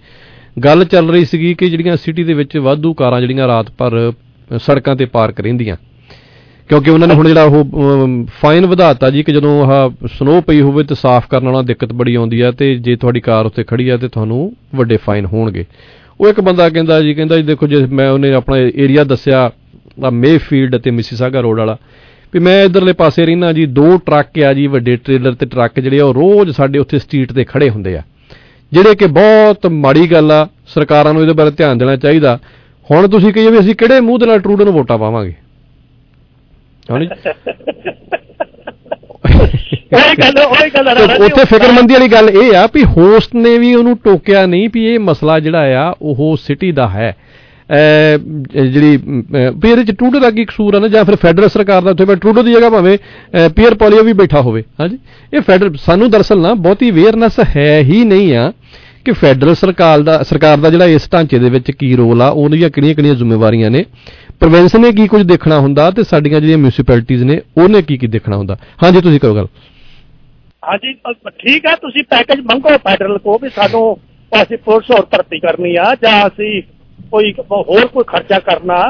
ਗੱਲ ਚੱਲ ਰਹੀ ਸੀਗੀ ਕਿ ਜਿਹੜੀਆਂ ਸਿਟੀ ਦੇ ਵਿੱਚ ਵਾਧੂ ਕਾਰਾਂ ਜਿਹੜੀਆਂ ਰਾਤ ਭਰ ਸੜਕਾਂ ਤੇ ਪਾਰਕ ਰਹਿੰਦੀਆਂ ਕਿਉਂਕਿ ਉਹਨਾਂ ਨੇ ਹੁਣ ਜਿਹੜਾ ਉਹ ਫਾਈਨ ਵਧਾਤਾ ਜੀ ਕਿ ਜਦੋਂ ਆਹ ਸਨੋ ਪਈ ਹੋਵੇ ਤੇ ਸਾਫ਼ ਕਰਨ ਵਾਲਾ ਦਿੱਕਤ ਬੜੀ ਆਉਂਦੀ ਆ ਤੇ ਜੇ ਤੁਹਾਡੀ ਕਾਰ ਉੱਤੇ ਖੜੀ ਆ ਤੇ ਤੁਹਾਨੂੰ ਵੱਡੇ ਫਾਈਨ ਹੋਣਗੇ। ਉਹ ਇੱਕ ਬੰਦਾ ਕਹਿੰਦਾ ਜੀ ਕਹਿੰਦਾ ਜੀ ਦੇਖੋ ਜੇ ਮੈਂ ਉਹਨੇ ਆਪਣਾ ਏਰੀਆ ਦੱਸਿਆ ਆ ਮੇਫੀਲਡ ਅਤੇ ਮਿਸੀਸਾਗਾ ਰੋਡ ਵਾਲਾ, ਵੀ ਮੈਂ ਇਧਰਲੇ ਪਾਸੇ ਰਹਿਣਾ ਜੀ, ਦੋ ਟਰੱਕ ਆ ਜੀ, ਵੱਡੇ ਟ੍ਰੇਲਰ ਤੇ ਟਰੱਕ ਜਿਹੜੇ ਆ, ਉਹ ਰੋਜ਼ ਸਾਡੇ ਉੱਥੇ ਸਟਰੀਟ ਤੇ ਖੜੇ ਹੁੰਦੇ ਆ। ਜਿਹੜੇ ਕਿ ਬਹੁਤ ਮਾੜੀ ਗੱਲ ਆ, ਸਰਕਾਰਾਂ ਨੂੰ ਇਹਦੇ ਬਾਰੇ ਧਿਆਨ ਦੇਣਾ ਚਾਹੀਦਾ। ਹੁਣ ਤੁਸੀਂ ਕਹੀਏ ਵੀ ਅਸੀਂ ਕਿਹੜੇ ਮੂੰਹ ਦੇ ਨਾਲ ਟਰੂਡੋ ਨੂੰ ਵੋਟਾਂ ਪਾਵਾਂਗੇ? ਹਾਂਜੀ ਉਹੀ ਗੱਲ ਉਹੀ ਗੱਲ ਜੀ, ਉੱਥੇ ਫਿਕਰਮੰਦੀ ਵਾਲੀ ਗੱਲ ਇਹ ਆ ਵੀ ਹੋਸਟ ਨੇ ਵੀ ਉਹਨੂੰ ਟੋਕਿਆ ਨਹੀਂ ਵੀ ਇਹ ਮਸਲਾ ਜਿਹੜਾ ਆ ਉਹ ਸਿਟੀ ਦਾ ਹੈ। ਜਿਹੜੀ ਵੀ ਇਹਦੇ ਚ ਟਰੂਡੋ ਦਾ ਕੀ ਕਸੂਰ ਆ ਨਾ ਜਾਂ ਫਿਰ ਫੈਡਰਲ ਸਰਕਾਰ ਦਾ ਉੱਥੇ ਬੈ ਟਰੂਡੋ ਦੀ ਜਗ੍ਹਾ ਭਾਵੇਂ ਪੀਅਰ ਪੋਲੀਓ ਵੀ ਬੈਠਾ ਹੋਵੇ। ਹਾਂਜੀ। ਇਹ ਫੈਡਰਲ ਸਾਨੂੰ ਦਰਅਸਲ ਨਾ ਬਹੁਤੀ ਅਵੇਅਰਨੈਸ ਹੈ ਹੀ ਨਹੀਂ ਆ। ਕਿ ਫੈਡਰਲ ਸਰਕਾਰ ਦਾ ਸਰਕਾਰ ਦਾ ਜਿਹੜਾ ਇਸ ਢਾਂਚੇ ਦੇ ਵਿੱਚ ਕੀ ਰੋਲ ਆ ਉਹਦੀਆਂ ਕਿਹੜੀਆਂ ਕਿਹੜੀਆਂ ਜ਼ਿੰਮੇਵਾਰੀਆਂ ਨੇ? ਪ੍ਰੋਵਿੰਸ ਨੇ ਕੀ ਕੁਝ ਦੇਖਣਾ ਹੁੰਦਾ ਤੇ ਸਾਡੀਆਂ ਜਿਹੜੀਆਂ ਮਿਊਨਿਸਪੈਲਿਟੀਆਂ ਨੇ ਉਹਨੇ ਕੀ ਕੀ ਦੇਖਣਾ ਹੁੰਦਾ? ਹਾਂਜੀ ਤੁਸੀਂ ਕਰੋ ਗੱਲ। ਹਾਂਜੀ ਅ- ਠੀਕ ਹੈ ਤੁਸੀਂ ਪੈਕੇਜ ਮੰਗੋ ਫੈਡਰਲ ਕੋ ਵੀ ਸਾਨੂੰ ਅਸੀਂ ਪੁਲਿਸ ਹੋਰ ਭਰਤੀ ਕਰਨੀ ਆ ਜਾਂ ਅਸੀਂ ਕੋਈ ਹੋਰ ਕੋਈ ਖਰਚਾ ਕਰਨਾ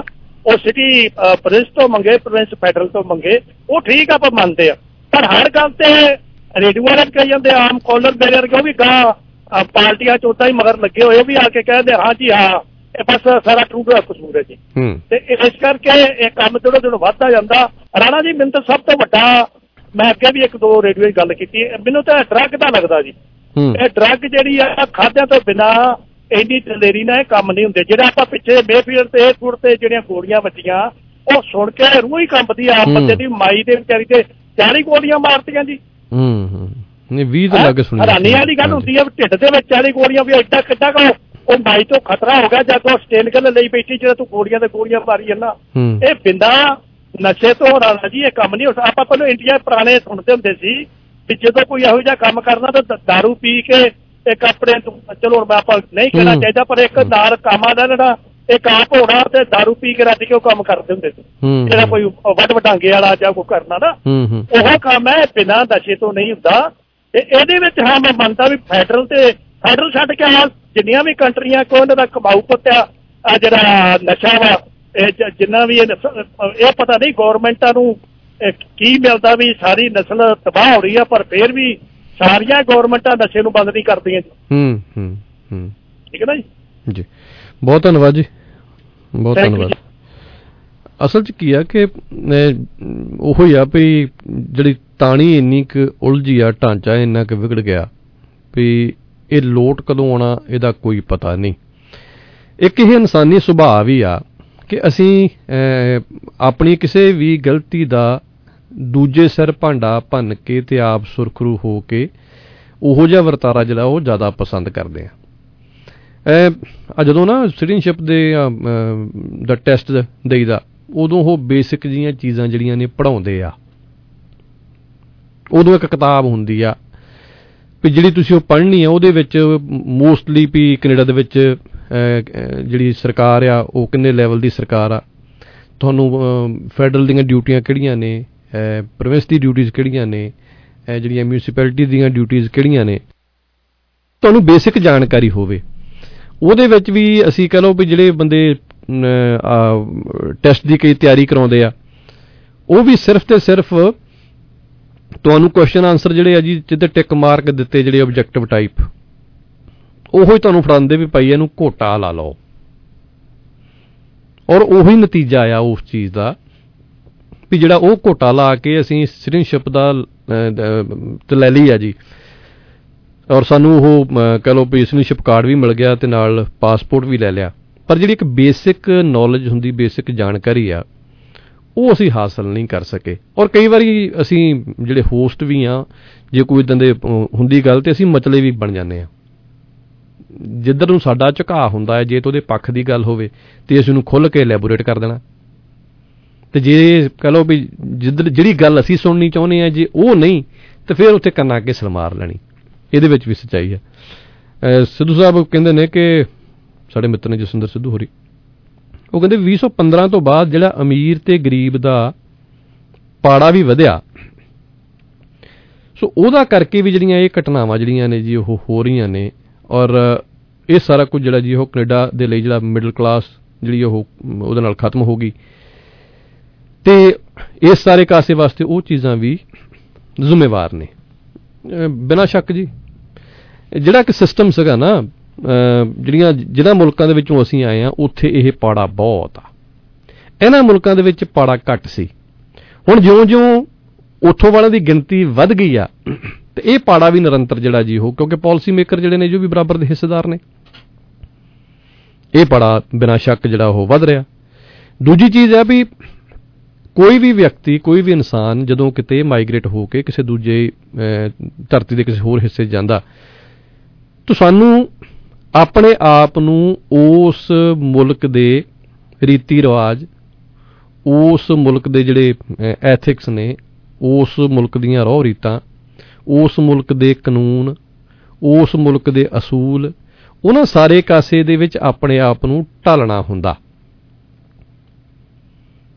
ਉਹ ਸਿਟੀ ਪ੍ਰਿੰਸ ਤੋਂ ਮੰਗੇ ਪ੍ਰਿੰਸ ਫੈਡਰਲ ਤੋਂ ਮੰਗੇ ਉਹ ਠੀਕ ਆ ਆਪਾਂ ਮੰਨਦੇ ਆ। ਪਰ ਹਰ ਗੱਲ ਤੇ ਰੇਡੀਓ ਵਾਲੇ ਵੀ ਕਹੀ ਜਾਂਦੇ ਆ, ਆਮ ਕਾਲਰ ਮੇਰੇ ਵਰਗੇ ਉਹ ਵੀ ਗਾਂ ਅ, ਪਾਰਟੀਆਂ ਚ ਉਦਾਂ ਹੀ ਮਗਰ ਲੱਗੇ ਹੋਏ ਵੀ ਆ ਕੇ ਕਹਿੰਦੇ ਹਾਂ ਜੀ ਹਾਂ ਇਹ ਬਸ ਸਾਰਾ ਟਰੂਡੋ ਦਾ ਕਸੂਰ ਹੈ ਜੀ। ਤੇ ਇਸ ਕਰਕੇ ਇਹ ਕੰਮ ਜਿਹੜਾ ਦਿਨੋਂ ਵੱਧਦਾ ਜਾਂਦਾ। ਰਾਣਾ ਜੀ ਮੈਨੂੰ ਤਾਂ ਸਭ ਤੋਂ ਵੱਡਾ ਮੈਂ ਅੱਗੇ ਵੀ ਇੱਕ ਦੋ ਰੇਡੀਓ 'ਚ ਗੱਲ ਕੀਤੀ ਮੈਨੂੰ ਤਾਂ ਡਰੱਗ ਦਾ ਲੱਗਦਾ ਜੀ। ਇਹ ਡਰੱਗ ਜਿਹੜੀ ਆ ਖਾਦਿਆਂ ਤੋਂ ਬਿਨਾ ਇੰਨੀ ਦਲੇਰੀ ਨਾਲ ਇਹ ਕੰਮ ਨਹੀਂ ਹੁੰਦੇ। ਜਿਹੜਾ ਆਪਾਂ ਪਿੱਛੇ ਮੇਫੀਲਡ ਤੇ ਏਅਰਪੋਰਟ ਤੇ ਜਿਹੜੀਆਂ ਗੋਲੀਆਂ ਵੱਜੀਆਂ ਉਹ ਸੁਣ ਕੇ ਰੂਹ ਹੀ ਕੰਬਦੀ ਆ। ਬੰਦੇ ਦੀ ਮਾਈ ਦੇ ਵਿਚਾਰੀ ਤੇ 40 ਗੋਲੀਆਂ ਮਾਰਤੀਆਂ ਜੀ। ਹੂੰ ਹੂੰ। ਨਹੀਂ 20 ਤਾਂ ਹੈਂ? ਲੱਗ ਸੁਣੀ ਹੈਰਾਨੀ ਵਾਲੀ ਗੱਲ ਹੁੰਦੀ ਵੀ ਢਿੱਡ ਦੇ ਵਿੱਚ 40 ਗੋਲੀਆਂ ਵੀ ਐਡਾ ਕਿੱਡਾ ਕੋ ਉਹ ਮਾਈ ਤੋਂ ਖਤਰਾ ਹੋ ਗਿਆ ਜਦ ਉਹ ਸਟੇਨ ਗੱਲ ਲਈ ਬੈਠੀ ਜਿਹੜਾ ਤੂੰ ਗੋਲੀਆਂ ਤੇ ਗੋਲੀਆਂ ਮਾਰੀ ਜਾਂਦਾ। ਹੂੰ। ਇਹ ਬਿੰਦਾ ਨਸ਼ੇ ਤੋਂ ਰਾਣਾ ਜੀ ਇਹ ਕੰਮ ਨਹੀਂ ਹੋ ਸਕਦਾ। ਆਪਾਂ ਪਹਿਲਾਂ ਇੰਡੀਆ ਪੁਰਾਣੇ ਸੁਣਦੇ ਹੁੰਦੇ ਸੀ ਵੀ ਜਦੋਂ ਕੋਈ ਇਹੋ ਜਿਹਾ ਕੰਮ ਕਰਨਾ ਤਾਂ ਦਾਰੂ ਪੀ ਕੇ ਇੱਕ ਆਪਣੇ ਤੋਂ- ਚਲੋ ਮੈਂ ਆਪਾਂ ਨਹੀਂ ਕਹਿਣਾ ਹੂੰ। ਚਾਹੀਦਾ ਪਰ ਇੱਕ ਨਾਲ ਕਾਮਾ ਦਾ ਜਿਹੜਾ ਇੱਕ ਆਪ ਹੋਣਾ ਤੇ ਦਾਰੂ ਪੀ ਕੇ ਰੱਜ ਕੇ ਉਹ ਕੰਮ ਕਰਦੇ ਹੁੰਦੇ ਸੀ। ਹੂੰ ਜਿਹੜਾ ਕੋਈ ਵੱਡ ਵਟਾਂਗੇ ਵਾਲਾ ਜਾਂ ਕੋਈ ਕਰਨਾ ਨਾ ਹੂੰ ਹੂੰ। ਉਹ ਕੰਮ ਹੈ ਬਿਨਾਂ ਨਸ਼ੇ ਤੋਂ ਨਹੀਂ ਹੁੰਦਾ। ਤੇ ਇਹਦੇ ਵਿੱਚ ਹਾਂ ਮੈਂ ਮੰਨਦਾ ਵੀ ਫੈਡਰਲ ਤੇ ਫੈਡਰਲ ਛੱਡ ਕੇ ਆ ਜਿੰਨੀਆਂ ਵੀ ਕੰਟਰੀਆਂ ਕੋ ਉਹਨਾਂ ਦਾ ਕਮਾਊ ਪੱਤਿਆ ਆ ਜਿਹੜਾ ਨਸ਼ਾ ਵਾ ਜਿੰਨਾ ਵੀ ਇਹ ਪਤਾ ਨਹੀਂ ਗਵਰਨਮੈਂਟਾਂ ਨੂੰ ਕੀ ਮਿਲਦਾ ਵੀ ਸਾਰੀ ਨਸਲ ਤਬਾਹ ਹੋ ਰਹੀ ਆ ਪਰ ਫੇਰ ਵੀ ਸਾਰੀਆਂ ਗਵਰਨਮੈਂਟਾਂ ਨਸ਼ੇ ਨੂੰ ਬੰਦ ਨਹੀਂ ਕਰਦੀਆਂ ਜੀ। ਹੂੰ ਹੂੰ ਹੂੰ। ਠੀਕ ਹੈ ਨਾ ਜੀ? ਜੀ। ਬਹੁਤ ਧੰਨਵਾਦ ਜੀ। ਬਹੁਤ ਧੰਨਵਾਦ। ਅਸਲ 'ਚ ਕੀ ਆ ਕਿ ਉਹੋ ਹੀ ਆ ਵੀ ਜਿਹੜੀ ਤਾਣੀ ਇੰਨੀ ਕੁ ਉਲਝੀ ਆ ਢਾਂਚਾ ਇੰਨਾ ਕੁ ਵਿਗੜ ਗਿਆ ਵੀ ਇਹ ਲੋਟ ਕਦੋਂ ਆਉਣਾ ਇਹਦਾ ਕੋਈ ਪਤਾ ਨਹੀਂ। ਇੱਕ ਇਹ ਇਨਸਾਨੀ ਸੁਭਾਅ ਵੀ ਆ ਕਿ ਅਸੀਂ ਅਹ, ਆਪਣੀ ਕਿਸੇ ਵੀ ਗਲਤੀ ਦਾ ਦੂਜੇ ਸਿਰ ਭਾਂਡਾ ਭੰਨ ਕੇ ਤੇ ਆਪ ਸੁਰਖਰੂ ਹੋ ਕੇ ਉਹੋ ਜਿਹਾ ਵਰਤਾਰਾ ਜਿਹੜਾ ਉਹ ਜ਼ਿਆਦਾ ਪਸੰਦ ਕਰਦੇ ਆ। ਆ ਜਦੋਂ ਨਾ ਸਿਟੀਜ਼ਨਸ਼ਿਪ ਦੇ ਅਮ, ਅਮ, ਦਾ ਟੈਸਟ ਦੇਈਦਾ ਉਦੋਂ ਉਹ ਬੇਸਿਕ ਜੀਆਂ ਚੀਜ਼ਾਂ ਜਿਹੜੀਆਂ ਨੇ ਪੜਾਉਂਦੇ ਆ। ਉਦੋਂ ਇੱਕ ਕਿਤਾਬ ਹੁੰਦੀ ਆ ਵੀ ਜਿਹੜੀ ਤੁਸੀਂ ਉਹ ਪੜ੍ਹਨੀ ਆ ਉਹਦੇ ਵਿੱਚ ਮੋਸਟਲੀ ਵੀ ਕੈਨੇਡਾ ਦੇ ਵਿੱਚ ਅਹ, ਅਹ, ਜਿਹੜੀ ਸਰਕਾਰ ਆ ਉਹ ਕਿੰਨੇ ਲੈਵਲ ਦੀ ਸਰਕਾਰ ਆ? ਤੁਹਾਨੂੰ ਫੈਡਰਲ ਦੀਆਂ ਡਿਊਟੀਆਂ ਕਿਹੜੀਆਂ ਨੇ? ਪ੍ਰੋਵਿੰਸ ਦੀ ਡਿਊਟੀਆਂ ਕਿਹੜੀਆਂ ਨੇ? ਅਹ, ਜਿਹੜੀਆਂ ਮਿਊਨਿਸਪੈਲਿਟੀ ਦੀਆਂ ਡਿਊਟੀਆਂ ਕਿਹੜੀਆਂ ਨੇ? ਤੁਹਾਨੂੰ ਬੇਸਿਕ ਜਾਣਕਾਰੀ ਹੋਵੇ। ਉਹਦੇ ਵਿੱਚ ਵੀ ਅਸੀਂ ਕਹ ਲਓ ਵੀ ਜਿਹੜੇ ਬੰਦੇ ਟੈਸਟ ਦੀ ਕਈ ਤਿਆਰੀ ਕਰਾਉਂਦੇ ਆ ਉਹ ਵੀ ਸਿਰਫ ਤੇ ਸਿਰਫ ਤੁਹਾਨੂੰ ਕੁਐਸਚਨ ਆਨਸਰ ਜਿਹੜੇ ਆ ਜੀ ਜਿੱਤੇ ਟਿਕ ਮਾਰਕ ਦਿੱਤੇ ਜਿਹੜੇ ਆਬਜੈਕਟਿਵ ਟਾਈਪ ਉਹੋ ਹੀ ਤੁਹਾਨੂੰ ਫੜਾਉਂਦੇ ਵੀ ਭਾਈ ਇਹਨੂੰ ਘੋਟਾ ਲਾ ਲਓ। ਔਰ ਉਹੀ ਨਤੀਜਾ ਆ ਉਸ ਚੀਜ਼ ਦਾ ਵੀ ਜਿਹੜਾ ਉਹ ਘੋਟਾ ਲਾ ਕੇ ਅਸੀਂ ਸਿਟੀਜ਼ਨਸ਼ਿਪ ਦਾ ਅਹ, ਦ- ਤੇ ਲੈ ਲਈ ਆ ਜੀ। ਔਰ ਸਾਨੂੰ ਉਹ ਅਹ, ਕਹਿ ਲਓ ਵੀ ਸਿਟੀਜ਼ਨਸ਼ਿਪ ਕਾਰਡ ਵੀ ਮਿਲ ਗਿਆ ਤੇ ਨਾਲ ਪਾਸਪੋਰਟ ਵੀ ਲੈ ਲਿਆ। ਪਰ ਜਿਹੜੀ ਇੱਕ ਬੇਸਿਕ ਨੌਲੇਜ ਹੁੰਦੀ ਬੇਸਿਕ ਜਾਣਕਾਰੀ ਆ ਉਹ ਅਸੀਂ ਹਾਸਲ ਨਹੀਂ ਕਰ ਸਕੇ। ਔਰ ਕਈ ਵਾਰੀ ਅਸੀਂ ਜਿਹੜੇ ਹੋਸਟ ਵੀ ਆ ਜੇ ਕੋਈ ਇਦਾਂ ਦੇ ਅਹ, ਹੁੰਦੀ ਗੱਲ ਤੇ ਅਸੀਂ ਮਚਲੇ ਵੀ ਬਣ ਜਾਂਦੇ ਆ। ਜਿੱਧਰ ਨੂੰ ਸਾਡਾ ਝੁਕਾਅ ਹੁੰਦਾ ਹੈ ਜੇ ਤਾਂ ਉਹਦੇ ਪੱਖ ਦੀ ਗੱਲ ਹੋਵੇ ਤੇ ਅਸੀਂ ਉਹਨੂੰ ਖੁੱਲ ਕੇ ਐਲੈਬੋਰੇਟ ਕਰ ਦੇਣਾ। ਤੇ ਜੇ ਕਹ ਲਓ ਵੀ ਜਿੱਧਰ ਜਿਹੜੀ ਗੱਲ ਅਸੀਂ ਸੁਣਨੀ ਚਾਹੁੰਦੇ ਆ ਜੇ ਉਹ ਨਹੀਂ ਤੇ ਫਿਰ ਉੱਥੇ ਕੰਨਾਂ ਅੱਗੇ ਸਲਮਾਰ ਲੈਣੀ। ਇਹਦੇ ਵਿੱਚ ਵੀ ਸੱਚਾਈ ਹੈ। ਅਹ ਸਿੱਧੂ ਸਾਹਿਬ ਕਹਿੰਦੇ ਨੇ ਕਿ ਸਾਡੇ ਮਿੱਤਰ ਨੇ ਜਸਵਿੰਦਰ ਸਿੱਧੂ ਹੋਰੀ ਉਹ ਕਹਿੰਦੇ 2015 ਤੋਂ ਬਾਅਦ ਜਿਹੜਾ ਅਮੀਰ ਤੇ ਗਰੀਬ ਦਾ ਪਾੜਾ ਵੀ ਵਧਿਆ। ਸੋ ਉਹਦਾ ਕਰਕੇ ਵੀ ਜਿਹੜੀਆਂ ਇਹ ਘਟਨਾਵਾਂ ਜਿਹੜੀਆਂ ਨੇ ਜੀ ਉਹ ਹੋ ਰਹੀਆਂ ਨੇ ਔਰ ਇਹ ਸਾਰਾ ਕੁਝ ਜਿਹੜਾ ਜੀ ਉਹ ਕੈਨੇਡਾ ਦੇ ਲਈ ਜਿਹੜਾ ਮਿਡਲ ਕਲਾਸ ਜਿਹੜੀ ਉਹ ਉਹਦੇ ਨਾਲ ਖਤਮ ਹੋ ਗਈ। ਤੇ ਇਸ ਸਾਰੇ ਕਾਸੇ ਵਾਸਤੇ ਉਹ ਚੀਜ਼ਾਂ ਵੀ ਜ਼ਿੰਮੇਵਾਰ ਨੇ। ਅਹ ਬਿਨਾਂ ਸ਼ੱਕ ਜੀ ਇਹ ਜਿਹੜਾ ਕਿ ਸਿਸਟਮ ਸੀਗਾ ਨਾ ਅਹ ਜਿਹੜੀਆਂ ਜਿਹਨਾਂ ਮੁਲਕਾਂ ਦੇ ਵਿੱਚੋਂ ਅਸੀਂ ਆਏ ਆ ਉੱਥੇ ਇਹ ਪਾੜਾ ਬਹੁਤ ਆ। ਇਹਨਾਂ ਮੁਲਕਾਂ ਦੇ ਵਿੱਚ ਪਾੜਾ ਘੱਟ ਸੀ। ਹੁਣ ਜਿਉਂ-ਜਿਉਂ ਉੱਥੋਂ ਵਾਲਿਆਂ ਦੀ ਗਿਣਤੀ ਵੱਧ ਗਈ ਆ ਤੇ ਇਹ ਪਾੜਾ ਵੀ ਨਿਰੰਤਰ ਜਿਹੜਾ ਜੀ ਉਹ ਕਿਉਂਕਿ ਪਾਲਿਸੀ ਮੇਕਰ ਜਿਹੜੇ ਨੇ ਜੋ ਵੀ ਬਰਾਬਰ ਦੇ ਹਿੱਸੇਦਾਰ ਨੇ। ਇਹ ਪਾੜਾ ਬਿਨਾਂ ਸ਼ੱਕ ਜਿਹੜਾ ਉਹ ਵੱਧ ਰਿਹਾ। ਦੂਜੀ ਚੀਜ਼ ਹੈ ਵੀ ਕੋਈ ਵੀ ਵਿਅਕਤੀ ਕੋਈ ਵੀ ਇਨਸਾਨ ਜਦੋਂ ਕਿਤੇ ਮਾਈਗ੍ਰੇਟ ਹੋ ਕੇ ਕਿਸੇ ਦੂਜੇ ਅਹ, ਧਰਤੀ ਦੇ ਕਿਸੇ ਹੋਰ ਹਿੱਸੇ 'ਚ ਜਾਂਦਾ ਤਾਂ ਸਾਨੂੰ ਆਪਣੇ ਆਪ ਨੂੰ ਉਸ ਮੁਲਕ ਦੇ ਰੀਤੀ ਰਿਵਾਜ, ਉਸ ਮੁਲਕ ਦੇ ਜਿਹੜੇ ਐਥਿਕਸ ਨੇ, ਉਸ ਮੁਲਕ ਦੀਆਂ ਰੋਹ ਰੀਤਾਂ, ਉਸ ਮੁਲਕ ਦੇ ਕਾਨੂੰਨ, ਉਸ ਮੁਲਕ ਦੇ ਅਸੂਲ, ਉਹਨਾਂ ਸਾਰੇ ਕਾਸੇ ਦੇ ਵਿੱਚ ਆਪਣੇ ਆਪ ਨੂੰ ਢਾਲਣਾ ਹੁੰਦਾ।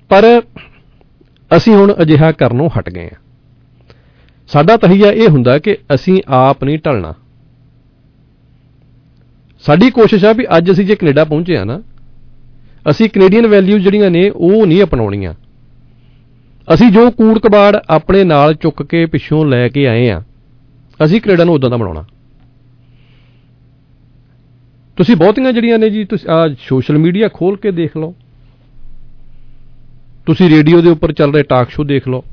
ਪਰ ਅਸੀਂ ਹੁਣ ਅਜਿਹਾ ਕਰਨੋਂ ਹਟ ਗਏ ਹਾਂ। ਸਾਡਾ ਤਹੀਆ ਇਹ ਹੁੰਦਾ ਕਿ ਅਸੀਂ ਆਪ ਨਹੀਂ ਢਲਣਾ। ਸਾਡੀ ਕੋਸ਼ਿਸ਼ ਆ ਵੀ ਅੱਜ ਅਸੀਂ ਜੇ ਕੈਨੇਡਾ ਪਹੁੰਚੇ ਆ ਨਾ, ਅਸੀਂ ਕੈਨੇਡੀਅਨ ਵੈਲਿਊਜ਼ ਜਿਹੜੀਆਂ ਨੇ ਉਹ ਨਹੀਂ ਅਪਣਾਉਣੀਆਂ। ਅਸੀਂ ਜੋ ਕੂੜ ਕਬਾੜ ਆਪਣੇ ਨਾਲ ਚੁੱਕ ਕੇ ਪਿੱਛੋਂ ਲੈ ਕੇ ਆਏ ਆ, ਅਸੀਂ ਕੈਨੇਡਾ ਨੂੰ ਉਦਾਂ ਦਾ ਬਣਾਉਣਾ। ਤੁਸੀਂ ਬਹੁਤੀਆਂ ਜਿਹੜੀਆਂ ਨੇ ਜੀ, ਤੁਸੀਂ ਆ ਸੋਸ਼ਲ ਮੀਡੀਆ ਖੋਲ ਕੇ ਦੇਖ ਲਓ। ਤੁਸੀਂ ਰੇਡੀਓ ਦੇ ਉੱਪਰ ਚੱਲ ਰਹੇ ਟਾਕ ਸ਼ੋ ਦੇਖ ਲਓ।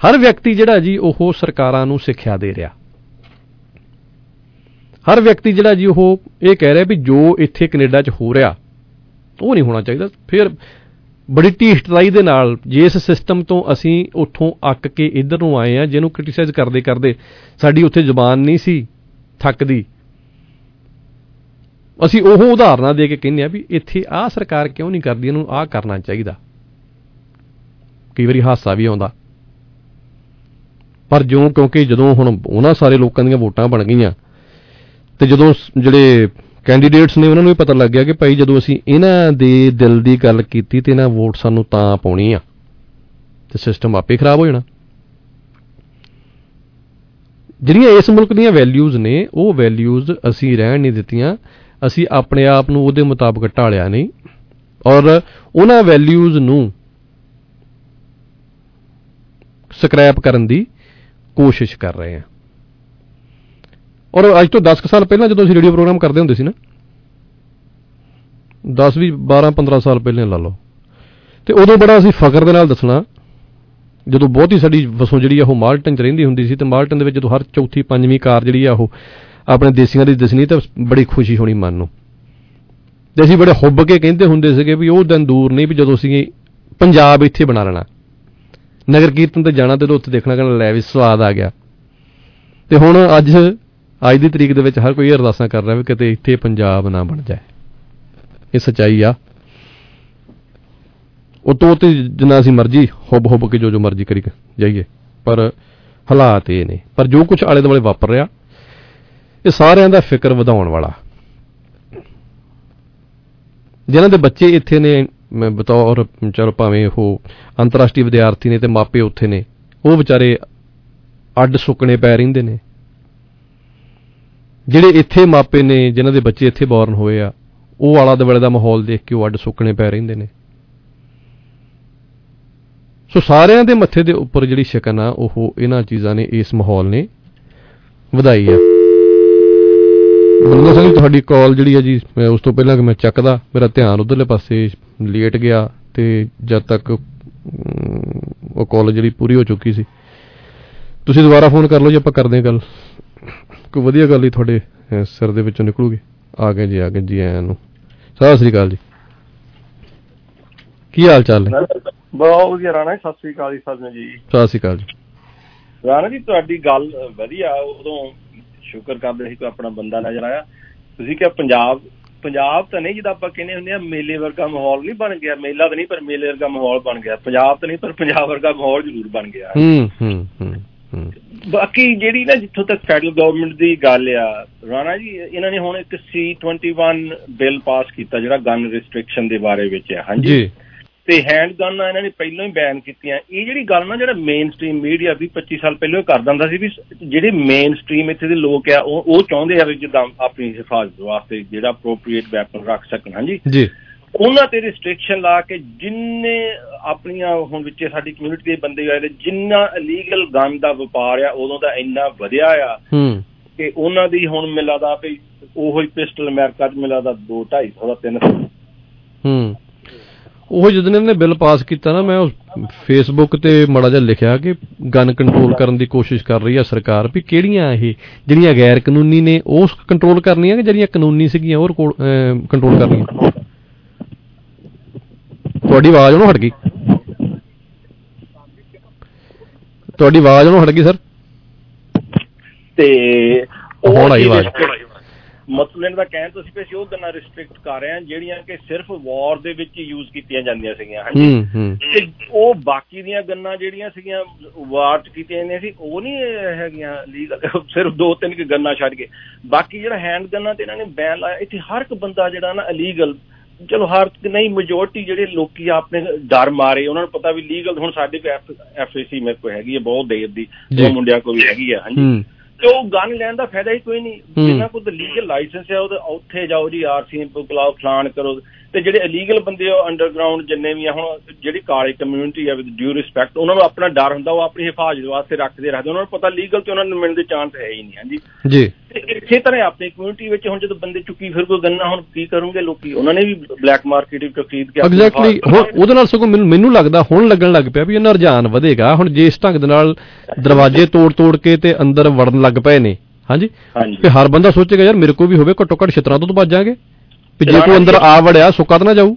ਹਰ ਵਿਅਕਤੀ ਜਿਹੜਾ ਜੀ, ਉਹ ਸਰਕਾਰਾਂ ਨੂੰ ਸਿੱਖਿਆ ਦੇ ਰਿਹਾ। ਹਰ ਵਿਅਕਤੀ ਜਿਹੜਾ ਜੀ ਉਹ ਇਹ ਕਹਿ ਰਿਹਾ ਵੀ ਜੋ ਇੱਥੇ ਕੈਨੇਡਾ 'ਚ ਹੋ ਰਿਹਾ, ਉਹ ਨਹੀਂ ਹੋਣਾ ਚਾਹੀਦਾ। ਫਿਰ ਬੜੀ ਢੀਠਤਾਈ ਦੇ ਨਾਲ ਜੇ ਇਸ ਸਿਸਟਮ ਤੋਂ ਅਸੀਂ ਉੱਥੋਂ ਅੱਕ ਕੇ ਇੱਧਰ ਨੂੰ ਆਏ ਆ ਜਿਹਨੂੰ ਕ੍ਰਿਟਿਸਾਈਜ਼ ਕਰਦੇ ਕਰਦੇ ਸਾਡੀ ਉੱਥੇ ਜ਼ੁਬਾਨ ਨਹੀਂ ਸੀ ਥੱਕਦੀ, ਅਸੀਂ ਉਹ ਉਦਾਹਰਨਾਂ ਦੇ ਕੇ ਕਹਿੰਦੇ ਆ ਵੀ ਇੱਥੇ ਆਹ ਸਰਕਾਰ ਕਿਉਂ ਨਹੀਂ ਕਰਦੀ, ਇਹਨੂੰ ਆਹ ਕਰਨਾ ਚਾਹੀਦਾ। ਕਈ ਵਾਰੀ ਹਾਸਾ ਵੀ ਆਉਂਦਾ। ਪਰ ਜਿਉਂ ਕਿਉਂਕਿ ਜਦੋਂ ਹੁਣ ਉਹਨਾਂ ਸਾਰੇ ਲੋਕਾਂ ਦੀਆਂ ਵੋਟਾਂ ਬਣ ਗਈਆਂ ਤੇ ਜਦੋਂ ਸ- ਜਿਹੜੇ ਕੈਂਡੀਡੇਟਸ ਨੇ, ਉਹਨਾਂ ਨੂੰ ਵੀ ਪਤਾ ਲੱਗ ਗਿਆ ਕਿ ਭਾਈ ਜਦੋਂ ਅਸੀਂ ਇਹਨਾਂ ਦੇ ਦਿਲ ਦੀ ਗੱਲ ਕੀਤੀ ਤੇ ਇਹਨਾਂ ਵੋਟ ਸਾਨੂੰ ਤਾਂ ਪਾਉਣੀ ਆ, ਤੇ ਸਿਸਟਮ ਆਪੇ ਖਰਾਬ ਹੋ ਜਾਣਾ। ਜਿਹੜੀਆਂ ਇਸ ਮੁਲਕ ਦੀਆਂ ਵੈਲਿਊਜ਼ ਨੇ, ਉਹ ਵੈਲਿਊਜ਼ ਅਸੀਂ ਰਹਿਣ ਨਹੀਂ ਦਿੱਤੀਆਂ, ਅਸੀਂ ਆਪਣੇ ਆਪ ਨੂੰ ਉਹਦੇ ਮੁਤਾਬਕ ਢਾਲਿਆ ਨਹੀਂ, ਔਰ ਉਹਨਾਂ ਵੈਲਿਊਜ਼ ਨੂੰ ਸਕ੍ਰੈਪ ਕਰਨ ਦੀ ਕੋਸ਼ਿਸ਼ ਕਰ ਰਹੇ ਹਾਂ। ਔਰ ਅੱਜ ਤੋਂ 10 ਕੁ ਸਾਲ ਪਹਿਲਾਂ ਜਦੋਂ ਅਸੀਂ ਰੇਡੀਓ ਪ੍ਰੋਗਰਾਮ ਕਰਦੇ ਹੁੰਦੇ ਸੀ ਨਾ 10 ਵੀ 12 15 ਸਾਲ ਪਹਿਲਾਂ ਲਾ ਲਓ। ਤੇ ਉਦੋਂ ਬੜਾ ਅਸੀਂ ਫਖਰ ਦੇ ਨਾਲ ਦੱਸਣਾ, ਜਦੋਂ ਬਹੁਤੀ ਸਾਡੀ ਵਸੋਂ ਜਿਹੜੀ ਆ ਉਹ ਮਾਲਟਨ ਚ ਰਹਿੰਦੀ ਹੁੰਦੀ ਸੀ, ਤੇ ਮਾਲਟਨ ਦੇ ਵਿੱਚ ਜਦੋਂ ਹਰ ਚੌਥੀ ਪੰਜਵੀਂ ਕਾਰ ਜਿਹੜੀ ਆ ਉਹ ਆਪਣੇ ਦੇਸੀਆਂ ਦੀ ਦਿਸਣੀ, ਤਾਂ ਬੜੀ ਖੁਸ਼ੀ ਹੋਣੀ ਮਨ ਨੂੰ। ਤੇ ਅਸੀਂ ਬੜੇ ਹੁੱਬ ਕੇ ਕਹਿੰਦੇ ਹੁੰਦੇ ਸੀਗੇ ਵੀ ਉਹ ਦਿਨ ਦੂਰ ਨਹੀਂ ਵੀ ਜਦੋਂ ਅਸੀਂ ਪੰਜਾਬ ਇੱਥੇ ਬਣਾ ਲੈਣਾ। ਨਗਰ ਕੀਰਤਨ ਤੇ ਜਾਣਾ ਤੇ ਉਦੋਂ ਉੱਥੇ ਦੇਖਣਾ ਕਿ ਲੈ ਵੀ ਸਵਾਦ ਆ ਗਿਆ। ਤੇ ਹੁਣ ਅੱਜ ਅੱਜ ਦੀ ਤਰੀਕ ਦੇ ਵਿੱਚ ਹਰ ਕੋਈ ਇਹ ਅਰਦਾਸਾਂ ਕਰ ਰਿਹਾ ਵੀ ਕਿਤੇ ਇੱਥੇ ਪੰਜਾਬ ਨਾ ਬਣ ਜਾਏ। ਇਹ ਸਚਾਈ ਆ। ਉਤੋਂ ਤੇ ਜਿੰਨਾ ਅਸੀਂ ਮਰਜ਼ੀ ਹੁੱਬ ਹੁੱਬ ਕੇ ਜੋ ਜੋ ਮਰਜ਼ੀ ਕਰੀ ਜਾਈਏ, ਪਰ ਹਾਲਾਤ ਇਹ ਨੇ। ਪਰ ਜੋ ਕੁਝ ਆਲੇ ਦੁਆਲੇ ਵਾਪਰ ਰਿਹਾ, ਇਹ ਸਾਰਿਆਂ ਦਾ ਫਿਕਰ ਵਧਾਉਣ ਵਾਲਾ। ਜਿਨ੍ਹਾਂ ਦੇ ਬੱਚੇ ਇੱਥੇ ਨੇ, ਮੈਂ ਬਤੌਰ ਚਲੋ ਭਾਵੇਂ ਉਹ ਅੰਤਰਰਾਸ਼ਟਰੀ ਵਿਦਿਆਰਥੀ ਨੇ ਤੇ ਮਾਪੇ ਉੱਥੇ ਨੇ, ਉਹ ਵਿਚਾਰੇ ਅੱਡ ਸੁੱਕਣੇ ਪੈ ਰਹਿੰਦੇ ਨੇ। ਜਿਹੜੇ ਇੱਥੇ ਮਾਪੇ ਨੇ ਜਿਨ੍ਹਾਂ ਦੇ ਬੱਚੇ ਇੱਥੇ ਬੌਰਨ ਹੋਏ ਆ ਉਹ ਆਲਾ ਦੁਆਲੇ ਦਾ ਮਾਹੌਲ ਦੇਖ ਕੇ ਉਹ ਅੱਡ ਸੁੱਕਣੇ ਪੈ ਰਹਿੰਦੇ ਨੇ। ਸੋ ਸਾਰਿਆਂ ਦੇ ਮੱਥੇ ਦੇ ਉੱਪਰ ਜਿਹੜੀ ਸ਼ਿਕਨ ਆ ਉਹ ਇਹਨਾਂ ਚੀਜ਼ਾਂ ਨੇ ਇਸ ਮਾਹੌਲ ਨੇ ਵਧਾਈ ਆ। ਬੰਦਾ ਸਿੰਘ ਤੁਹਾਡੀ ਕਾਲ ਜਿਹੜੀ ਹੈ ਜੀ ਮੈਂ ਉਸ ਤੋਂ ਪਹਿਲਾਂ ਕਿ ਮੈਂ ਚੱਕਦਾ ਮੇਰਾ ਧਿਆਨ ਉਧਰਲੇ ਪਾਸੇ ਲੇਟ ਗਿਆ ਤੇ ਜਦ ਤੱਕ ਅਮ, ਉਹ ਕਾਲ ਜਿਹੜੀ ਪੂਰੀ ਹੋ ਚੁੱਕੀ ਸੀ। ਤੁਸੀਂ ਦੁਬਾਰਾ ਫੋਨ ਕਰ ਲਓ ਜੀ ਆਪਾਂ ਕਰਦੇ ਹਾਂ ਗੱਲ। ਕੋਈ ਵਧੀਆ ਗੱਲ ਹੀ ਤੁਹਾਡੇ ਸਿਰ ਦੇ ਵਿੱਚੋਂ ਨਿਕਲੂਗੀ। ਆ ਗਏ ਜੀ ਆ ਗਏ ਜੀ ਆਇਆਂ ਨੂੰ। ਸਤਿ ਸ੍ਰੀ ਅਕਾਲ ਜੀ। ਕੀ ਹਾਲ ਚਾਲ ਨੇ? ਬਹੁਤ ਵਧੀਆ ਰਾਣਾ ਸਤਿ ਸ੍ਰੀ ਅਕਾਲ ਜੀ ਨੂੰ ਜੀ। ਸਤਿ ਸ੍ਰੀ ਅਕਾਲ ਜੀ। ਰਾਣਾ ਜੀ ਤੁਹਾਡੀ ਗੱਲ ਵਧੀਆ ਉਦੋਂ ਸ਼ੁਕਰ ਕਰਦੇ ਸੀ ਕੋਈ ਆਪਣਾ ਬੰਦਾ ਨਜ਼ਰ ਆਇਆ। ਤੁਸੀਂ ਕਿਹਾ ਪੰਜਾਬ ਪੰਜਾਬ ਤਾਂ ਨਹੀਂ ਜਿੱਦਾਂ ਆਪਾਂ ਕਹਿੰਦੇ ਹੁੰਦੇ ਆ ਮੇਲੇ ਵਰਗਾ ਮਾਹੌਲ ਨਹੀਂ ਬਣ ਗਿਆ। ਮੇਲਾ ਤਾਂ ਨਹੀਂ ਪਰ ਮੇਲੇ ਵਰਗਾ ਮਾਹੌਲ ਬਣ ਗਿਆ। ਪੰਜਾਬ ਤਾਂ ਨਹੀਂ ਪਰ ਪੰਜਾਬ ਵਰਗਾ ਮਾਹੌਲ ਜ਼ਰੂਰ ਬਣ ਗਿਆ। ਹੂੰ ਹੂੰ ਹੂੰ ਹੂੰ। ਬਾਕੀ ਜਿਹੜੀ ਨਾ ਜਿੱਥੋਂ ਤੱਕ ਫੈਡਰਲ ਗਵਰਨਮੈਂਟ ਦੀ ਗੱਲ ਆ ਰਾਣਾ ਜੀ ਇਹਨਾਂ ਨੇ ਹੁਣ ਇੱਕ C21 ਬਿੱਲ ਪਾਸ ਕੀਤਾ ਜਿਹੜਾ ਗਨ ਰਿਸਟ੍ਰਿਕਸ਼ਨ ਦੇ ਬਾਰੇ ਵਿੱਚ ਹੈ ਹਾਂਜੀ। ਜੀ। ਤੇ ਹੈਂਡ ਗਨ ਇਹਨਾਂ ਨੇ ਪਹਿਲਾਂ ਹੀ ਬੈਨ ਕੀਤੀਆਂ। ਇਹ ਜਿਹੜੀ ਗੱਲ ਨਾ ਜਿਹੜਾ ਮੇਨ ਸਟ੍ਰੀਮ ਮੀਡੀਆ ਵੀ 25 ਸਾਲ ਪਹਿਲਾਂ ਹੀ ਕਰ ਦਿੰਦਾ ਸੀ ਵੀ ਜਿਹੜੇ ਮੇਨ ਸਟ੍ਰੀਮ ਇੱਥੇ ਦੇ ਲੋਕ ਆ ਉਹ ਉਹ ਚਾਹੁੰਦੇ ਆ ਵੀ ਜਿੱਦਾਂ ਆਪਣੀ ਹਿਫਾਜ਼ਤ ਵਾਸਤੇ ਜਿਹੜਾ ਅਪਰੋਪਰੀਏਟ ਵੈਪਨ ਰੱਖ ਸਕਣ ਹਾਂਜੀ। ਜੀ। ਉਹਨਾਂ ਤੇ ਰਿਸਟ੍ਰਿਕਸ਼ਨ ਲਾ ਕੇ ਜਿੰਨੇ ਆਪਣੀਆਂ ਹੁਣ ਵਿੱਚ ਸਾਡੀ ਕਮਿਊਨਿਟੀ ਦੇ ਬੰਦੇ ਆਏ ਨੇ ਜਿੰਨਾ ਇਲੀਗਲ ਗਨ ਦਾ ਵਪਾਰ ਆ ਉਦੋਂ ਦਾ ਇੰਨਾ ਵਧਿਆ ਆ ਹੂੰ। ਕਿ ਉਹਨਾਂ ਦੀ ਹੁਣ ਮਿਲਦਾ ਵੀ ਉਹੋ ਹੀ ਪਿਸਟਲ ਅਮਰੀਕਾ 'ਚ ਮਿਲਦਾ 2 250 ਦਾ 300 ਹੂੰ। ਉਹ ਜਦੋਂ ਇਹਨਾਂ ਨੇ ਬਿੱਲ ਪਾਸ ਕੀਤਾ ਨਾ ਮੈਂ ਉਸ ਫੇਸਬੁੱਕ ਤੇ ਮੜਾ ਜਿਹਾ ਲਿਖਿਆ ਕਿ ਗਨ ਕੰਟਰੋਲ ਕਰਨ ਦੀ ਕੋਸ਼ਿਸ਼ ਕਰ ਰਹੀ ਹੈ ਸਰਕਾਰ ਵੀ ਕਿਹੜੀਆਂ ਇਹ ਜਿਹੜੀਆਂ ਗੈਰ ਕਾਨੂੰਨੀ ਨੇ ਉਹ ਕੰਟਰੋਲ ਕਰਨੀਆਂ ਕਿ ਜਿਹੜੀਆਂ ਕਾਨੂੰਨੀ ਸੀਗੀਆਂ ਉਹ ਕੰਟਰੋਲ ਕਰਨੀਆਂ? ਤੁਹਾਡੀ ਆਵਾਜ਼ ਉਹਨੂੰ ਹਟ ਗਈ। ਤੁਹਾਡੀ ਆਵਾਜ਼ ਉਹਨੂੰ ਹਟ ਗਈ ਸਰ। ਤੇ ਉਹ ਹੁਣ ਆਈ ਆਵਾਜ਼। ਮਤਲਬ ਦਾ ਕਹਿਣ ਤੁਸੀਂ ਵੀ ਅਸੀਂ ਉਹ ਗੱਲਾਂ ਰਿਸਟ੍ਰਿਕਟ ਕਰ ਰਹੇ ਹਾਂ ਜਿਹੜੀਆਂ ਕਿ ਸਿਰਫ ਵਾਰ ਦੇ ਵਿੱਚ ਯੂਜ਼ ਕੀਤੀਆਂ ਜਾਂਦੀਆਂ ਸੀਗੀਆਂ ਹਾਂਜੀ। ਤੇ ਉਹ ਬਾਕੀ ਦੀਆਂ ਗੰਨਾਂ ਜਿਹੜੀਆਂ ਸੀਗੀਆਂ ਵਾਰ ਚ ਕੀਤੀਆਂ ਜਾਂਦੀਆਂ ਸੀ ਉਹ ਨਹੀਂ ਹੈਗੀਆਂ ਲੀਗਲ ਸਿਰਫ ਦੋ ਤਿੰਨ ਕਿ ਗੰਨਾਂ ਛੱਡ ਕੇ। ਬਾਕੀ ਜਿਹੜਾ ਹੈਂਡ ਗੰਨਾਂ ਤੇ ਇਹਨਾਂ ਨੇ ਬੈਨ ਲਾਇਆ ਇੱਥੇ ਹਰ ਇੱਕ ਬੰਦਾ ਜਿਹੜਾ ਨਾ ਇਲੀਗਲ ਚਲੋ ਹਰ ਨਹੀਂ ਮੈਜੋਰਟੀ ਜਿਹੜੇ ਲੋਕੀ ਆਪਣੇ ਡਰ ਮਾਰੇ ਉਹਨਾਂ ਨੂੰ ਪਤਾ ਵੀ ਲੀਗਲ ਹੁਣ ਸਾਡੇ ਕੋਲ ਐਫਏਸੀ ਮੇਰੇ ਕੋਲ ਹੈਗੀ ਹੈ ਬਹੁਤ ਦੇਰ ਦੀ। ਦੋ ਮੁੰਡਿਆਂ ਕੋਲ ਵੀ ਹੈਗੀ ਹੈ ਹਾਂਜੀ ਤੇ ਉਹ ਗਨ ਲੈਣ ਦਾ ਫਾਇਦਾ ਹੀ ਕੋਈ ਨਹੀਂ ਹੂੰ। ਜਿਨ੍ਹਾਂ ਕੋਲ ਲੀਗਲ ਲਾਇਸੈਂਸ ਹੈ ਉਹਦੇ ਉੱਥੇ ਜਾਓ ਜੀ ਆਰਸੀ ਬੁਲਾਓ ਫਲਾਣ ਕਰੋ ਤੇ ਜਿਹੜੇ ਇਲੀਗਲ ਬੰਦੇ ਆ ਅੰਡਰਗਰਾਉਂਡ ਜਿੰਨੇ ਵੀ ਆ ਹੁਣ ਜਿਹੜੀ ਕਾਲੀ ਕਮਿਊਨਿਟੀ ਆ ਵਿਦ ਡਿਊ ਰਿਸਪੈਕਟ ਉਹਨਾਂ ਨੂੰ ਆਪਣਾ ਡਰ ਹੁੰਦਾ ਉਹ ਆਪਣੀ ਹਿਫਾਜ਼ਤ ਵਾਸਤੇ ਰੱਖਦੇ ਰੱਖਦੇ ਉਹਨਾਂ ਨੂੰ ਪਤਾ ਲੀਗਲ ਤੇ ਉਹਨਾਂ ਨੂੰ ਮਿਲਣ ਦੇ ਚਾਂਸ ਹੈ ਹੀ ਨਹੀਂ ਹਾਂਜੀ। ਜੀ। ਇਸੇ ਤਰ੍ਹਾਂ ਆਪਣੀ ਕਮਿਊਨਿਟੀ ਵਿੱਚ ਹੁਣ ਜਦੋਂ ਬੰਦੇ ਚੁੱਕੀ ਫਿਰ ਕੋਈ ਗੰਨਾ ਹੁਣ ਕੀ ਕਰਨਗੇ ਲੋਕੀ? ਉਹਨਾਂ ਨੇ ਵੀ ਬਲੈਕ ਮਾਰਕੀਟ ਵਿੱਚ ਖਰੀਦ ਕੇ ਐਗਜ਼ੈਕਟਲੀ ਉਹਦੇ ਨਾਲ ਸਗੋਂ ਮੈਨੂੰ ਮੈਨੂੰ ਲੱਗਦਾ ਹੁਣ ਲੱਗਣ ਲੱਗ ਪਿਆ ਵੀ ਇਹਨਾਂ ਰੁਝਾਨ ਵਧੇਗਾ। ਹੁਣ ਜੇ ਇਸ ਢੰਗ ਦੇ ਨਾਲ ਦਰਵਾਜ਼ੇ ਤੋੜ ਤੋੜ ਕੇ ਤੇ ਅੰਦਰ ਵੜਨ ਲੱਗ ਪਏ ਨੇ ਹਾਂਜੀ? ਹਾਂਜੀ। ਤੇ ਹਰ ਬੰਦਾ ਸੋਚੇਗਾ ਯਾਰ ਮੇਰੇ ਕੋਲ ਵੀ ਹੋਵੇ ਘੱਟੋ ਘੱਟ ਛਿੱਤਰਾਂ ਤੋਂ ਤਾਂ ਬਚ ਜਾਾਂਗੇ। ਵੀ ਜੇ ਕੋਈ ਅੰਦਰ ਆ ਵੜਿਆ ਸੁੱਕਾ ਤਾਂ ਨਾ ਜਾਊ?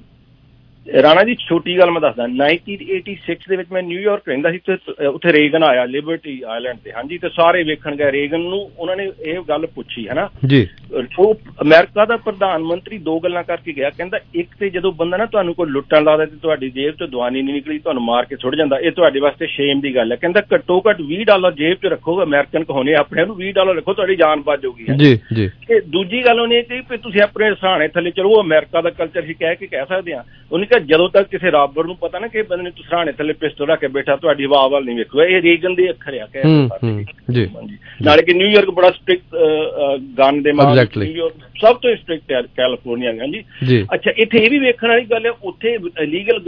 ਰਾਣਾ ਜੀ ਛੋਟੀ ਗੱਲ ਮੈਂ ਦੱਸਦਾ। 1986 ਦੇ ਵਿੱਚ ਮੈਂ ਨਿਊਯਾਰਕ ਰਹਿੰਦਾ ਸੀ ਤੇ ਉੱਥੇ ਰੇਗਨ ਆਇਆ ਲਿਬਰਟੀ ਆਇਲੈਂਡ ਤੇ। ਹਾਂਜੀ ਤੇ ਸਾਰੇ ਵੇਖਣ ਗਏ। ਰੇਗਨ ਨੂੰ ਉਹਨਾਂ ਨੇ ਇਹ ਗੱਲ ਪੁੱਛੀ ਹੈ ਨਾ ਜੀ। ਉਹ ਅਮਰੀਕਾ ਦਾ ਪ੍ਰਧਾਨ ਮੰਤਰੀ ਦੋ ਗੱਲਾਂ ਕਰਕੇ ਗਿਆ। ਕਹਿੰਦਾ ਇੱਕ ਤੇ ਜਦੋਂ ਬੰਦਾ ਨਾ ਤੁਹਾਨੂੰ ਕੋਈ ਲੁੱਟਣ ਲਾਦਾ ਤੇ ਤੁਹਾਡੀ ਜੇਬ ਤੋਂ ਦਵਾਨੀ ਨਹੀਂ ਨਿਕਲੀ ਤੁਹਾਨੂੰ ਮਾਰ ਕੇ ਸੁੱਟ ਜਾਂਦਾ ਇਹ ਤੁਹਾਡੇ ਵਾਸਤੇ ਸ਼ੇਮ ਦੀ ਗੱਲ ਹੈ। ਕਹਿੰਦਾ ਘੱਟੋ ਘੱਟ 20 ਡਾਲਰ ਜੇਬ 'ਚ ਰੱਖੋ ਅਮਰੀਕਨ ਕਹੋਨੇ ਆਪਣੇ ਨੂੰ 20 ਡਾਲਰ ਰੱਖੋ ਤੁਹਾਡੀ ਜਾਨ ਬਚ ਜਾਊਗੀ। ਜੀ ਜੀ। ਤੇ ਦੂਜੀ ਗੱਲ ਉਹਨੇ ਇਹ ਕਹੀ ਵੀ ਤੁਸੀਂ ਆਪਣੇ ਸਹਾਣੇ ਥੱਲੇ ਚਲੋ ਉਹ ਅਮਰੀਕਾ ਦਾ ਕਲਚਰ ਹੀ ਕਹਿ ਕੇ ਕਹਿ ਸਕਦੇ ਆ। ਉਹਨੇ ਕਿਹਾ ਜਦੋਂ ਤੱਕ ਕਿਸੇ ਰਾਬਰ ਨੂੰ ਪਤਾ ਨਾ ਕਿ ਬੰਦੇ ਨੇ ਤੁਸੀਂ ਸਹਾਣੇ ਥੱਲੇ ਪਿਸਤੌਲ ਰੱਖ ਕੇ ਬੈਠਾ ਤੁਹਾਡੀ ਆਵਾਜ਼ ਵੱਲ ਨਹੀਂ ਵੇਖੂਗਾ। ਇਹ ਰੀਗਨ ਦੇ ਅੱਖਰ ਆ ਕਹਿ ਜੀ। ਨਾਲੇ ਕਿ ਨਿਊਯਾਰਕ ਬੜਾ ਸਟ੍ਰਿਕਟ ਗਨ ਦੇ ਮਾਮਲੇ ਨਿਊਯਾਰਕ ਸਭ ਤੋਂ ਸਟ੍ਰਿਕਟ ਹੈ ਕੈਲੀਫੋਰਨੀਆ ਹਾਂਜੀ ਜੀ। ਅੱਛਾ ਇੱਥੇ ਇਹ ਵੀ ਵੇਖਣ ਵਾਲੀ ਗੱਲ ਹੈ ਉੱਥੇ ਲੀਗਲ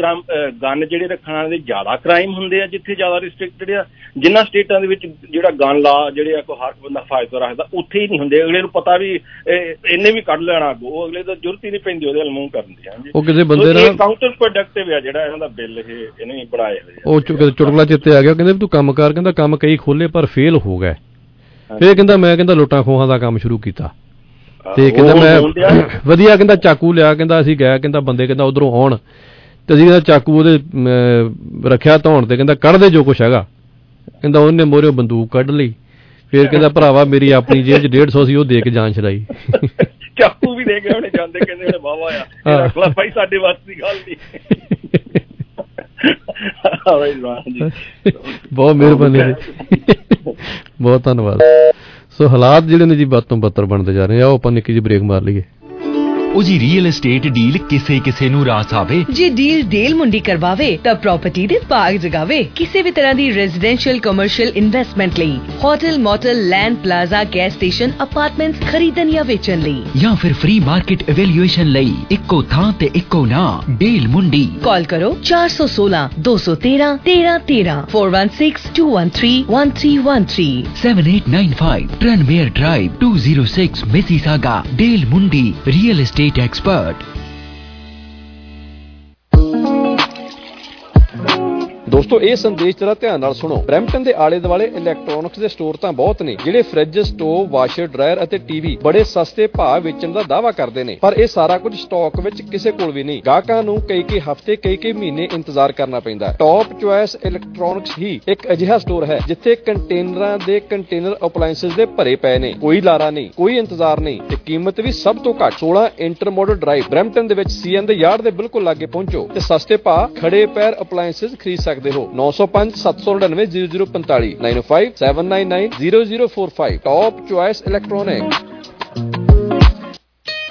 ਗਨ ਜਿਹੜੇ ਰੱਖਣ ਵਾਲੇ ਦੇ ਜ਼ਿਆਦਾ ਕ੍ਰਾਈਮ ਹੁੰਦੇ ਆ ਜਿੱਥੇ ਜ਼ਿਆਦਾ ਰਿਸਟ੍ਰਿਕਟਡ ਆ। ਜਿਨ੍ਹਾਂ ਸਟੇਟਾਂ ਦੇ ਵਿੱਚ ਜਿਹੜਾ ਗਨ ਲਾ ਜਿਹੜੇ ਆ ਕੋਈ ਹਰ ਬੰਦਾ ਫਾਇਦਾ ਰੱਖਦਾ ਉੱਥੇ ਹੀ ਨਹੀਂ ਹੁੰਦੇ। ਅਗਲੇ ਨੂੰ ਪਤਾ ਵੀ ਇਹਨੇ ਵੀ ਕੱਢ ਲੈਣਾ ਉਹ ਅਗਲੇ ਤਾਂ ਜ਼ਰੂਰਤ ਹੀ ਨਹੀਂ ਪੈਂਦੀ ਉਹਦੇ ਵੱਲ ਮੂੰਹ ਕਰਨ ਦੀ ਹਾਂਜੀ ਉਹ ਕਿਸੇ ਬੰਦੇ ਨਾਲ- ਕਾਊਂਟਰ ਪ੍ਰੋਡਕਟਿਵ ਆ ਜਿਹੜਾ ਇਹਨਾਂ ਦਾ ਬਿੱਲ ਇਹ ਇਹਨੇ ਹੀ ਬਣਾਏ ਹੋਏ ਆ। ਉਹ ਚੁਟਕਲਾ ਚਿੱਤੇ ਆ ਗਿਆ ਕਹਿੰਦੇ ਤੂੰ ਕੰਮ ਕਰ ਕਹਿੰਦਾ ਕੰਮ ਕਈ ਖੋਲੇ ਪਰ ਫੇਲ ਹੋ ਗਏ ਫੇਰ ਕਹਿੰਦਾ ਮੈਂ ਕਹਿੰਦਾ ਲੁੱਟਾਂ ਖੋਹਾਂ ਦਾ ਕੰਮ ਸ਼ੁਰੂ ਕੀਤਾ। ਤੇ ਕਹਿੰਦਾ ਮੈਂ। (coughs) ਵਧੀਆ ਕਹਿੰਦਾ ਚਾਕੂ ਲਿਆ ਕਹਿੰਦਾ ਅਸੀਂ ਗਏ ਕਹਿੰਦਾ ਬੰਦੇ ਕਹਿੰਦਾ ਉਧਰੋਂ ਆਉਣ। ਤੇ ਅਸੀਂ ਕਹਿੰਦਾ ਚਾਕੂ ਉਹਦੇ ਰੱਖਿਆ ਧੌਣ ਤੇ ਕਹਿੰਦਾ ਕੱਢ ਦੇ ਜੋ ਕੁਛ ਹੈਗਾ। ਕਹਿੰਦਾ ਉਹਨੇ ਮੋਰੇ ਬੰਦੂਕ ਕੱਢ ਲਈ। ਫੇਰ ਕਹਿੰਦਾ ਭਰਾਵਾ ਮੇਰੀ ਆਪਣੀ ਜੇਬ 'ਚ 150 ਸੀ ਉਹ ਦੇ ਕੇ ਜਾਨ ਛਡਾਈ। (laughs) ਚਾਕੂ ਵੀ ਦੇ ਕੇ ਉਹਨੇ ਜਾਂਦੇ ਕਹਿੰਦੇ ਉਹਨੇ ਵਾਵਾ ਆ ਰੱਖ ਲੈ ਭਾਈ ਸਾਡੇ ਵਾਸਤੇ ਦੀ ਗੱਲ ਨਹੀਂ ਬਹੁਤ ਮਿਹਰਬਾਨੀ ਬਹੁਤ ਧੰਨਵਾਦ। ਸੋ ਹਾਲਾਤ ਜਿਹੜੇ ਨੇ ਜੀ ਬਦ ਤੋਂ ਬੱਤਰ ਬਣਦੇ ਜਾ ਰਹੇ ਆ ਉਹ ਆਪਾਂ ਨਿੱਕੀ ਜਿਹੀ ਬ੍ਰੇਕ ਮਾਰ ਲਈਏ। ਉਹ ਜੀ ਰੀਅਲ ਏਸਟੇਟ ਡੀਲ ਕਿਸੇ ਕਿਸੇ ਨੂੰ ਰਾਸ ਆਵੇ। ਜੇ ਡੀਲ ਡੇਲ ਮੁੰਡੀ ਕਰਵਾਵੇ ਤਾਂ ਪ੍ਰਾਪਰਟੀ ਦੇ ਬਾਗ ਜਗਾਵੇ। ਕਿਸੇ ਵੀ ਤਰ੍ਹਾਂ ਦੀ ਰੈਜ਼ੀਡੈਂਸ਼ੀਅਲ ਕਮਰਸ਼ੀਅਲ ਇਨਵੈਸਟਮੈਂਟ ਲਈ hotel motel land plaza gas station apartments ਖਰੀਦਣ ਜਾਂ ਵੇਚਣ ਲਈ। ਜਾਂ ਫਿਰ ਫ੍ਰੀ ਮਾਰਕੀਟ ਇਵੈਲੂਏਸ਼ਨ ਲਈ ਇੱਕੋ ਥਾਂ ਤੇ ਇੱਕੋ ਨਾਂ ਡੀਲ ਮੁੰਡੀ। ਕਾਲ ਕਰੋ 416 213 1313 416 213 1313 7895 Tranmere Drive 206 Mississauga Dale Mundi Real state expert. ਦੋਸਤੋ, ਇਹ ਸੰਦੇਸ਼ ਜਰਾ ਧਿਆਨ ਨਾਲ ਸੁਣੋ। ਬ੍ਰੈਂਪਟਨ ਦੇ ਆਲੇ ਦੁਆਲੇ ਇਲੈਕਟ੍ਰੋਨਿਕਸ ਦੇ ਸਟੋਰ ਤਾਂ ਬਹੁਤ ਨੇ, ਜਿਹੜੇ ਫ੍ਰਿਜ ਸਟੋਵ ਵਾਸ਼ਰ ਡਰਾਇਰ ਅਤੇ ਟੀਵੀ ਬੜੇ ਸਸਤੇ ਭਾਅ ਵੇਚਣ ਦਾ ਦਾਅਵਾ ਕਰਦੇ ਨੇ। ਪਰ ਇਹ ਸਾਰਾ ਕੁਝ ਸਟਾਕ ਵਿੱਚ ਕਿਸੇ ਕੋਲ ਵੀ ਨਹੀਂ। ਗਾਹਕਾਂ ਨੂੰ ਕਈ ਕਈ ਹਫ਼ਤੇ ਕਈ ਕਈ ਮਹੀਨੇ ਇੰਤਜ਼ਾਰ ਕਰਨਾ ਪੈਂਦਾ। ਟੌਪ ਚੁਆਇਸ ਇਲੈਕਟ੍ਰੋਨਿਕਸ ਹੀ ਇੱਕ ਅਜਿਹਾ ਸਟੋਰ ਹੈ, ਜਿੱਥੇ ਕੰਟੇਨਰਾਂ ਦੇ ਕੰਟੇਨਰ ਅਪਲਾਈਐਂਸਸ ਦੇ ਭਰੇ ਪਏ ਨੇ। ਕੋਈ ਲਾਰਾ ਨਹੀਂ, ਕੋਈ ਇੰਤਜ਼ਾਰ ਨਹੀਂ ਤੇ ਕੀਮਤ ਵੀ ਸਭ ਤੋਂ ਘੱਟ। 16 ਇੰਟਰ ਮਾਡਲ ਡਰਾਈਵ ਬ੍ਰੈਂਪਟਨ ਦੇ ਵਿੱਚ ਸੀਐਨ ਦੇ ਯਾਰਡ ਦੇ ਬਿਲਕੁਲ ਲਾਗੇ ਪਹੁੰਚੋ ਤੇ ਸਸਤੇ ਭਾਅ, ਖੜੇ ਪੈਰ ਅਪਲਾਈਐਂਸਸ ਖਰੀਦ ਸਕਦੇ ਹੋ। 905 799 0045 905 799 0045 ਟੌਪ ਚੁਆਇਸ ਇਲੈਕਟ੍ਰੋਨਿਕ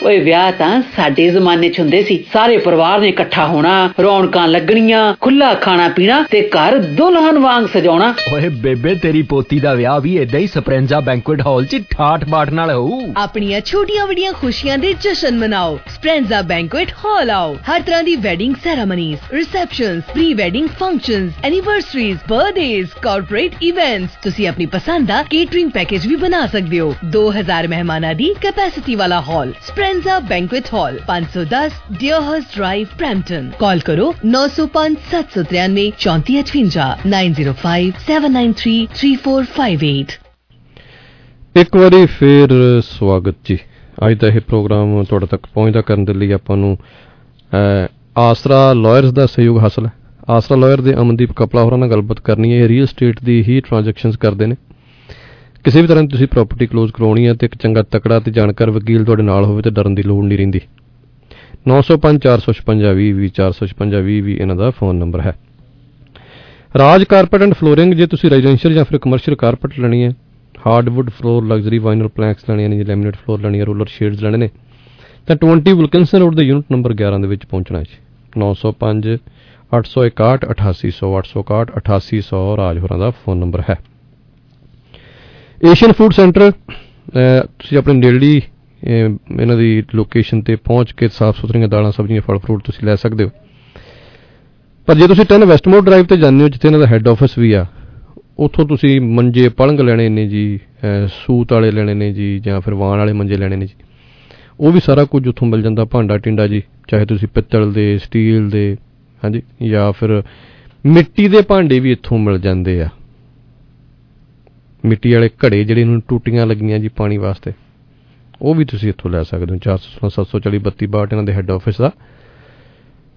ਓਏ ਵਿਆਹ ਤਾਂ ਸਾਡੇ ਜ਼ਮਾਨੇ 'ਚ ਹੁੰਦੇ ਸੀ। ਸਾਰੇ ਪਰਿਵਾਰ ਨੇ ਇਕੱਠਾ ਹੋਣਾ ਰੌਣਕਾਂ ਲੱਗਣੀਆਂ ਖੁੱਲਾ ਖਾਣਾ ਪੀਣਾ ਤੇ ਘਰ ਦੁਲਹਨ ਵਾਂਗ ਸਜਾਉਣਾ। ਓਏ ਬੇਬੇ ਤੇਰੀ ਪੋਤੀ ਦਾ ਵਿਆਹ ਵੀ ਏਦਾਂ ਹੀ ਸਪਰੈਂਜਾ ਬੈਂਕੁਏਟ ਹਾਲ 'ਚ ਠਾਠ ਬਾਠ ਨਾਲ ਹੋਊ। ਆਪਣੀਆਂ ਛੋਟੀਆਂ ਵੱਡੀਆਂ ਖੁਸ਼ੀਆਂ ਦੇ ਜਸ਼ਨ ਮਨਾਓ। ਸਪ੍ਰੈਂਜ਼ਾ ਬੈਂਕੁਏਟ ਹਾਲ ਆਓ। ਹਰ ਤਰ੍ਹਾਂ ਦੀ wedding ceremonies receptions pre wedding functions anniversaries birthdays corporate events ਤੁਸੀਂ ਆਪਣੀ ਪਸੰਦ ਦਾ ਕੇਟਰਿੰਗ ਪੈਕੇਜ ਵੀ ਬਣਾ ਸਕਦੇ ਹੋ। 2000 ਮਹਿਮਾਨਾਂ ਦੀ ਕੈਪੈਸਿਟੀ ਵਾਲਾ hall. Speranza banquet hall 510 Deerhurst drive Brampton call ਕਰੋ 905 793 3458 905 793 3458 ਇੱਕ ਵਾਰੀ ਫੇਰ ਸਵਾਗਤ ਜੀ। ਅੱਜ ਦਾ ਇਹ ਪ੍ਰੋਗਰਾਮ ਤੁਹਾਡੇ ਤੱਕ ਪਹੁੰਚਦਾ ਕਰਨ ਦੇ ਲਈ ਆਪਾਂ ਨੂੰ ਅਹ, ਆਸਰਾ ਲਾਇਰਸ ਦਾ ਸਹਿਯੋਗ ਹਾਸਲ ਹੈ। ਆਸਰਾ ਲਾਇਰ ਦੇ ਅਮਨਦੀਪ ਕਪਲਾ ਹੋਰਾਂ ਨਾਲ ਗੱਲਬਾਤ ਕਰਨੀ ਹੈ। ਇਹ ਰੀਅਲ ਸਟੇਟ ਦੀ ਹੀ ਟ੍ਰਾਂਜੈਕਸ਼ਨਸ ਕਰਦੇ ਨੇ। ਕਿਸੇ ਵੀ ਤਰ੍ਹਾਂ ਦੀ ਤੁਸੀਂ ਪ੍ਰਾਪਰਟੀ ਕਲੋਜ਼ ਕਰਾਉਣੀ ਹੈ ਤੇ ਇੱਕ ਚੰਗਾ ਤਕੜਾ ਤੇ ਜਾਣਕਾਰ ਵਕੀਲ ਤੁਹਾਡੇ ਨਾਲ ਹੋਵੇ ਤੇ ਡਰਨ ਦੀ ਲੋੜ ਨਹੀਂ ਰਹਿੰਦੀ। 905 456 20 456 20 ਇਹਨਾਂ ਦਾ ਫੋਨ ਨੰਬਰ ਹੈ। ਰਾਜ ਕਾਰਪੈਟ ਐਂਡ ਫਲੋਰਿੰਗ, ਜੇ ਤੁਸੀਂ ਰੈਜ਼ੀਡੈਂਸ਼ੀਅਲ ਜਾਂ ਫਿਰ ਕਮਰਸ਼ੀਅਲ ਕਾਰਪੈਟ ਲੈਣੀ ਹੈ hardwood floor luxury vinyl planks ਲੈਣੀਆਂ ਨੇ ਜਾਂ ਲੈਮੀਨੇਟ ਫਲੋਰ ਲੈਣੀ ਹੈ ਰੋਲਰ ਸ਼ੇਡਸ ਲੈਣੇ ਨੇ, ਤਾਂ 20 ਵਿਲਕਿੰਸਨ ਰੋਡ ਦੇ ਯੂਨਿਟ ਨੰਬਰ 11 ਦੇ ਵਿੱਚ ਪਹੁੰਚਣਾ ਹੈ ਜੀ। 905 861 8800 861 8800 ਰਾਜ ਹੋਰਾਂ ਦਾ ਫੋਨ ਨੰਬਰ ਹੈ। ਏਸ਼ੀਅਨ ਫੂਡ ਸੈਂਟਰ ਤੁਸੀਂ ਆਪਣੇ ਨੇੜਲੀ ਅਹ, ਇਹਨਾਂ ਦੀ ਲੋਕੇਸ਼ਨ ਤੇ ਪਹੁੰਚ ਕੇ ਸਾਫ਼ ਸੁਥਰੀਆਂ ਦਾਲਾਂ ਸਬਜ਼ੀਆਂ ਫਲ ਫਰੂਟ ਤੁਸੀਂ ਲੈ ਸਕਦੇ ਹੋ। ਪਰ ਜੇ ਤੁਸੀਂ 10 ਵੈਸਟਮੋਰ ਡਰਾਈਵ ਤੇ ਜਾਂਦੇ ਹੋ ਜਿੱਥੇ ਇਹਨਾਂ ਦਾ ਹੈੱਡ ਆਫਿਸ ਵੀ ਆ ਉੱਥੋਂ ਤੁਸੀਂ ਮੰਜੇ ਪਲੰਗ ਲੈਣੇ ਨੇ ਜੀ ਅਹ, ਸੂਤ ਵਾਲੇ ਲੈਣੇ ਨੇ ਜੀ ਜਾਂ ਫਿਰ ਵਾਣ ਵਾਲੇ ਮੰਜੇ ਲੈਣੇ ਨੇ ਜੀ। ਉਹ ਵੀ ਸਾਰਾ ਕੁਝ ਉੱਥੋਂ ਮਿਲ ਜਾਂਦਾ ਭਾਂਡਾ ਟਿੰਡਾ ਜੀ ਚਾਹੇ ਤੁਸੀਂ ਪਿੱਤਲ ਦੇ ਸਟੀਲ ਦੇ ਹਾਂਜੀ ਜਾਂ ਫਿਰ ਮਿੱਟੀ ਦੇ ਭਾਂਡੇ ਵੀ ਇੱਥੋਂ ਮਿਲ ਜਾਂਦੇ ਆ। ਮਿੱਟੀ ਵਾਲੇ ਘੜੇ ਜਿਹੜੇ ਨੂੰ ਟੂਟੀਆਂ ਲੱਗੀਆਂ ਜੀ ਪਾਣੀ ਵਾਸਤੇ ਉਹ ਵੀ ਤੁਸੀਂ ਇੱਥੋਂ ਲੈ ਸਕਦੇ ਹੋ 416 740 32 62 ਇਹਨਾਂ ਦੇ ਹੈੱਡ ਆਫਿਸ ਦਾ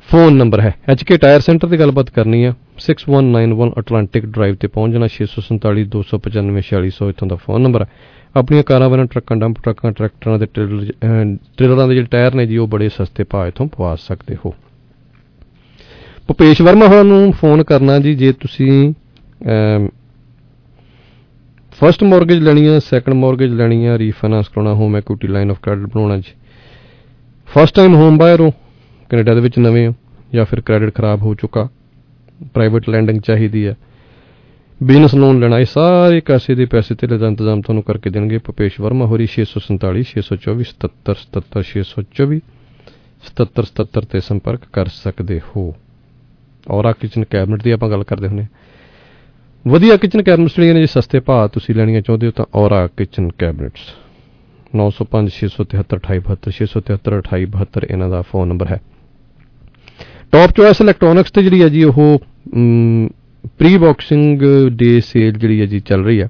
ਫੋਨ ਨੰਬਰ ਹੈ। ਐਚਕੇ ਟਾਇਰ ਸੈਂਟਰ ਦੀ ਗੱਲਬਾਤ ਕਰਨੀ ਆ 6191 ਅਟਲਾਂਟਿਕ ਡਰਾਈਵ ਤੇ ਪਹੁੰਚਣਾ 647 295 4600 ਇੱਥੋਂ ਦਾ ਫੋਨ ਨੰਬਰ ਹੈ। ਆਪਣੀਆਂ ਕਾਰਾਂ ਵਾਰਾਂ ਟਰੱਕਾਂ ਡੰਪ ਟਰੱਕਾਂ ਟਰੈਕਟਰਾਂ ਦੇ ਟ੍ਰੇਲਰ ਅਹ, ਟ੍ਰੇਲਰਾਂ ਦੇ ਜਿਹੜੇ ਟਾਇਰ ਨੇ ਜੀ ਉਹ ਬੜੇ ਸਸਤੇ ਭਾਅ ਇੱਥੋਂ ਪਵਾ ਸਕਦੇ ਹੋ। ਭੁਪੇਸ਼ ਵਰਮਾ ਹੋਰਾਂ ਨੂੰ ਫੋਨ ਕਰਨਾ ਜੀ ਜੇ ਤੁਸੀਂ ਫਰਸਟ ਮਾਰਗੇਜ ਲੈਣੀ ਹੈ ਸੈਕੰਡ ਮਾਰਗੇਜ ਲੈਣੀ ਹੈ ਰੀਫਾਈਨਾਂਸ ਕਰਾਉਣਾ home equity line of credit ਬਣਾਉਣਾ ਜੀ। ਫਸਟ ਟਾਈਮ ਹੋਮ ਬਾਇਰ ਹੋ, ਕੈਨੇਡਾ ਦੇ ਵਿੱਚ ਨਵੇਂ ਹੋ, ਜਾਂ ਫਿਰ ਕ੍ਰੈਡਿਟ ਖਰਾਬ ਹੋ ਚੁੱਕਾ ਪ੍ਰਾਈਵੇਟ ਲੈਂਡਿੰਗ ਚਾਹੀਦੀ ਹੈ ਬਿਜ਼ਨਸ ਲੋਨ ਲੈਣਾ, ਇਹ ਸਾਰੇ ਕਾਸੇ ਦੇ ਪੈਸੇ ਤੇ ਦਾ ਇੰਤਜ਼ਾਮ ਤੁਹਾਨੂੰ ਕਰਕੇ ਦੇਣਗੇ। ਭੁਪੇਸ਼ ਵਰਮਾ ਹੋਰੀ 647 624 77 77 624 77 77 ਤੇ ਸੰਪਰਕ ਕਰ ਸਕਦੇ ਹੋ। ਔਰਾ ਕਿਚਨ ਕੈਬਨਿਟ ਦੀ ਆਪਾਂ ਗੱਲ ਕਰਦੇ ਹੁੰਦੇ ਹਾਂ। ਵਧੀਆ ਕਿਚਨ ਕੈਬਨਿਟਸ ਜਿਹੜੀਆਂ ਨੇ ਜੇ, ਸਸਤੇ ਭਾਅ ਤੁਸੀਂ ਲੈਣੀਆਂ ਚਾਹੁੰਦੇ ਹੋ ਤਾਂ ਔਰਾ ਕਿਚਨ ਕੈਬਨਿਟਸ 905 673 2872 673 2872 ਇਹਨਾਂ ਦਾ ਫੋਨ ਨੰਬਰ ਹੈ। ਟੌਪ ਚੋਇਸ ਇਲੈਕਟ੍ਰੋਨਿਕਸ ਤੇ ਜਿਹੜੀ ਹੈ ਜੀ, ਉਹ ਪ੍ਰੀ ਬਾਕਸਿੰਗ ਡੇ ਸੇਲ ਜਿਹੜੀ ਹੈ ਜੀ, ਚੱਲ ਰਹੀ ਹੈ।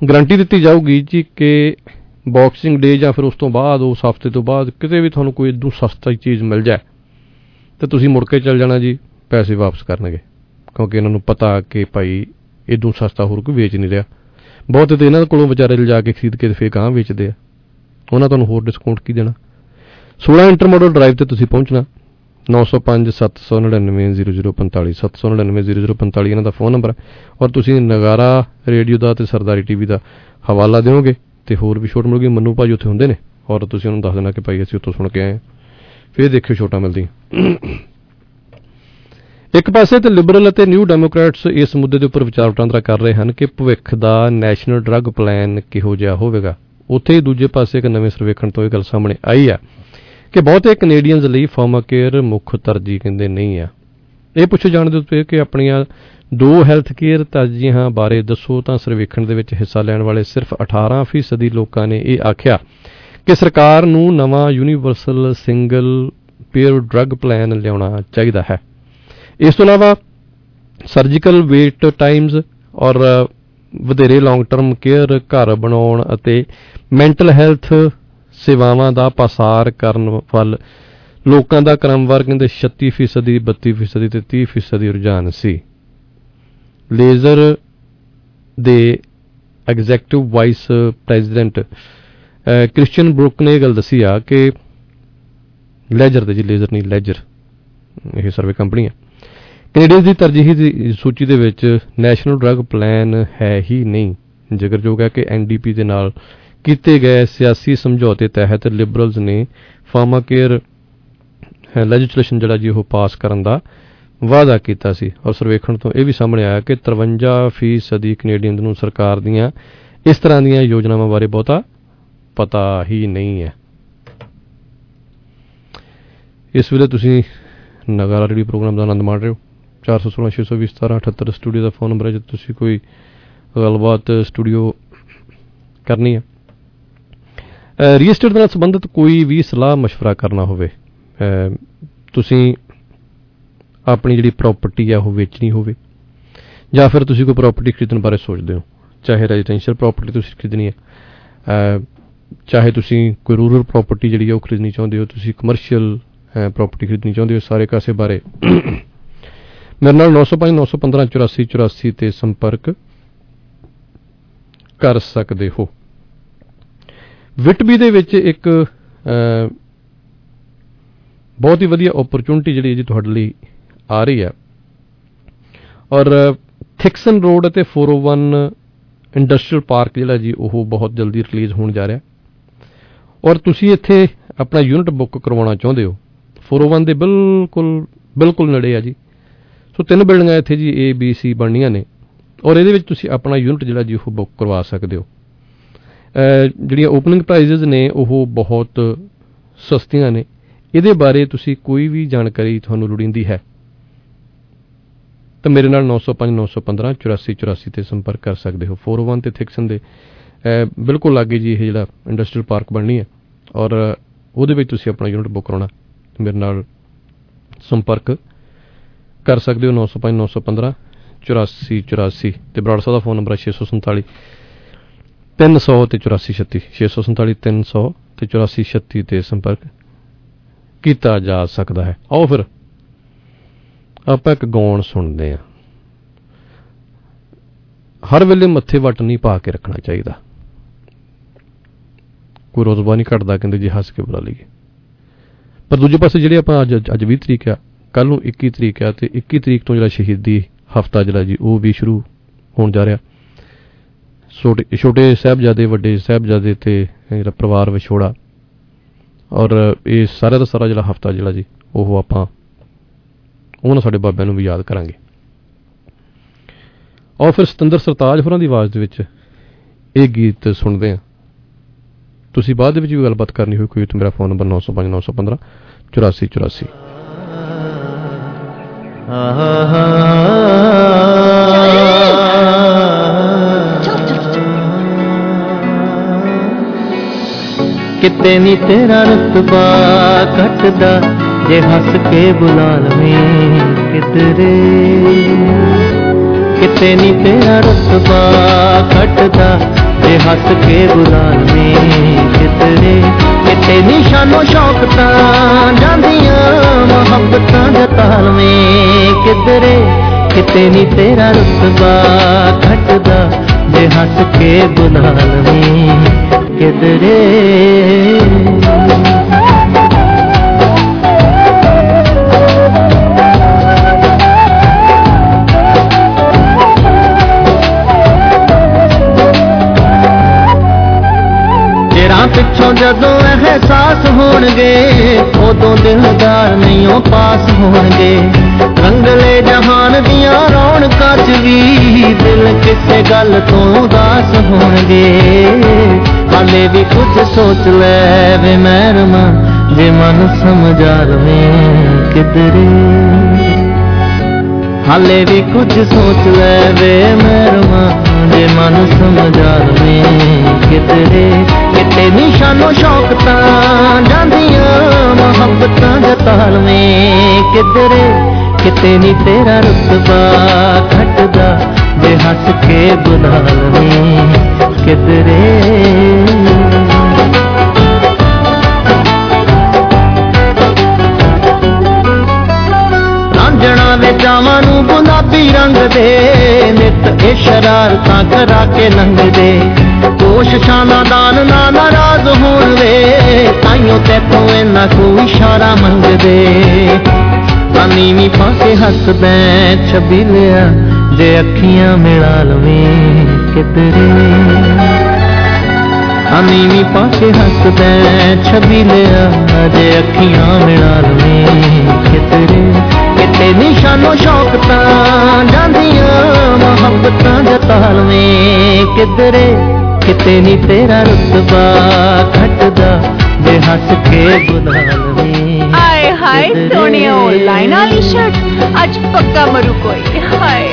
ਗਾਰੰਟੀ ਦਿੱਤੀ ਜਾਊਗੀ ਜੀ ਕਿ ਬਾਕਸਿੰਗ ਡੇ ਜਾਂ ਫਿਰ ਉਸ ਤੋਂ ਬਾਅਦ, ਉਸ ਹਫ਼ਤੇ ਤੋਂ ਬਾਅਦ ਕਿਤੇ ਵੀ ਤੁਹਾਨੂੰ ਕੋਈ ਇਦੋਂ ਸਸਤਾ ਚੀਜ਼ ਮਿਲ ਜਾਏ, ਤੇ ਤੁਸੀਂ ਮੁੜ ਕੇ ਚੱਲ ਜਾਣਾ ਜੀ, ਪੈਸੇ ਵਾਪਸ ਕਰਨਗੇ। ਕਿਉਂਕਿ ਇਹਨਾਂ ਨੂੰ ਪਤਾ ਕਿ ਭਾਈ ਇਦੋਂ ਸਸਤਾ ਹੋਰ ਕੋਈ ਵੇਚ ਨਹੀਂ ਰਿਹਾ। ਬਹੁਤ ਤੇ ਇਹਨਾਂ ਕੋਲੋਂ ਵਿਚਾਰੇ ਲਿਜਾ ਕੇ ਖਰੀਦ ਕੇ ਤੇ ਫੇਰ ਗਾਂ ਵੇਚਦੇ ਆ। ਉਹਨਾਂ ਤੁਹਾਨੂੰ ਹੋਰ ਡਿਸਕਾਊਂਟ ਕੀ ਦੇਣਾ? 16 ਇੰਟਰ ਮਾਡਲ ਡਰਾਈਵ ਤੇ ਤੁਸੀਂ ਪਹੁੰਚਣਾ। 905 799 0045 799 0045 ਇਹਨਾਂ ਦਾ ਫੋਨ ਨੰਬਰ ਹੈ ਔਰ ਤੁਸੀਂ ਨਗਾਰਾ ਰੇਡੀਓ ਦਾ ਤੇ ਸਰਦਾਰੀ ਟੀਵੀ ਦਾ ਹਵਾਲਾ ਦਿਓਗੇ ਤੇ ਹੋਰ ਵੀ ਛੋਟ ਮਿਲੂਗੀ। ਮੰਨੂ ਭਾਜੀ ਉੱਥੇ ਹੁੰਦੇ ਨੇ। ਔਰ ਤੁਸੀਂ ਉਹਨੂੰ ਦੱਸ ਦੇਣਾ ਕਿ ਭਾਈ ਅਸੀਂ ਉੱਥੋਂ ਸੁਣ ਕੇ ਆਏ ਹਾਂ। ਫਿਰ ਦੇਖਿਓ ਛੋਟਾ ਮਿਲਦੀ ਇੱਕ ਪਾਸੇ ਤੇ ਲਿਬਰਲ ਅਤੇ ਨਿਊ ਡੈਮੋਕ੍ਰੈਟਸ ਇਸ ਮੁੱਦੇ ਦੇ ਉੱਪਰ ਵਿਚਾਰ ਵਟਾਂਦਰਾ ਕਰ ਰਹੇ ਹਨ ਕਿ ਭਵਿੱਖ ਦਾ ਨੈਸ਼ਨਲ ਡਰੱਗ ਪਲਾਨ ਕਿਹੋ ਜਿਹਾ ਹੋਵੇਗਾ। ਉੱਥੇ ਹੀ ਦੂਜੇ ਪਾਸੇ ਇੱਕ ਨਵੇਂ ਸਰਵੇਖਣ ਤੋਂ ਇਹ ਗੱਲ ਸਾਹਮਣੇ ਆਈ ਹੈ ਕਿ ਬਹੁਤੇ ਕੈਨੇਡੀਅਨਸ ਲਈ ਫਾਰਮਾਕੇਅਰ ਮੁੱਖ ਤਰਜੀਹ ਕਹਿੰਦੇ ਨਹੀਂ ਆ। ਇਹ ਪੁੱਛੋ ਜਾਣਦੇ ਉੱਤੇ ਕਿ ਆਪਣੀਆਂ ਦੋ ਹੈਲਥ ਕੇਅਰ ਤਰਜੀਹਾਂ ਬਾਰੇ ਦੱਸੋ ਤਾਂ ਸਰਵੇਖਣ ਦੇ ਵਿੱਚ ਹਿੱਸਾ ਲੈਣ ਵਾਲੇ ਸਿਰਫ 18% ਲੋਕਾਂ ਨੇ ਇਹ ਆਖਿਆ ਕਿ ਸਰਕਾਰ ਨੂੰ ਨਵਾਂ universal single payer drug plan ਲਿਆਉਣਾ ਚਾਹੀਦਾ ਹੈ। ਇਸ ਤੋਂ ਇਲਾਵਾ ਸਰਜੀਕਲ ਵੇਟ ਟਾਈਮਸ ਔਰ ਵਧੇਰੇ ਲੌਂਗ ਟਰਮ ਕੇਅਰ ਘਰ ਬਣਾਉਣ ਅਤੇ ਮੈਂਟਲ ਹੈਲਥ ਸੇਵਾਵਾਂ ਦਾ ਪਸਾਰ ਕਰਨ ਵੱਲ ਲੋਕਾਂ ਦਾ ਕ੍ਰਮਵਾਰ ਕਹਿੰਦੇ 36% ਦੀ 32% ਤੇ 30% ਦੀ ਰੁਝਾਨ ਸੀ। ਲੇਜ਼ਰ ਦੇ executive vice president Christian Bourque ਨੇ ਇਹ ਗੱਲ ਦੱਸੀ ਆ ਕਿ ਲੈਜਰ ਦੇ ਜੀ ਲੇਜ਼ਰ ਨਹੀਂ ਲੈਜਰ ਇਹ ਸਰਵੇ ਕੰਪਨੀ ਹੈ ਕੈਨੇਡੀਅਨਸ ਦੀ ਤਰਜੀਹੀ ਦੀ ਸੂਚੀ ਦੇ ਵਿੱਚ ਨੈਸ਼ਨਲ ਡਰੱਗ ਪਲਾਨ ਹੈ ਹੀ ਨਹੀਂ। ਜ਼ਿਕਰਯੋਗ ਹੈ ਕਿ ਐਨਡੀਪੀ ਦੇ ਨਾਲ ਕੀਤੇ ਗਏ ਸਿਆਸੀ ਸਮਝੌਤੇ ਤਹਿਤ ਲਿਬਰਲਸ ਨੇ ਫਾਰਮਾ ਕੇਅਰ ਲੈਜਿਸਲੇਸ਼ਨ ਜਿਹੜਾ ਜੀ ਉਹ ਪਾਸ ਕਰਨ ਦਾ ਵਾਅਦਾ ਕੀਤਾ ਸੀ। ਔਰ ਸਰਵੇਖਣ ਤੋਂ ਇਹ ਵੀ ਸਾਹਮਣੇ ਆਇਆ ਕਿ 53% ਕੈਨੇਡੀਅਨ ਨੂੰ ਸਰਕਾਰ ਦੀਆਂ ਇਸ ਤਰ੍ਹਾਂ ਦੀਆਂ ਯੋਜਨਾਵਾਂ ਬਾਰੇ ਬਹੁਤਾ ਪਤਾ ਹੀ ਨਹੀਂ ਹੈ। ਇਸ ਵੇਲੇ ਤੁਸੀਂ ਨਗਾਰਾ ਰੇਡੀ ਪ੍ਰੋਗਰਾਮ ਦਾ ਆਨੰਦ ਮਾਣ ਰਹੇ ਹੋ। 4166201778 ਸਟੂਡੀਓ ਦਾ ਫੋਨ ਨੰਬਰ ਹੈ, ਜੇ ਤੁਸੀਂ ਕੋਈ ਗੱਲਬਾਤ ਸਟੂਡੀਓ ਕਰਨੀ ਹੈ। ਰੀਅਲ ਏਸਟੇਟ ਨਾਲ ਸੰਬੰਧਿਤ ਕੋਈ ਵੀ ਸਲਾਹ مشਵਰਾ ਕਰਨਾ ਹੋਵੇ ਤੁਸੀਂ ਆਪਣੀ ਜਿਹੜੀ ਪ੍ਰਾਪਰਟੀ ਆ ਉਹ ਵੇਚਣੀ ਹੋਵੇ, ਜਾਂ ਫਿਰ ਤੁਸੀਂ ਕੋਈ ਪ੍ਰਾਪਰਟੀ ਖਰੀਦਣ ਬਾਰੇ ਸੋਚਦੇ ਹੋ, ਚਾਹੇ ਰੈਜ਼ੀਡੈਂਸ਼ੀਅਲ ਪ੍ਰਾਪਰਟੀ ਤੁਸੀਂ ਖਰੀਦਣੀ ਹੈ ਚਾਹੇ ਤੁਸੀਂ ਕੋਈ ਰੂਰਲ ਪ੍ਰਾਪਰਟੀ ਜਿਹੜੀ ਹੈ ਉਹ ਖਰੀਦਣੀ ਚਾਹੁੰਦੇ ਹੋ, ਤੁਸੀਂ ਕਮਰਸ਼ੀਅਲ ਪ੍ਰਾਪਰਟੀ ਖਰੀਦਣੀ ਚਾਹੁੰਦੇ ਹੋ, ਸਾਰੇ ਕਾਸੇ ਬਾਰੇ ਮੇਰੇ ਨਾਲ 905 915 84 84 ਤੇ ਸੰਪਰਕ ਕਰ ਸਕਦੇ ਹੋ। ਵਿਟਬੀ ਦੇ ਵਿੱਚ ਇੱਕ ਅਹ, ਬਹੁਤ ਹੀ ਵਧੀਆ ਓਪਰਚੁਨਿਟੀ ਜਿਹੜੀ ਹੈ ਜੀ ਤੁਹਾਡੇ ਲਈ ਆ ਰਹੀ ਹੈ। ਔਰ ਥਿਕਸਨ ਰੋਡ ਅਤੇ 401 ਇੰਡਸਟਰੀਅਲ ਪਾਰਕ ਜਿਹੜਾ ਜੀ ਉਹ ਬਹੁਤ ਜਲਦੀ ਰਿਲੀਜ਼ ਹੋਣ ਜਾ ਰਿਹਾ। ਔਰ ਤੁਸੀਂ ਇੱਥੇ ਆਪਣਾ ਯੂਨਿਟ ਬੁੱਕ ਕਰਵਾਉਣਾ ਚਾਹੁੰਦੇ ਹੋ। 401 ਦੇ ਬਿਲਕੁਲ ਬਿਲਕੁਲ ਨੇੜੇ ਆ ਜੀ। ਸੋ ਤਿੰਨ ਬਿਲਡਿੰਗਾਂ ਇੱਥੇ ਜੀ A, B, C ਬਣਨੀਆਂ ਨੇ। ਔਰ ਇਹਦੇ ਵਿੱਚ ਤੁਸੀਂ ਆਪਣਾ ਯੂਨਿਟ ਜਿਹੜਾ ਜੀ ਉਹ ਬੁੱਕ ਕਰਵਾ ਸਕਦੇ ਹੋ। ਅਹ ਜਿਹੜੀਆਂ ਓਪਨਿੰਗ ਪ੍ਰਾਈਜ਼ਸ ਨੇ, ਉਹ ਬਹੁਤ ਸਸਤੀਆਂ ਨੇ। ਇਹਦੇ ਬਾਰੇ ਤੁਸੀਂ ਕੋਈ ਵੀ ਜਾਣਕਾਰੀ ਤੁਹਾਨੂੰ ਲੋੜੀਂਦੀ ਹੈ, ਤਾਂ ਮੇਰੇ ਨਾਲ 905 915 84 84 ਤੇ ਸੰਪਰਕ ਕਰ ਸਕਦੇ ਹੋ। 401 ਤੇ ਥਿਕਸਨ ਦੇ। ਅਹ ਬਿਲਕੁਲ ਲਾਗੇ ਜੀ ਇਹ ਜਿਹੜਾ ਇੰਡਸਟਰੀਅਲ ਪਾਰਕ ਬਣਨੀ ਹੈ, ਔਰ ਉਹਦੇ ਵਿੱਚ ਤੁਸੀਂ ਆਪਣਾ ਯੂਨਿਟ ਬੁੱਕ ਕਰਾਉਣਾ ਮੇਰੇ ਨਾਲ ਸੰਪਰਕ ਕਰ ਸਕਦੇ ਹੋ 905 915 84 84 ਤੇ ਬਰਾੜ ਸਾਹਿਬ ਦਾ ਫੋਨ ਨੰਬਰ ਹੈ 647 300 ਤੇ 8436 647 300 ਤੇ 8436 ਤੇ ਸੰਪਰਕ ਕੀਤਾ ਜਾ ਸਕਦਾ ਹੈ। ਆਓ ਫਿਰ, ਆਪਾਂ ਇੱਕ ਗਾਉਣ ਸੁਣਦੇ ਹਾਂ। ਹਰ ਵੇਲੇ ਮੱਥੇ ਵੱਟ ਨਹੀਂ ਪਾ ਕੇ ਰੱਖਣਾ ਚਾਹੀਦਾ। ਕੋਈ ਰੋਜ਼ਬਾ ਨਹੀਂ ਘਟਦਾ, ਕਹਿੰਦੇ ਜੀ ਹੱਸ ਕੇ ਬੁਲਾ ਲਈਏ। ਪਰ ਦੂਜੇ ਪਾਸੇ ਜਿਹੜੇ ਆਪਾਂ ਅੱਜ ਅੱਜ 20 ਤਰੀਕ ਆ ਕੱਲ ਨੂੰ 21 ਤਰੀਕ ਆ ਤੇ 21 ਤਰੀਕ ਤੋਂ ਜਿਹੜਾ ਸ਼ਹੀਦੀ ਹਫਤਾ ਜਿਹੜਾ ਜੀ, ਉਹ ਵੀ ਸ਼ੁਰੂ ਹੋਣ ਜਾ ਰਿਹਾ। ਛੋਟੇ ਛੋਟੇ ਸਾਹਿਬਜ਼ਾਦੇ, ਵੱਡੇ ਸਾਹਿਬਜ਼ਾਦੇ ਤੇ ਜਿਹੜਾ ਪਰਿਵਾਰ ਵਿਛੋੜਾ। ਔਰ ਇਹ ਸਾਰਾ ਦਾ ਸਾਰਾ ਜਿਹੜਾ ਹਫਤਾ ਜਿਹੜਾ ਜੀ, ਉਹ ਆਪਾਂ ਉਹਨਾਂ ਸਾਡੇ ਬਾਬਿਆਂ ਨੂੰ ਵੀ ਯਾਦ ਕਰਾਂਗੇ। ਔਰ ਫਿਰ ਸਤਿੰਦਰ ਸਰਤਾਜ ਹੋਰਾਂ ਦੀ ਆਵਾਜ਼ ਦੇ ਵਿੱਚ ਇਹ ਗੀਤ ਸੁਣਦੇ ਹਾਂ। ਤੁਸੀਂ ਬਾਅਦ ਦੇ ਵਿੱਚ ਵੀ ਗੱਲਬਾਤ ਕਰਨੀ ਹੋਈ, ਕੋਈ ਤਾਂ ਮੇਰਾ ਫੋਨ ਨੰਬਰ 905 915 84 84 ਕਿਤੇ ਨੀ ਤੇਰਾ ਰਤਬਾ ਘਟਦਾ, ਜੇ ਹੱਸ ਕੇ ਬੁਲਾ ਲਵੇਂ ਕਿਧਰੇ। ਕਿਤੇ ਨੀ ਤੇਰਾ ਰਤਬਾ ਘਟਦਾ, ਜੇ ਹੱਸ ਕੇ ਬੁਲਾ ਲਵੇਂ ਕਿਧਰੇ। ਕਿਤੇ ਨੀ ਸ਼ਾਨੋ ਸ਼ੌਕ ਤਾਂ ਜਾਂਦੀਆਂ ਮੁਹੱਬਤਾਂ ਜਤਾ ਲਵੇਂ ਕਿਧਰੇ, ਕਿਤੇ ਨੀ ਤੇਰਾ ਰਤਬਾ ਘਟਦਾ ਜੇ ਹੱਸ ਕੇ ਬੁਲਾ ਲਵੇਂ ਕਿਧਰੇ। ਜਦੋਂ ਅਹਿਸਾਸ ਹੋਣਗੇ, ਉਦੋਂ ਦਿਲਦਾਰ ਨਹੀਂ ਉਹ ਪਾਸ ਹੋਣਗੇ। ਰੰਗਲੇ ਜਹਾਨ ਦੀਆਂ ਰੌਣਕਾਂ 'ਚ ਵੀ ਦਿਲ ਕਿਸੇ ਗੱਲ ਤੋਂ ਉਦਾਸ ਹੋਣਗੇ। ਹਾਲੇ ਵੀ ਕੁਝ ਸੋਚ ਲੈ ਵੇ ਮਹਿਰਮਾ ਜੇ ਮਨ ਸਮਝਾ ਲਵੇਂ ਕਿਧਰੇ। ਹਾਲੇ ਵੀ ਕੁਝ ਸੋਚ ਲੈ ਵੇ ਮਹਿਰਮਾ ਜੇ ਮਨ ਸਮਝਾ ਲਵੇਂ ਕਿਧਰੇ। ਕਿਤੇ ਨਿਸ਼ਾਨੋ ਸ਼ੌਕ ਤਾਂ ਜਾਂਦੀਆਂ ਮੁਹੱਬਤਾਂ ਜਤਾ ਲਵੇਂ ਕਿਧਰੇ, ਕਿਤੇ ਨੀ ਤੇਰਾ ਰੁਤਬਾ ਘਟਦਾ ਜੇ ਹੱਸ ਕੇ ਬੁਲਾ ਲਵੇਂ ਕਿਧਰੇ। ਰਾਂਝਣਾ ਵੇ ਜਾਵਾਂ ਨੂੰ ਗੁਲਾਬੀ ਰੰਗ ਦੇ। ਨਿਤ ਇਹ ਸ਼ਰਾਰਤਾਂ ਕਰਾ ਕੇ ਲੰਘਦੇ। ਕੋਸ਼ਿਸ਼ਾਂ ਦਾ ਦਾਨ ਨਾ ਨਾਰਾਜ਼ ਹੋਣ ਵੇ, ਤਾਈਓ ਤੇ ਤੂੰ ਇਹਨਾਂ ਕੋ ਇਸ਼ਾਰਾ ਮੰਗਦੇ। ਪਾਣੀ ਵੀ ਪਾ ਕੇ ਹੱਸਦਾ ਛਬੀਲਿਆ ਜੇ ਅੱਖੀਆਂ ਮਿਲਾ ਲਵੇਂ ਕਿਧਰੇ। ਅਨੀਵੀਂ ਪਾ ਕੇ ਹੱਸਦਾ ਛਬੀ ਲਿਆ, ਜੇ ਅੱਖੀਆਂ ਮਿਲਾ ਲਵੇਂ ਕਿਤਰੇ ਕਿਤੇ ਨਿਸ਼ਾਨੋ ਸ਼ੌਕ ਤਾਂ, ਜਾਂਦੀਆਂ ਮੁਹੱਬਤਾਂ ਜਤਾ ਲਵੇਂ ਕਿਧਰੇ। ਕਿਤੇ ਨਹੀਂ ਤੇਰਾ ਰੁਤਬਾ ਘਟਦਾ ਜੇ ਹੱਸ ਕੇ ਬੁਲਾ ਲਵੇਂ ਆਏ ਹਾਏ ਸੋਹਣਿਓ ਲਾਈਨ ਵਾਲੀ ਸ਼ਰਟ ਅੱਜ ਪੱਕਾ ਮਰੂ ਕੋਈ। ਹਾਏ।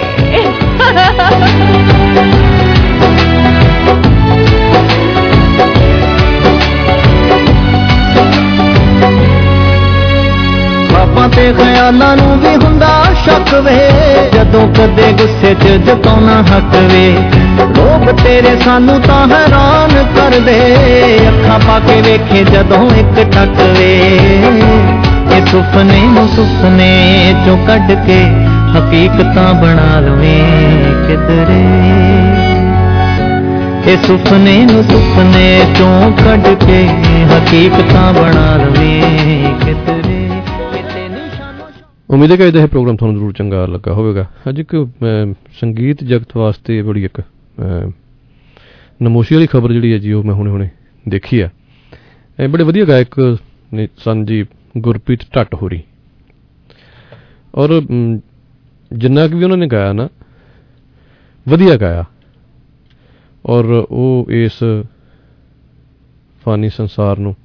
ਪਾਪਾਂ ਤੇ ਖਿਆਲਾਂ ਨੂੰ ਵੀ ਹੁੰਦਾ ਸ਼ੱਕ ਵੇ ਜਦੋਂ ਕਦੇ ਗੁੱਸੇ 'ਚ ਜਤਾਉਣਾ ਹੱਕ ਵੇ। ਲੋਕ ਤੇਰੇ ਸਾਨੂੰ ਤਾਂ ਹੈਰਾਨ ਕਰਦੇ। ਅੱਖਾਂ ਪਾ ਕੇ ਵੇਖੇ ਜਦੋਂ ਇੱਕ ਟੱਕ ਵੇ ਇਹ ਸੁਪਨੇ ਨੂੰ ਸੁਪਨੇ ਚੋਂ ਕੱਢ ਕੇ ਹਕੀਕਤਾਂ ਬਣਾ ਲਵੇਂ ਕਿਧਰੇ। ਇਹ ਸੁਪਨੇ ਨੂੰ ਸੁਪਨੇ ਚੋਂ ਕੱਢ ਕੇ ਹਕੀਕਤਾਂ ਬਣਾ ਲਵੇਂ ਕਿਧਰੇ। ਉਮੀਦ ਹੈ ਕਿ ਇਹ ਪ੍ਰੋਗਰਾਮ ਤੁਹਾਨੂੰ ਜ਼ਰੂਰ ਚੰਗਾ ਲੱਗਾ ਹੋਵੇਗਾ। ਅੱਜ ਇੱਕ ਅਮ, ਸੰਗੀਤ ਜਗਤ ਵਾਸਤੇ ਬੜੀ ਇੱਕ ਅਮ, ਨਮੋਸ਼ੀ ਵਾਲੀ ਖਬਰ ਜਿਹੜੀ ਹੈ ਜੀ ਉਹ ਮੈਂ ਹੁਣੇ ਹੁਣੇ ਦੇਖੀ ਆ। ਇਹ ਬੜੇ ਵਧੀਆ ਗਾਇਕ ਨੇ ਸਨ ਜੀ ਗੁਰਪ੍ਰੀਤ ਢੱਟ ਹੋਰੀ ਔਰ ਅਮ, ਜਿੰਨਾ ਕੁ ਵੀ ਉਹਨਾਂ ਨੇ ਗਾਇਆ ਨਾ ਵਧੀਆ ਗਾਇਆ। ਔਰ ਉਹ ਇਸ ਫਾਨੀ ਸੰਸਾਰ ਨੂੰ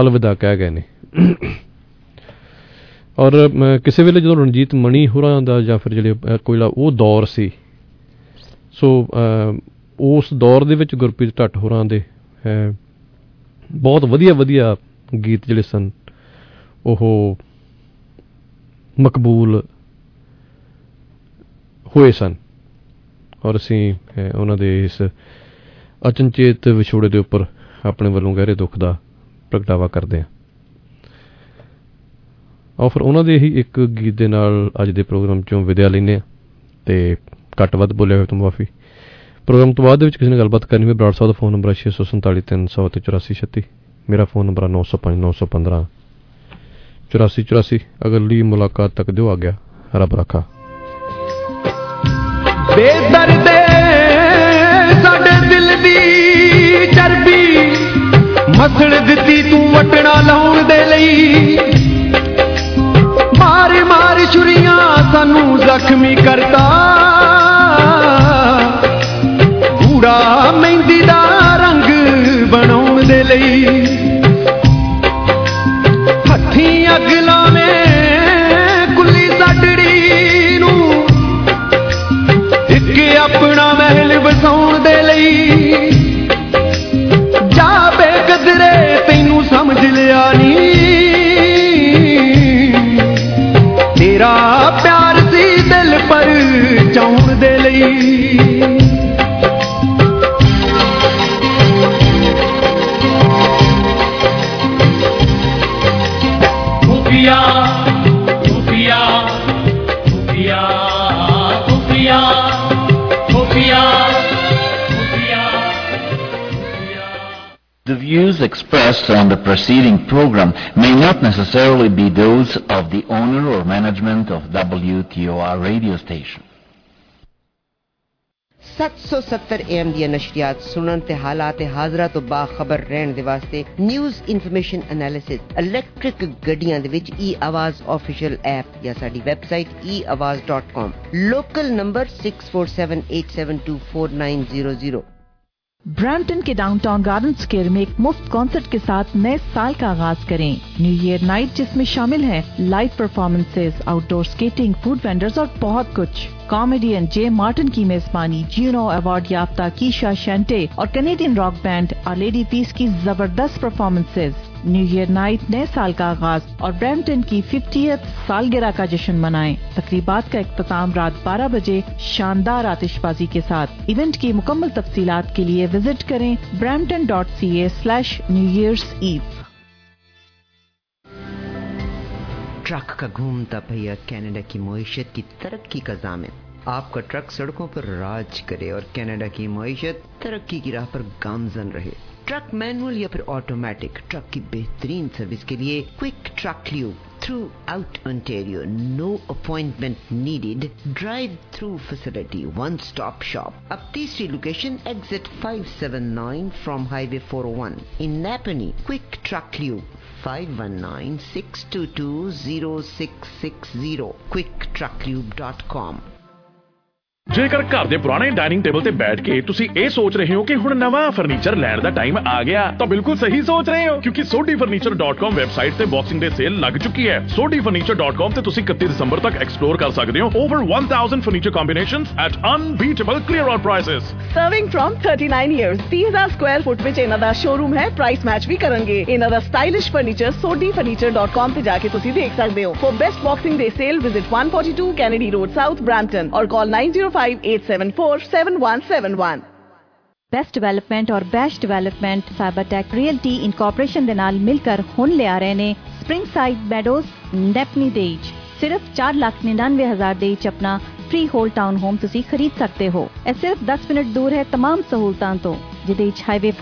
ਅਲਵਿਦਾ ਕਹਿ ਗਏ ਨੇ। ਔਰ ਅਮ, ਕਿਸੇ ਵੇਲੇ ਜਦੋਂ ਰਣਜੀਤ ਮਣੀ ਹੋਰਾਂ ਦਾ ਜਾਂ ਫਿਰ ਜਿਹੜੇ ਅ, ਕੋਇਲਾ ਉਹ ਦੌਰ ਸੀ ਸੋ ਅ, ਉਸ ਦੌਰ ਦੇ ਵਿੱਚ ਗੁਰਪ੍ਰੀਤ ਢੱਟ ਹੋਰਾਂ ਦੇ ਅ, ਬਹੁਤ ਵਧੀਆ ਵਧੀਆ ਗੀਤ ਜਿਹੜੇ ਸਨ ਉਹ ਮਕਬੂਲ ਹੋਏ ਸਨ। ਔਰ ਅਸੀਂ ਅ, ਉਹਨਾਂ ਦੇ ਇਸ ਅਚਨਚੇਤ ਵਿਛੋੜੇ ਦੇ ਉੱਪਰ ਆਪਣੇ ਵੱਲੋਂ ਗਹਿਰੇ ਦੁੱਖ ਦਾ ਪ੍ਰਗਟਾਵਾ ਕਰਦੇ ਹਾਂ। ਔਰ ਫਿਰ ਉਹਨਾਂ ਦੇ ਹੀ ਇੱਕ ਗੀਤ ਦੇ ਨਾਲ ਅੱਜ ਦੇ ਪ੍ਰੋਗਰਾਮ ਚੋਂ ਵਿਦਿਆ ਲੈਂਦੇ ਆ ਤੇ ਘੱਟ ਵੱਧ ਬੋਲਿਆ ਹੋਇਆ ਤੋਂ ਮਾਫੀ। ਪ੍ਰੋਗਰਾਮ ਤੋਂ ਬਾਅਦ ਦੇ ਵਿੱਚ ਕਿਸੇ ਨੇ ਗੱਲਬਾਤ ਕਰਨੀ ਹੋਵੇ, ਬਰਾੜ ਸਾਹਿਬ ਦਾ ਫੋਨ ਨੰਬਰ ਹੈ 647 ਮੇਰਾ ਫੋਨ ਨੰਬਰ ਹੈ 905 915 84 84 ਅਗਲੀ ਮੁਲਾਕਾਤ ਤੱਕ ਦਿਓ, ਆ ਗਿਆ। ਰੱਬ ਰੱਖਾ। ਬੇਦਰਦੇ ਸਾਡੇ ਦਿਲ ਦੀ ਚਰਬੀ, ਮਸਲ ਦਿੱਤੀ ਤੂੰ ਵਟਣਾ ਲਾਉਣ ਦੇ ਲਈ। ਮਾਰ ਮਾਰ ਛੁਰੀਆਂ ਸਾਨੂੰ ਜ਼ਖਮੀ ਕਰਤਾ। ਗੂੜਾ ਮਹਿੰਦੀ ਦਾ ਰੰਗ ਬਣਾਉਣ ਦੇ ਲਈ। ਹੱਥੀਂ ਅੱਗ ਲਾਵੇਂ, ਕੁੱਲੀ ਸਾਡੜੀ ਨੂੰ। ਇੱਕ ਆਪਣਾ ਮਹਿਲ ਵਸਾਉਣ ਦੇ ਲਈ। ਜਾ ਬੇਕਦਰੇ ਤੈਨੂੰ ਸਮਝ ਲਿਆ ਨੀ ਤੇਰਾ ਪਿਆਰ ਸੀ ਦਿਲ ਪਰ ਚਾਉਣ ਦੇ ਲਈ। Views expressed on the preceding program may not necessarily be those of the owner or management of WTOR radio station. 770 AM ਦੀਆਂ ਨਸ਼ਰੀਆਤ ਸੁਣਨ ਤੇ ਹਾਲਾਤ ਹਾਜ਼ਰਾ ਤੋਂ ਬਾਖਬਰ ਰਹਿਣ ਦੇ ਵਾਸਤੇ ਨਿਊਜ਼ ਇਨਫੋਰਮੇਸ਼ਨ ਐਨਾਲਿਸਿਸ ਇਲੈਕਟ੍ਰਿਕ ਗੱਡੀਆਂ ਦੇ ਵਿੱਚ ਈ ਆਵਾਜ਼ ਆਫੀਸ਼ੀਅਲ ਐਪ ਜਾਂ ਸਾਡੀ website eawaz.com local number 6478724900 Brampton के डाउनटाउन गार्डन स्क्वेयर में एक मुफ़्त कॉन्सर्ट के साथ नए साल का आगाज़ करें। न्यू ईयर नाइट जिसमें शामिल है live performances outdoor skating food vendors और बहुत कुछ। कॉमेडियन जे मार्टिन की मेजबानी जीनो अवार्ड याफ्ता कीशा शेंटे और Canadian rock band Our Lady Peace की ज़बरदस्त परफॉर्मेंसेज न्यू ईयर नाइट नए साल का आगाज़ और ब्रैम्पटन की 50th सालगिरह का जश्न मनाएँ। तकरीबात का अख्ताम रात 12 बजे शानदार आतिशबाजी के साथ। इवेंट की मुकम्मल तफसीलात के लिए विज़िट करें Brampton dot C A slash new years eve truck का घूमता पहिया कनाडा की मीशत की तरक्की का जामिन। आपका ट्रक सड़कों पर राज करे और कनाडा की मीशत तरक्की की राह पर गामजन रहे। ट्रक मैनुअल या फिर ऑटोमेटिक, ट्रक की बेहतरीन सर्विस के लिए Quick Truck Tube throughout Ontario no appointment needed drive through facility one stop shop अब तीसरी location exit 579 from highway 401 in Napanee Quick Truck Tube 519 622 0660. QuickTruckLube.com. ਜੇਕਰ ਘਰ ਦੇ ਪੁਰਾਣੇ ਡਾਈਨਿੰਗ ਟੇਬਲ ਤੇ ਬੈਠ ਕੇ ਤੁਸੀਂ ਇਹ ਸੋਚ ਰਹੇ ਹੋ ਕਿ ਹੁਣ ਨਵਾਂ ਫਰਨੀਚਰ ਲੈਣ ਦਾ ਟਾਈਮ ਆ ਗਿਆ, ਤਾਂ ਬਿਲਕੁਲ ਸਹੀ ਸੋਚ ਰਹੇ ਹੋ। ਕਿਉਂਕਿ sodifurniture.com ਵੈਬਸਾਈਟ ਤੇ ਬਾਕਸਿੰਗ ਡੇ ਸੇਲ ਲੱਗ ਚੁੱਕੀ ਹੈ। sodifurniture.com ਤੇ ਤੁਸੀਂ 31 ਦਸੰਬਰ ਤੱਕ ਐਕਸਪਲੋਰ ਕਰ ਸਕਦੇ ਹੋ। Over 1000 furniture combinations at unbeatable clear out prices serving from 39 years 30000 square foot ਵਿੱਚ ਇਹਨਾਂ ਦਾ ਸ਼ੋਰੂਮ ਹੈ। ਪ੍ਰਾਈਸ ਮੈਚ ਵੀ ਕਰਨਗੇ। ਇਹਨਾਂ ਦਾ ਸਟਾਈਲਿਸ਼ ਫਰਨੀਚਰ sodifurniture.com ਤੇ ਜਾ ਕੇ ਤੁਸੀਂ ਦੇਖ ਸਕਦੇ ਹੋ। For best boxing day sale visit 142 Kennedy road south Brampton or call 9058747171 best development ਔਰ best development Cybertech realty incorporation ਦੇ ਨਾਲ ਮਿਲ ਕਰ ਹੁਣ ਲਿਆ ਰਹੇ ਨੇ ਸਪ੍ਰਿੰਗ ਸਾਈਡ ਮੈਡੋਜ਼ ਨੈਪਨੀ ਦੇਜ ਸਿਰਫ 499000 ਦੇ ਵਿੱਚ ਆਪਣਾ ਫ੍ਰੀ ਹੋਲ ਟਾਊਨ ਹੋਮ ਤੁਸੀਂ ਖਰੀਦ ਸਕਦੇ ਹੋ ਇਹ ਸਿਰਫ 10 ਮਿੰਟ ਦੂਰ ਹੈ तमाम ਸਹੂਲਤਾਂ ਤੋਂ ਜਿਹਦੇ ਵਿੱਚ ਹਾਈਵੇ 4